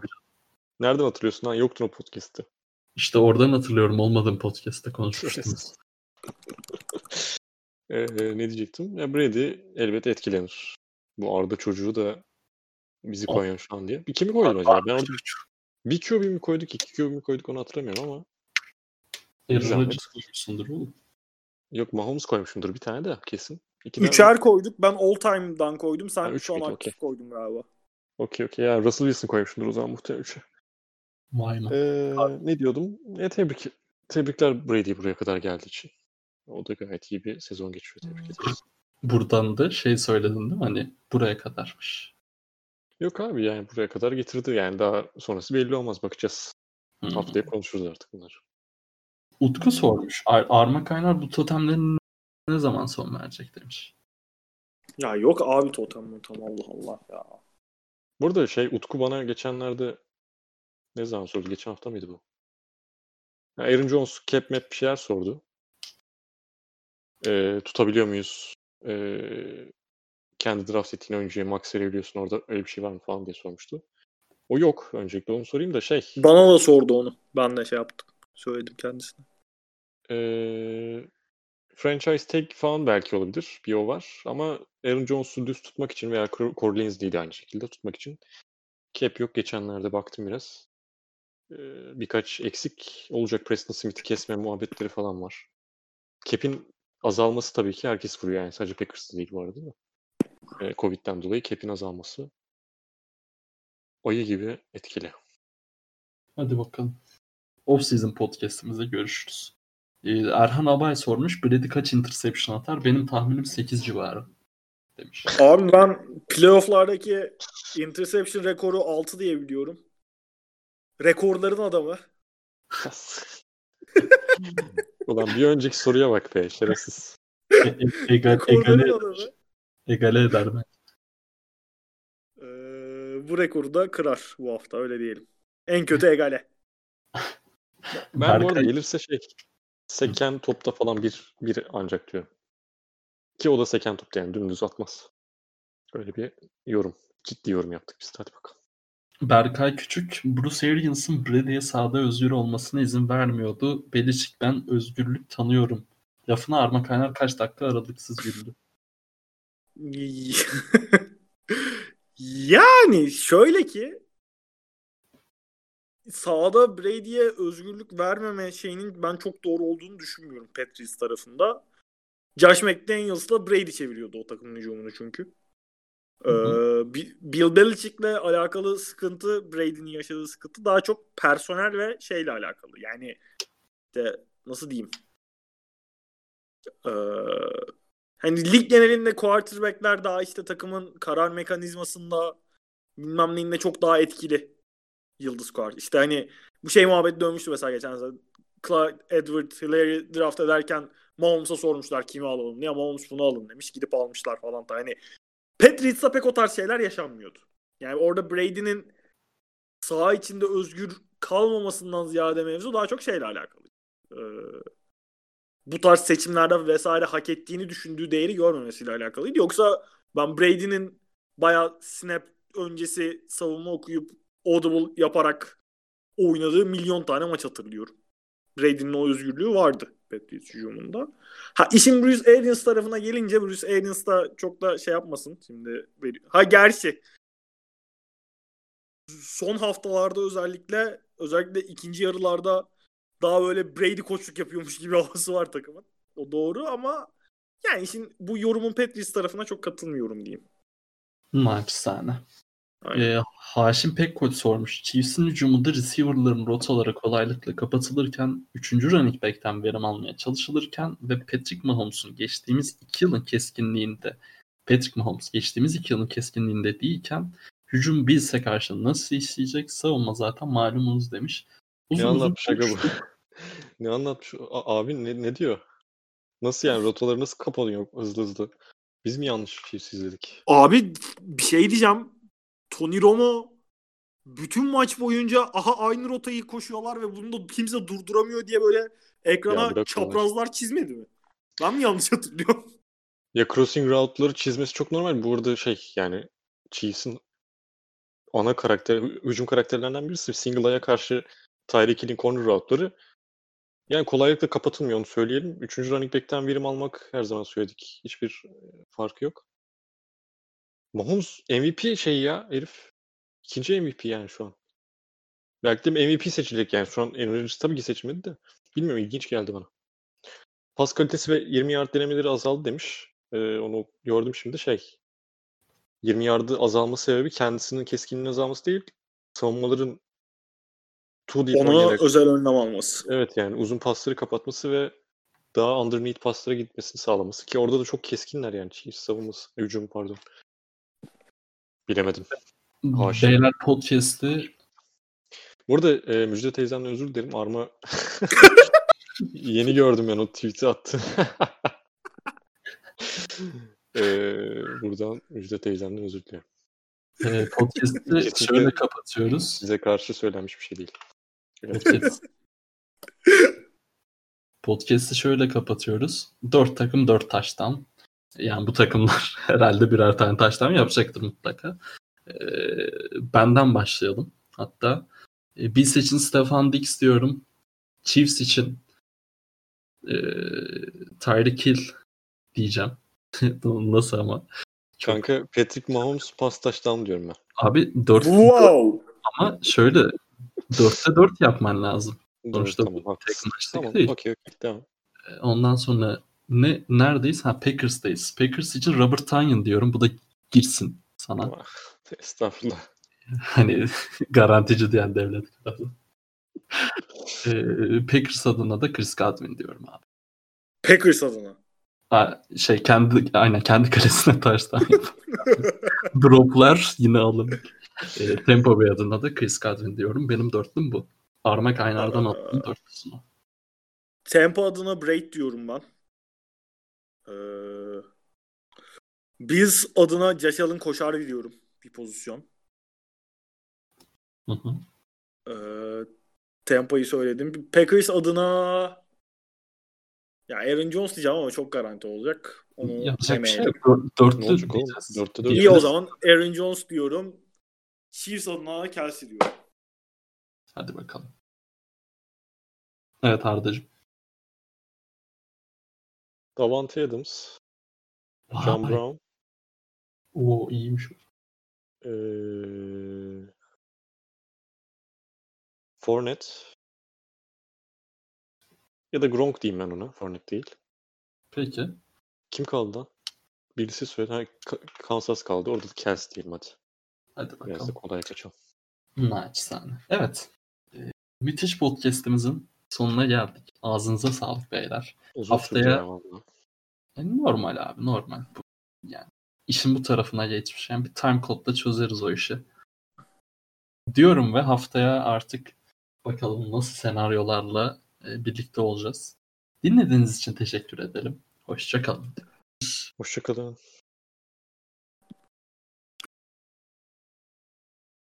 Nereden hatırlıyorsun? Ha, yoktun o podcast'te. İşte oradan hatırlıyorum. Olmadığım podcast'te konuşmuştunuz. ee, ne diyecektim? Ya Brady elbet etkilenir. Bu Arda çocuğu da bizi koyuyor şu an diye. Bir kimi koydun acaba? Ben orada bir QB mi koyduk, iki QB mi koyduk onu hatırlamıyorum ama. Aaron Rodgers koymuşsundur oğlum. Yok Mahomes koymuşumdur bir tane de kesin. İki Üçer koyduk. Ben all time'dan koydum. Sen ha, üç şu an okay. koydun galiba. Okey okey. Ya Russell Wilson koymuşumdur o zaman muhtemelen üçe. Vay? Ee, ne diyordum? E, tebrik, tebrikler Brady buraya kadar geldiği için. O da gayet iyi bir sezon geçiyor. Tebrik ederiz. Buradan da şey söyledin değil mi? Hani buraya kadarmış. Yok abi yani buraya kadar getirdi. Yani daha sonrası belli olmaz. Bakacağız. Hmm. Haftaya konuşuruz artık bunlar. Utku sormuş. Ar Arma Kaynar bu totemlerin ne zaman son verecek demiş. Ya yok abi totem totem Allah Allah ya. Burada şey Utku bana geçenlerde ne zaman sordu? Geçen hafta mıydı bu? Ya Aaron Jones cap map bir şeyler sordu. Ee, tutabiliyor muyuz? Ee, kendi draft ettiğin oyuncuya max verebiliyorsun orada öyle bir şey var mı falan diye sormuştu. O yok. Öncelikle onu sorayım da şey. Bana da sordu onu. Ben de şey yaptım. Söyledim kendisine. Ee, franchise tag falan belki olabilir. Bir o var. Ama Aaron Jones'u düz tutmak için veya Corey Linsley'i de aynı şekilde tutmak için cap yok. Geçenlerde baktım biraz. Birkaç eksik olacak. Preston Smith'i kesme muhabbetleri falan var. Cap'in azalması tabii ki herkes vuruyor yani. Sadece Packers'ta değil bu arada değil mi? Ee, Covid'den dolayı cap'in azalması ayı gibi etkili. Hadi bakalım. Off-season podcast'imizde görüşürüz. Ee, Erhan Abay sormuş. Brady kaç interception atar? Benim tahminim 8 civarı demiş. Abi ben playoff'lardaki interception rekoru 6 diye biliyorum. Rekorların adamı. Ulan bir önceki soruya bak be şerefsiz. E, egal, egale, egale eder ben. Ee, bu rekoru da kırar bu hafta öyle diyelim. En kötü egale. Ben Berkay... bu arada gelirse şey seken topta falan bir, bir ancak diyorum. Ki o da seken topta yani dümdüz atmaz. Öyle bir yorum. Ciddi yorum yaptık biz. Hadi bakalım. Berkay Küçük, Bruce Arians'ın Brady'ye sahada özgür olmasına izin vermiyordu. Belichick ben özgürlük tanıyorum. Lafına Arma Kaynar kaç dakika aralıksız güldü. yani şöyle ki sahada Brady'ye özgürlük vermeme şeyinin ben çok doğru olduğunu düşünmüyorum Patriots tarafında. Josh McDaniels'la Brady çeviriyordu o takımın hücumunu çünkü. Ee, Bill Belichick'le alakalı sıkıntı, Brady'nin yaşadığı sıkıntı daha çok personel ve şeyle alakalı. Yani işte nasıl diyeyim? Ee, hani lig genelinde quarterback'ler daha işte takımın karar mekanizmasında bilmem neyinde çok daha etkili yıldız kuart. İşte hani bu şey muhabbet dönmüştü mesela geçen sene. Clyde Edward Hillary draft ederken Mahomes'a sormuşlar kimi alalım diye. Mahomes bunu alın demiş. Gidip almışlar falan da. Hani Patriots'ta pek o tarz şeyler yaşanmıyordu. Yani orada Brady'nin saha içinde özgür kalmamasından ziyade mevzu daha çok şeyle alakalı. Ee, bu tarz seçimlerde vesaire hak ettiğini düşündüğü değeri görmemesiyle alakalıydı. Yoksa ben Brady'nin bayağı snap öncesi savunma okuyup audible yaparak oynadığı milyon tane maç hatırlıyorum. Brady'nin o özgürlüğü vardı Patriots hücumunda. Ha işin Bruce Arians tarafına gelince Bruce Arians da çok da şey yapmasın şimdi. Ha gerçi son haftalarda özellikle özellikle ikinci yarılarda daha böyle Brady koçluk yapıyormuş gibi havası var takımın. O doğru ama yani şimdi bu yorumun Patriots tarafına çok katılmıyorum diyeyim. Naçizane. Aynen. Ee, Haşim Pekkoç sormuş. Chiefs'in hücumunda receiver'ların rotaları kolaylıkla kapatılırken 3. running back'ten verim almaya çalışılırken ve Patrick Mahomes'un geçtiğimiz 2 yılın keskinliğinde Patrick Mahomes geçtiğimiz 2 yılın keskinliğinde değilken hücum Bills'e karşı nasıl işleyecek savunma zaten malumunuz demiş. Ne Uzun uzun anlatmış aga bu? ne anlatmış? A- abi ne, ne diyor? Nasıl yani rotaları nasıl kapanıyor hızlı hızlı? Biz mi yanlış Chiefs izledik? Abi bir şey diyeceğim. Tony Romo bütün maç boyunca aha aynı rotayı koşuyorlar ve bunu da kimse durduramıyor diye böyle Ya ekrana onlar. çaprazlar çizmedi mi? Ben mi yanlış hatırlıyorum? Ya crossing route'ları çizmesi çok normal. Bu arada şey yani Chiefs'in ana karakter, hü- hücum karakterlerinden birisi. Single A'ya karşı Tyreek Hill'in corner route'ları yani kolaylıkla kapatılmıyor onu söyleyelim. Üçüncü running back'ten verim almak her zaman söyledik. Hiçbir e, farkı yok. Mahomes MVP şey ya herif. İkinci MVP yani şu an. Belki de MVP seçilecek yani. Şu an Aaron Rodgers tabii ki seçmedi de. Bilmiyorum ilginç geldi bana. Pas kalitesi ve 20 yard denemeleri azaldı demiş. Ee, onu gördüm şimdi şey. 20 yardı azalma sebebi kendisinin keskinliğinin azalması değil. Savunmaların two deep Ona oynayarak- özel önlem alması. Evet yani uzun pasları kapatması ve daha underneath paslara gitmesini sağlaması ki orada da çok keskinler yani Chiefs savunması, hücum pardon. Bilemedim. Haşim. Beyler podcast'i Bu arada e, Müjde teyzemden özür dilerim. Arma yeni gördüm ben o tweet'i attı. e, buradan Müjde teyzemden özür dilerim. e, podcast'i şöyle kapatıyoruz. Size karşı söylenmiş bir şey değil. Podcast. Podcast'i şöyle kapatıyoruz. Dört takım dört taştan. Yani bu takımlar herhalde birer tane taştan yapacaktır mutlaka. Ee, benden başlayalım. Hatta e, Bills için Stefan Dix diyorum. Chiefs için e, Tyreek Hill diyeceğim. Nasıl ama? Kanka Patrick Mahomes pas taştan diyorum ben. Abi 4 Wow. ama şöyle 4'te 4 yapman lazım. Sonuçta tamam, bu tek maçlık Tamam, değil. okey okey tamam. Ondan sonra ne neredeyiz? Ha Packers'tayız. Packers için Robert Tonyan diyorum. Bu da girsin sana. Estağfurullah. Hani garantici diyen devlet kralı. Ee, Packers adına da Chris Godwin diyorum abi. Packers adına. Ha, şey kendi aynen kendi kalesine taştan droplar yine alın. Ee, Tampa Bay adına da Chris Godwin diyorum. Benim dörtlüm bu. Arma kaynardan attım dörtlüsünü. Tampa adına Braid diyorum ben. Ee, Bills adına Josh Allen koşar diyorum bir pozisyon. Hı hı. Ee, Tampa'yı söyledim. Packers adına ya Aaron Jones diyeceğim ama çok garanti olacak. Onu Yapacak bir şey yok. Dör- Dörtlü olacak oğlum? diyeceğiz. Dörtte dört. İyi o zaman Aaron Jones diyorum. Chiefs adına Kelsey diyorum. Hadi bakalım. Evet Arda'cığım. Davante Adams, John Vay. Brown, Oo iyiymiş. Ee, Fournette ya da Gronk diyeyim ben ona. Fournette değil. Peki. Kim kaldı lan? Birisi söyledi. Ha, Kansas kaldı. Orada da Kels diyelim hadi. Hadi Biraz da bakalım. kolay kaçalım. Naçizane. Evet. Ee, müthiş podcast'imizin sonuna geldik. Ağzınıza sağlık beyler. Uzun Haftaya-. Yani normal abi normal. Bu, yani işin bu tarafına geçmiş. Yani bir time code'da çözeriz o işi. Diyorum ve haftaya artık bakalım nasıl senaryolarla e, birlikte olacağız. Dinlediğiniz için teşekkür edelim. Hoşçakalın. Hoşçakalın.